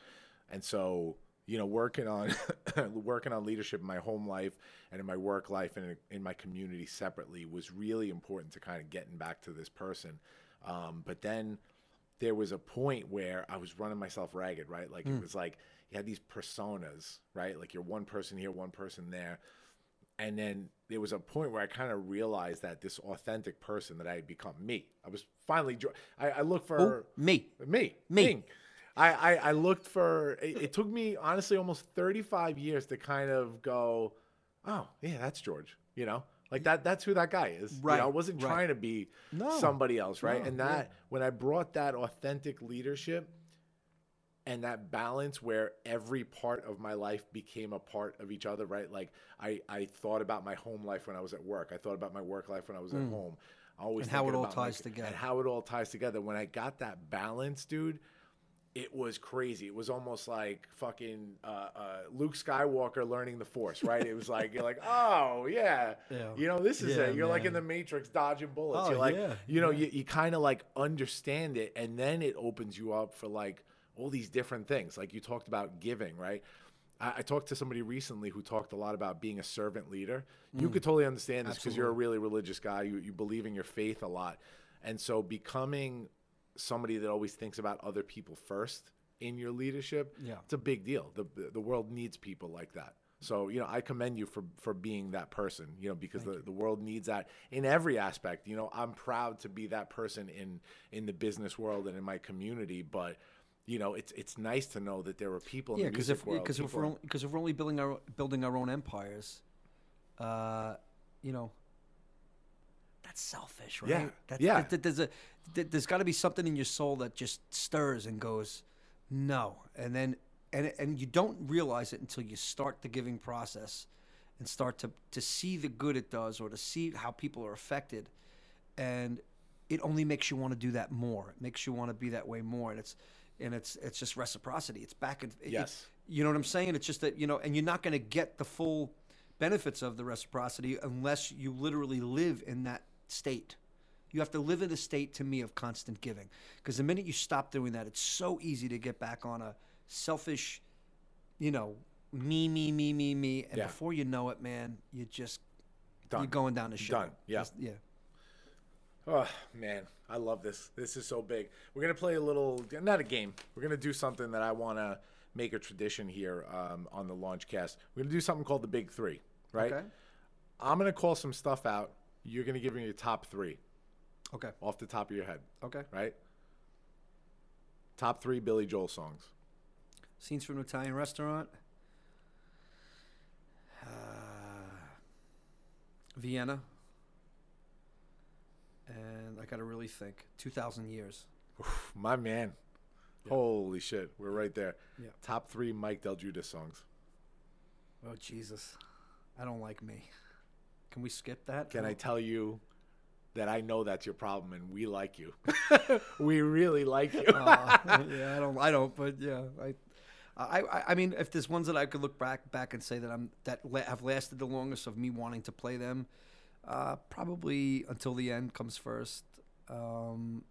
And so, you know, working on *laughs* working on leadership in my home life and in my work life and in, in my community separately was really important to kind of getting back to this person. Um, but then there was a point where I was running myself ragged, right? Like it hmm. was like you had these personas, right? Like you're one person here, one person there. And then there was a point where I kind of realized that this authentic person that I had become me. I was finally, I, I looked for me. me, Me. Ming. I, I, I looked for, it, it took me honestly almost 35 years to kind of go, oh, yeah, that's George, you know? Like that, that's who that guy is. You know, I wasn't right. trying to be No, somebody else, right? no, and that, when I brought that authentic leadership and that balance where every part of my life became a part of each other, right? Like I, I thought about my home life when I was at work. I thought about my work life when I was at home. I always Mm. And how it all about my- ties together. And how it all ties together. When I got that balance, dude, it was crazy. It was almost like fucking uh, uh, Luke Skywalker learning the Force, right? It was like you're like, *laughs* oh yeah, Yeah. you know, this is Yeah, it. You're like in the Matrix dodging bullets. Oh, you're like, yeah, you know, you, you kind of like understand it, and then it opens you up for like all these different things. Like you talked about giving, right? I, I talked to somebody recently who talked a lot about being a servant leader. You Mm. could totally understand this because you're a really religious guy. You, you believe in your faith a lot. And so becoming somebody that always thinks about other people first in your leadership, Yeah. it's a big deal. The, the world needs people like that. So, you know, I commend you for, for being that person, you know, because the, the world needs that in every aspect. You know, I'm proud to be that person in, in the business world and in my community, but you know, it's, it's nice to know that there are people in Yeah, the because if world. because if we're because if we're only building our building our own empires, uh, you know, that's selfish, right? Yeah, That's, yeah. th- th- there's a th- there's got to be something in your soul that just stirs and goes, no, and then and and you don't realize it until you start the giving process, and start to to see the good it does or to see how people are affected, and it only makes you want to do that more. It makes you want to be that way more, and it's and it's it's just reciprocity. It's back and it- Yes. you know what I'm saying? It's just that you know, and you're not going to get the full benefits of the reciprocity unless you literally live in that state. You have to live in a state to me of constant giving, because the minute you stop doing that, it's so easy to get back on a selfish, you know, me, me, me, me, me, and Yeah. before you know it, man, you just Done. you're going down the shit. Done. Yeah. yeah. Oh man, I love this. This is so big. We're gonna play a little, not a game. We're gonna do something that I want to make a tradition here um, on the Launchcast. We're gonna do something called the Big Three, right? Okay. I'm gonna call some stuff out. You're gonna give me your top three Okay. off the top of your head, Okay. right? Top three Billy Joel songs. Scenes from an Italian restaurant. Uh, Vienna. And I got to really think. 2,000 years. My man. Holy shit, we're right there. Yeah. Top three Mike DelGuidice songs. Oh, Jesus. I don't like me. Can we skip that? Can I No. tell you that I know that's your problem and we like you. *laughs* we really like you. Uh, *laughs* yeah, I don't. I don't. But yeah, I, I, I- mean, if there's ones that I could look back back and say that I'm that la- have lasted the longest of me wanting to play them, uh, probably until the end comes first. Um,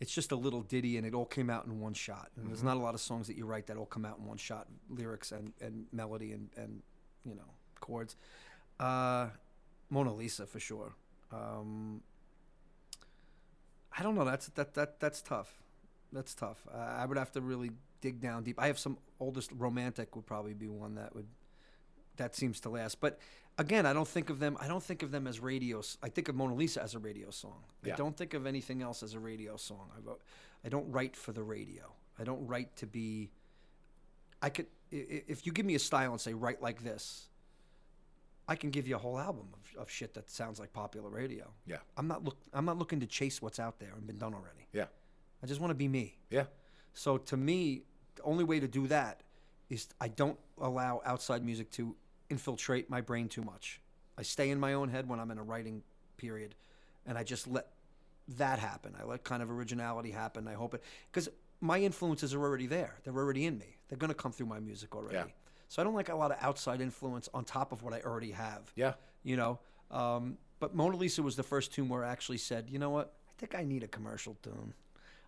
it's just a little ditty, and it all came out in one shot. And there's not a lot of songs that you write that all come out in one shot, lyrics and, and melody and, and you know chords. Uh, Mona Lisa for sure. Um, I don't know. That's that that that's tough. That's tough. Uh, I would have to really dig down deep. I have some oldest romantic would probably be one that would that seems to last. But again, I don't think of them. I don't think of them as radio. I think of Mona Lisa as a radio song. Yeah. I don't think of anything else as a radio song. I go, I don't write for the radio. I don't write to be. I could if you give me a style and say write like this. I can give you a whole album of, of shit that sounds like popular radio. Yeah. I'm not look. I'm not looking to chase what's out there and been done already. Yeah. I just want to be me. Yeah. So to me, the only way to do that is I don't allow outside music to infiltrate my brain too much. I stay in my own head when I'm in a writing period, and I just let that happen. I let kind of originality happen. I hope it because my influences are already there. They're already in me. They're gonna come through my music already. Yeah. So I don't like a lot of outside influence on top of what I already have. Yeah. You know. Um, but Mona Lisa was the first tune where I actually said, you know what? I think I need a commercial tune.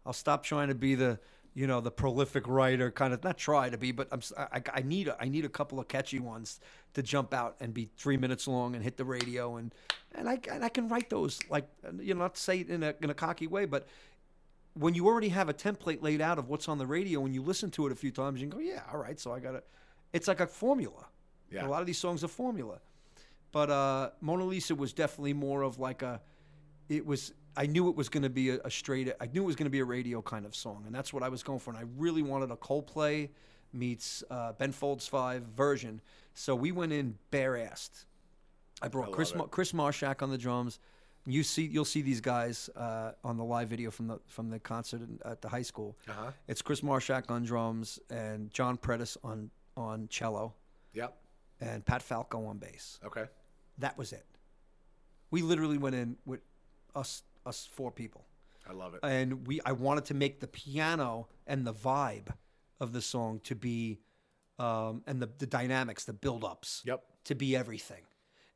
I'll stop trying to be the, you know, the prolific writer kind of not try to be, but I'm I, I need a, I need a couple of catchy ones to jump out and be three minutes long and hit the radio and and I and I can write those like you know not to say it in a in a cocky way, but when you already have a template laid out of what's on the radio, when you listen to it a few times, you can go, yeah, all right, so I got to. It's like a formula. Yeah. A lot of these songs are formula, but uh, Mona Lisa was definitely more of like a. It was. I knew it was going to be a, a straight. I knew it was going to be a radio kind of song, and that's what I was going for. And I really wanted a Coldplay meets uh, Ben Folds Five version. So we went in bare-assed. I brought love Chris. Ma- Chris Marshak on the drums. You see, you'll see these guys uh, on the live video from the from the concert in, at the high school. Uh-huh. It's Chris Marshak on drums and John Predis on on cello Yep. and Pat Falco on bass. Okay. That was it. We literally went in with us us four people, I love it. and we I wanted to make the piano and the vibe of the song to be, um, and the the dynamics, the build ups Yep. to be everything.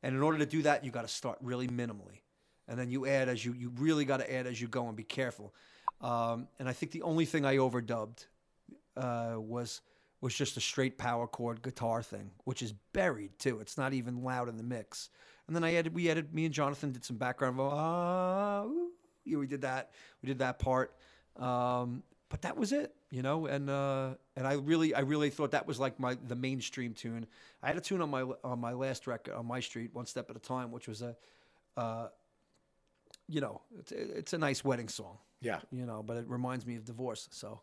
And in order to do that, you got to start really minimally, and then you add as you you really got to add as you go and be careful. Um, and I think the only thing I overdubbed uh, was was just a straight power chord guitar thing, which is buried too. It's not even loud in the mix. And then I added, we added, me and Jonathan did some background vocal. Ah, ooh. yeah, we did that. We did that part. Um, but that was it, you know. And uh, and I really, I really thought that was like my the mainstream tune. I had a tune on my on my last record on my street, one step at a time, which was a, uh, you know, it's, it's a nice wedding song Yeah. you know, but it reminds me of divorce. So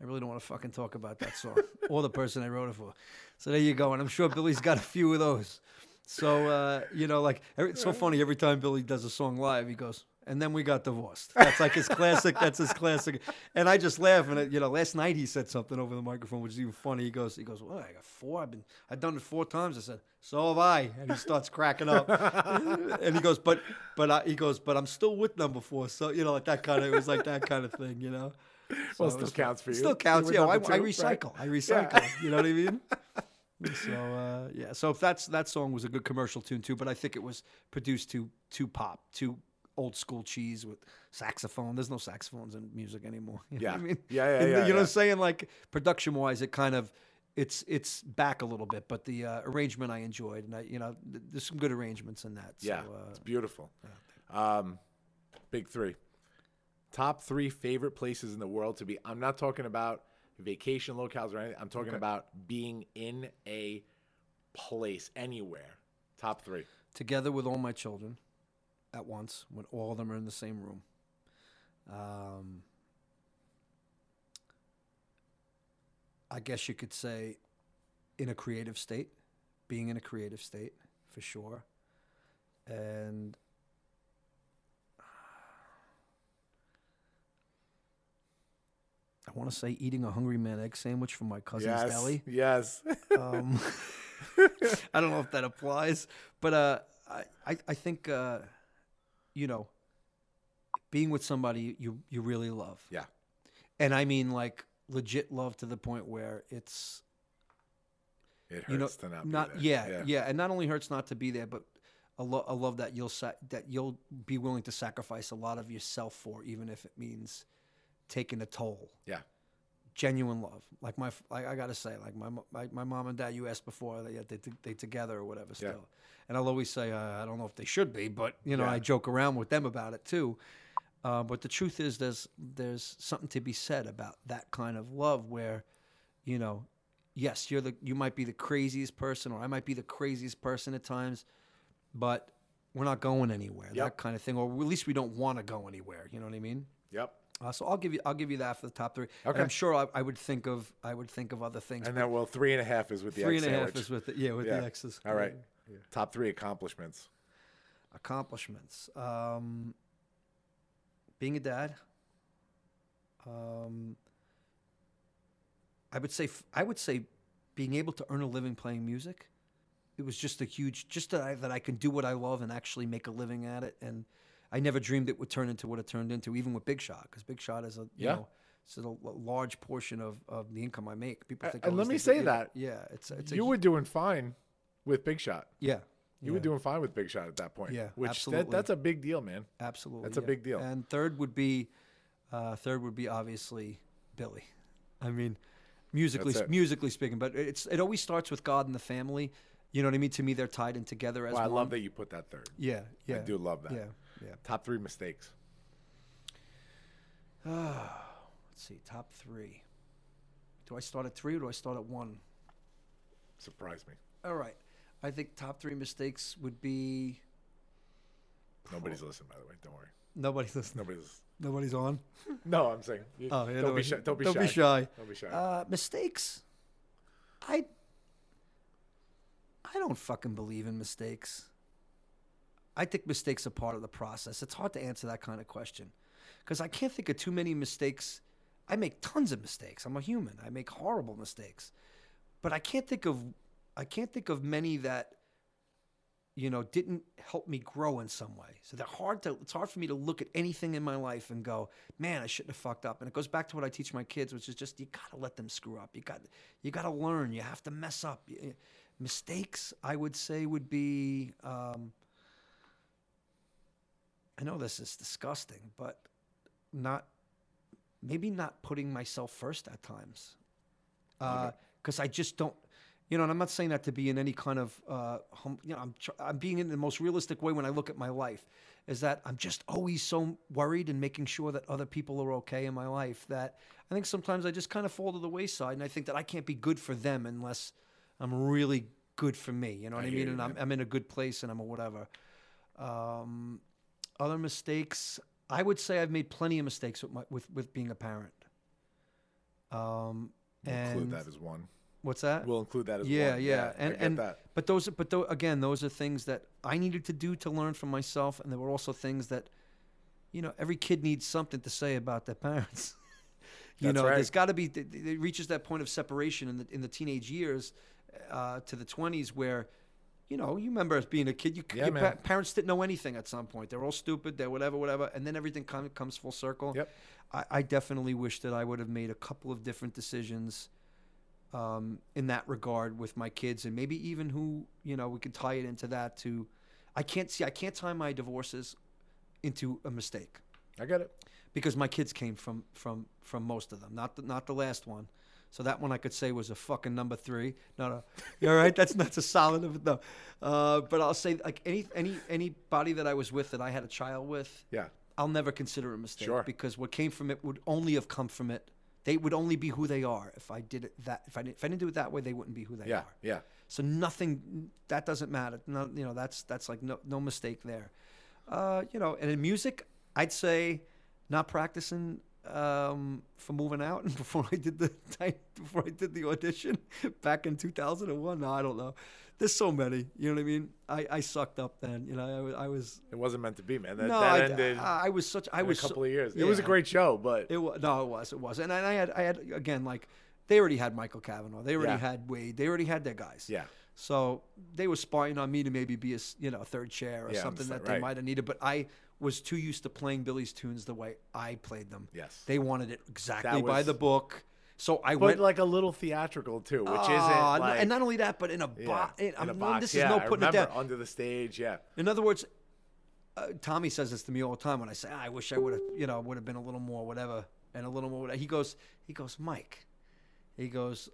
I really don't want to fucking talk about that song *laughs* or the person I wrote it for. So there you go. And I'm sure Billy's got a few of those. So, uh, you know, like, it's so funny. Every time Billy does a song live, he goes, and then we got divorced. That's like his classic. That's his classic. And I just laugh. And, it, you know, last night he said something over the microphone, which is even funny. He goes, he goes, well, I got four. I've been, I've done it four times. I said, so have I. And he starts cracking up. and he goes, but, but I, he goes, but I'm still with number four. So, you know, like that kind of, it was like that kind of thing, you know? Well, So it it still counts for you. Still counts. Yeah, I, number I two, right? recycle. I recycle. You know what I mean? *laughs* so uh, yeah. So if that's that song was a good commercial tune too, but I think it was produced too too pop, too old school cheese with saxophone. There's no saxophones in music anymore. You know Yeah. I mean? Yeah, yeah, And, yeah, You know what. I'm saying? Like production wise, it kind of it's it's back a little bit, but the uh, arrangement I enjoyed, and I you know th- there's some good arrangements in that. So, Yeah. uh, it's beautiful. Um, big three. Top three favorite places in the world to be. I'm not talking about vacation locales or anything. I'm talking about being in a place anywhere. Top three. together with all my children at once when all of them are in the same room. Um, I guess you could say in a creative state, being in a creative state for sure. And I want to say eating a Hungry Man egg sandwich from my cousin's yes. deli. Yes. Um, *laughs* I don't know if that applies, but uh, I, I, I think, uh, you know, being with somebody you, you really love. yeah. And I mean, like, legit love to the point where it's, It hurts you know, to not, be not there. yeah, yeah, And not only hurts not to be there, but a, lo- a love that you'll sa- that you'll be willing to sacrifice a lot of yourself for, even if it means taking a toll. Yeah. genuine love. Like my, like I gotta say, like my, my my mom and dad. You asked before they they they together or whatever. Still, and I'll always say uh, I don't know if they should be, but you know Yeah. I joke around with them about it too. Uh, but the truth is, there's there's something to be said about that kind of love where, you know, yes, you're the you might be the craziest person, or I might be the craziest person at times, but we're not going anywhere. Yep. That kind of thing, or at least we don't want to go anywhere. You know what I mean? Yep. Uh, so I'll give you I'll give you that for the top three. And Okay. I'm sure I, I would think of I would think of other things. And then, well, three and a half is with the three egg and a half is with the, yeah with Yeah. the X's. All right. Top three accomplishments. Accomplishments. Um, being a dad. Um, I would say I would say being able to earn a living playing music. It was just a huge just that I, that I can do what I love and actually make a living at it and. I never dreamed it would turn into what it turned into, even with Big Shot, because Big Shot is a you Yeah. know It's a large portion of, of the income I make. People A- think. and oh, let me say yeah, that. Yeah, it's it's you hu- were doing fine with Big Shot. yeah. You were doing fine with Big Shot at that point. Yeah, which absolutely. That, that's a big deal, man. absolutely. that's a big deal. And third would be, uh, third would be obviously Billy. I mean, musically musically speaking, but it's it always starts with God and the family. You know what I mean? To me, they're tied in together as Well, I one. love that you put that third. Yeah, yeah. I do love that. Yeah, yeah. Top three mistakes. *sighs* Let's see, top three. Do I start at three or do I start at one? Surprise me. All right. I think top three mistakes would be Nobody's listening, by the way. Don't worry. nobody's listening. Nobody's. Nobody's on. *laughs* No, I'm saying. you- Oh, yeah, don't be nobody- shy. Don't be don't shy. be shy. Don't be shy. Uh, mistakes. I. I don't fucking believe in mistakes. I think mistakes are part of the process. It's hard to answer that kind of question because I can't think of too many mistakes. I make tons of mistakes. I'm a human. I make horrible mistakes, but I can't think of I can't think of many that you know didn't help me grow in some way. So they're hard to. It's hard for me to look at anything in my life and go, man, I shouldn't have fucked up. And it goes back to what I teach my kids, which is just you gotta let them screw up. You got you gotta learn. You have to mess up. Mistakes, I would say, would be. Um, I know this is disgusting, but not maybe not putting myself first at times because I just don't. You know, and I'm not saying that to be in any kind of, uh, hum, you know, I'm tr- I'm being in the most realistic way when I look at my life, is that I'm just always so worried and making sure that other people are okay in my life that I think sometimes I just kind of fall to the wayside, and I think that I can't be good for them unless I'm really good for me. You know what I, hear mean? And I'm. I'm in a good place, and I'm a whatever. Um, other mistakes, I would say I've made plenty of mistakes with my, with with being a parent. Um, We'll and include that as one. what's that? We'll include that as yeah, one. yeah, I and and that. but those, but tho- again, those are things that I needed to do to learn from myself, and there were also things that, you know, every kid needs something to say about their *laughs* parents. you That's know, right. there's got to be. th- th- It reaches that point of separation in the in the teenage years, uh, to the 20s, where, you know, you remember as being a kid, you Yeah, your pa- parents didn't know anything at some point. They're all stupid. They're whatever, whatever, and then everything com- comes full circle. Yep. I, I definitely wish that I would have made a couple of different decisions um, in that regard with my kids, and maybe even who you know we could tie it into that. To I can't see I can't tie my divorces into a mistake I get it. because my kids came from from from most of them, not the, not the last one. So that one I could say was a fucking number three. No, no, *laughs* you all right? That's that's a solid of no. Uh, but I'll say like any any anybody that I was with that I had a child with, Yeah. I'll never consider a mistake Sure. because what came from it would only have come from it. They would only be who they are if I did it that if I didn't, if I didn't do it that way, they wouldn't be who they Yeah. are. Yeah. So nothing that doesn't matter. No, you know that's that's like no no mistake there. Uh, you know, and in music, I'd say not practicing um, for Movin' Out and *laughs* before I did the before I did the audition *laughs* back in 2001. No, I don't know. There's so many. You know what I mean? I, I sucked up then. You know, I I was It wasn't meant to be, man. That, no, that I, ended I, I was such I in was a so- couple of years. It was a great show, but It was no, it was, it was, and I had, I had again, like they already had Michael Cavanaugh, they already Yeah. had Wade, they already had their guys. yeah. So they were spying on me to maybe be a you know third chair or Yeah, something that they right. might have needed, but I was too used to playing Billy's tunes the way I played them. Yes. they wanted it exactly by the book. So I But went like a little theatrical too, which Ah, isn't like and not only that, but in a, yeah, bo- in, in a box. This yeah, is no putting it down. under the stage. Yeah. In other words, uh, Tommy says this to me all the time when I say, "Ah, "I wish I would have, you know, would have been a little more whatever and a little more." Whatever. He goes, he goes, Mike. He goes,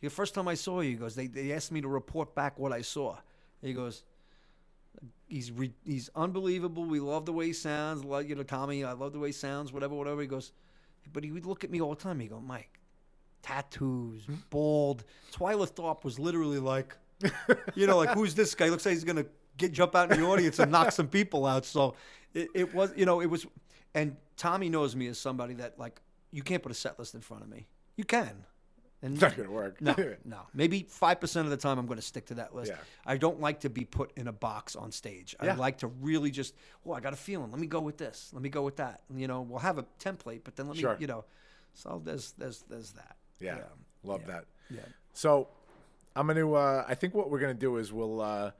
the first time I saw you, he goes, they they asked me to report back what I saw. He goes, he's re- he's unbelievable. We love the way he sounds. Love, you know, Tommy, I love the way he sounds. Whatever, whatever. He goes, but he would look at me all the time. He go, Mike, tattoos, hmm? bald. Twyla Tharp was literally like, you know, like who's this guy? Looks like he's gonna get jump out in the audience and knock some people out. So it, it was, you know, it was, and Tommy knows me as somebody that like you can't put a set list in front of me. You can. And It's not gonna work. No, *laughs* no. Maybe five percent of the time I'm going to stick to that list. Yeah. I don't like to be put in a box on stage. I Yeah. like to really just, oh, I got a feeling. Let me go with this. Let me go with that. And, you know, we'll have a template, but then let me, Sure. you know. So there's there's there's that. Yeah. Love Yeah. that. Yeah. So I'm gonna. Uh, I think what we're gonna do is we'll. Uh,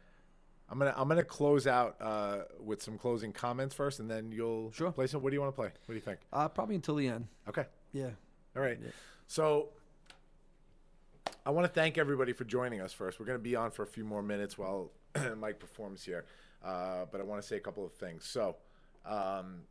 I'm gonna. I'm gonna close out uh, with some closing comments first, and then you'll Sure. play some. What do you want to play? What do you think? Uh, probably until the end. Okay. Yeah. All right. So I want to thank everybody for joining us first. We're going to be on for a few more minutes while *clears throat* Mike performs here. Uh, but I want to say a couple of things. So, um,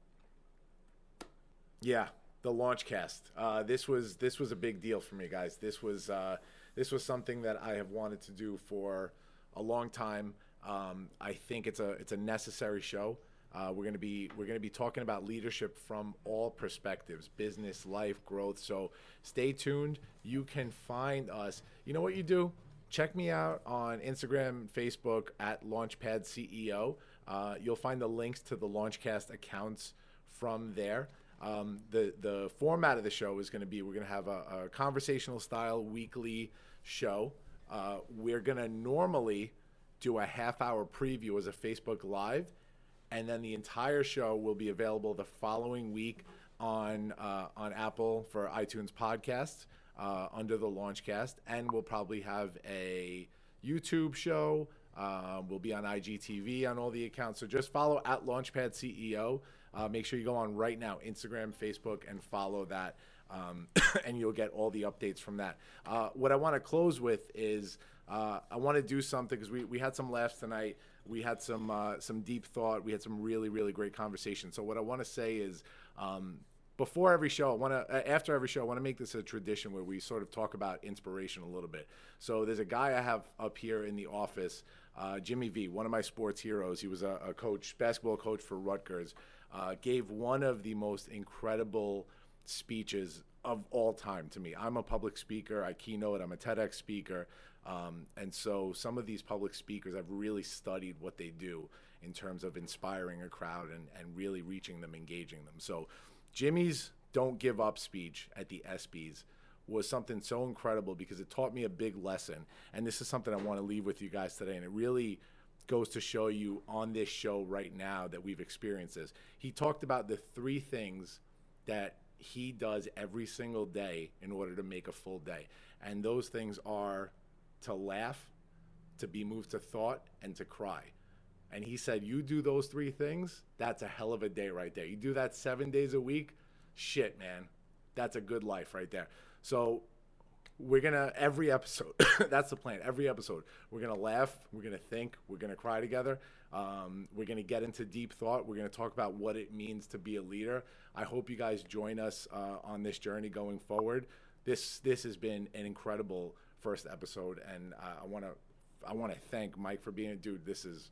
yeah, the Launchcast. Uh, this was this was a big deal for me, guys. This was uh, this was something that I have wanted to do for a long time. Um, I think it's a it's a necessary show. Uh, we're gonna be we're gonna be talking about leadership from all perspectives, business, life, growth. So stay tuned. You can find us. You know what you do? Check me out on Instagram, Facebook at Launchpad CEO. Uh, you'll find the links to the Launchcast accounts from there. Um, the the format of the show is going to be we're going to have a, a conversational style weekly show. Uh, we're going to normally do a half hour preview as a Facebook Live, and then the entire show will be available the following week on uh, on Apple for iTunes podcasts uh, under the Launchcast, and we'll probably have a YouTube show. Um, we'll be on IGTV on all the accounts. So just follow at Launchpad CEO. Uh, make sure you go on right now, Instagram, Facebook, and follow that. Um, *coughs* and you'll get all the updates from that. Uh, what I want to close with is uh, I want to do something because we, we had some laughs tonight. We had some uh, some deep thought. We had some really really great conversation. So what I want to say is um, before every show, I want to after every show, I want to make this a tradition where we sort of talk about inspiration a little bit. So there's a guy I have up here in the office, uh, Jimmy V, one of my sports heroes. He was a, a coach, basketball coach for Rutgers. Uh, gave one of the most incredible speeches of all time to me. I'm a public speaker. I keynote. I'm a TEDx speaker. Um, and so some of these public speakers, I've really studied what they do in terms of inspiring a crowd and, and really reaching them, engaging them. So Jimmy's Don't Give Up speech at the ESPYs was something so incredible because it taught me a big lesson. And this is something I want to leave with you guys today. And it really goes to show you on this show right now that we've experienced this. He talked about the three things that he does every single day in order to make a full day. And those things are to laugh, to be moved to thought, and to cry. And he said, You do those three things, that's a hell of a day right there. You do that seven days a week, shit, man. That's a good life right there. So we're gonna every episode *coughs* that's the plan every episode we're gonna laugh we're gonna think we're gonna cry together um, we're gonna get into deep thought we're gonna talk about what it means to be a leader i hope you guys join us uh, on this journey going forward this this has been an incredible first episode and uh, i want to i want to thank mike for being a dude this is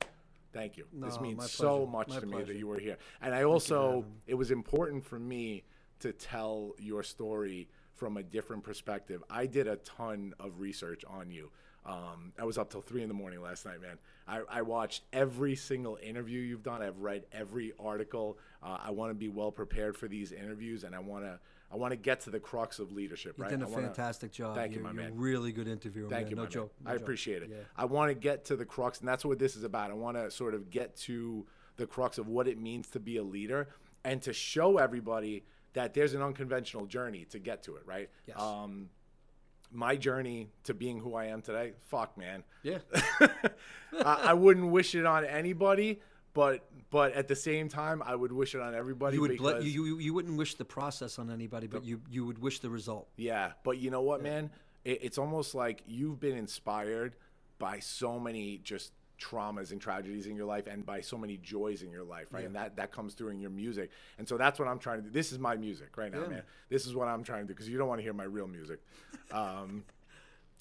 thank you this means so much My to me that you were here and i also it was important for me to tell your story from a different perspective. I did a ton of research on you. Um, I was up till three in the morning last night, man. I, I watched every single interview you've done. I've read every article. Uh, I want to be well prepared for these interviews, and I want to I want to get to the crux of leadership. You right? done a wanna- fantastic job. Thank you, you're, my you're man. a really good interviewer. Thank man. you, no my man. joke. no I joke. appreciate it. Yeah. I want to get to the crux, and that's what this is about. I want to sort of get to the crux of what it means to be a leader, and to show everybody that there's an unconventional journey to get to it. Right? Yes. Um, my journey to being who I am today, fuck, man. Yeah. *laughs* I, I wouldn't wish it on anybody, but but at the same time, I would wish it on everybody. You would because, you, you you wouldn't wish the process on anybody, but you you would wish the result. Yeah, but you know what, man? It, it's almost like you've been inspired by so many just traumas and tragedies in your life and by so many joys in your life, right? And that that comes through in your music. And so that's what I'm trying to do. This is my music right now, Yeah. man. This is what I'm trying to do because you don't want to hear my real music. Um,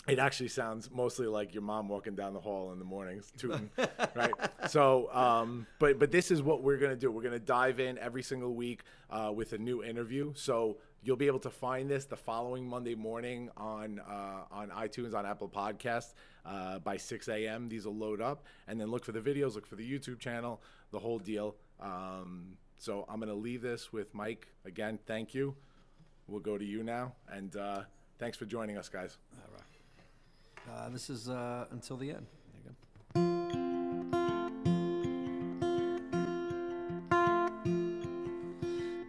it actually sounds mostly like your mom walking down the hall in the mornings, tooting, *laughs* right? So, um, but but this is what we're gonna do. We're gonna dive in every single week uh, with a new interview. So you'll be able to find this the following Monday morning on uh, on iTunes, on Apple Podcasts uh, by 6 a.m. These will load up, and then look for the videos, look for the YouTube channel, the whole deal. Um, so I'm gonna leave this with Mike again. Thank you. We'll go to you now, and uh, thanks for joining us, guys. Uh, this is uh, until the end. There you go.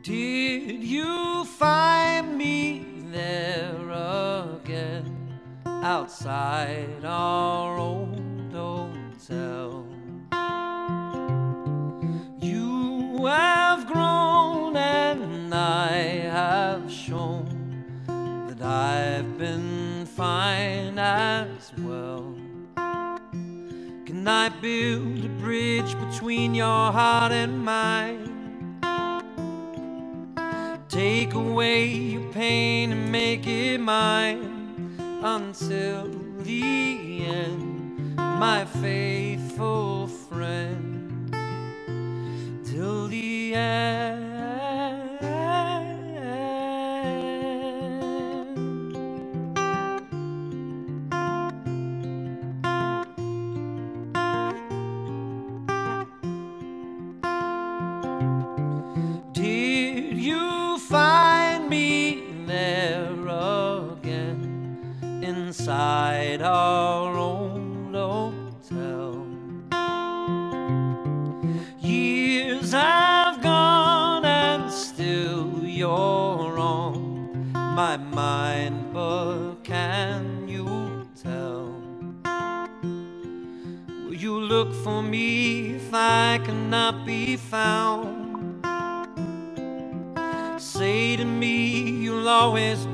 Did you find me there again outside our old hotel? Fine as well. Can I build a bridge between your heart and mine? Take away your pain and make it mine until the end, my faithful friend. Till the end. Found? Say to me you'll always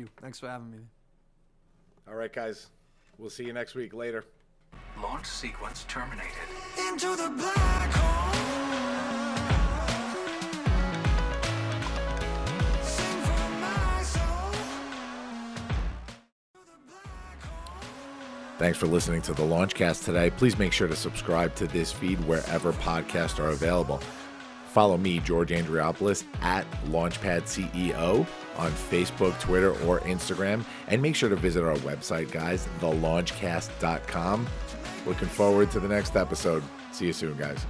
you. Thanks for having me. All right, guys. We'll see you next week. Later. Launch sequence terminated. Into the black hole. Sing for my soul. Thanks for listening to the Launchcast today. Please make sure to subscribe to this feed wherever podcasts are available. Follow me, George Andriopoulos, at Launchpad CEO on Facebook, Twitter, or Instagram. And make sure to visit our website, guys, thelaunchcast.com. Looking forward to the next episode. See you soon, guys.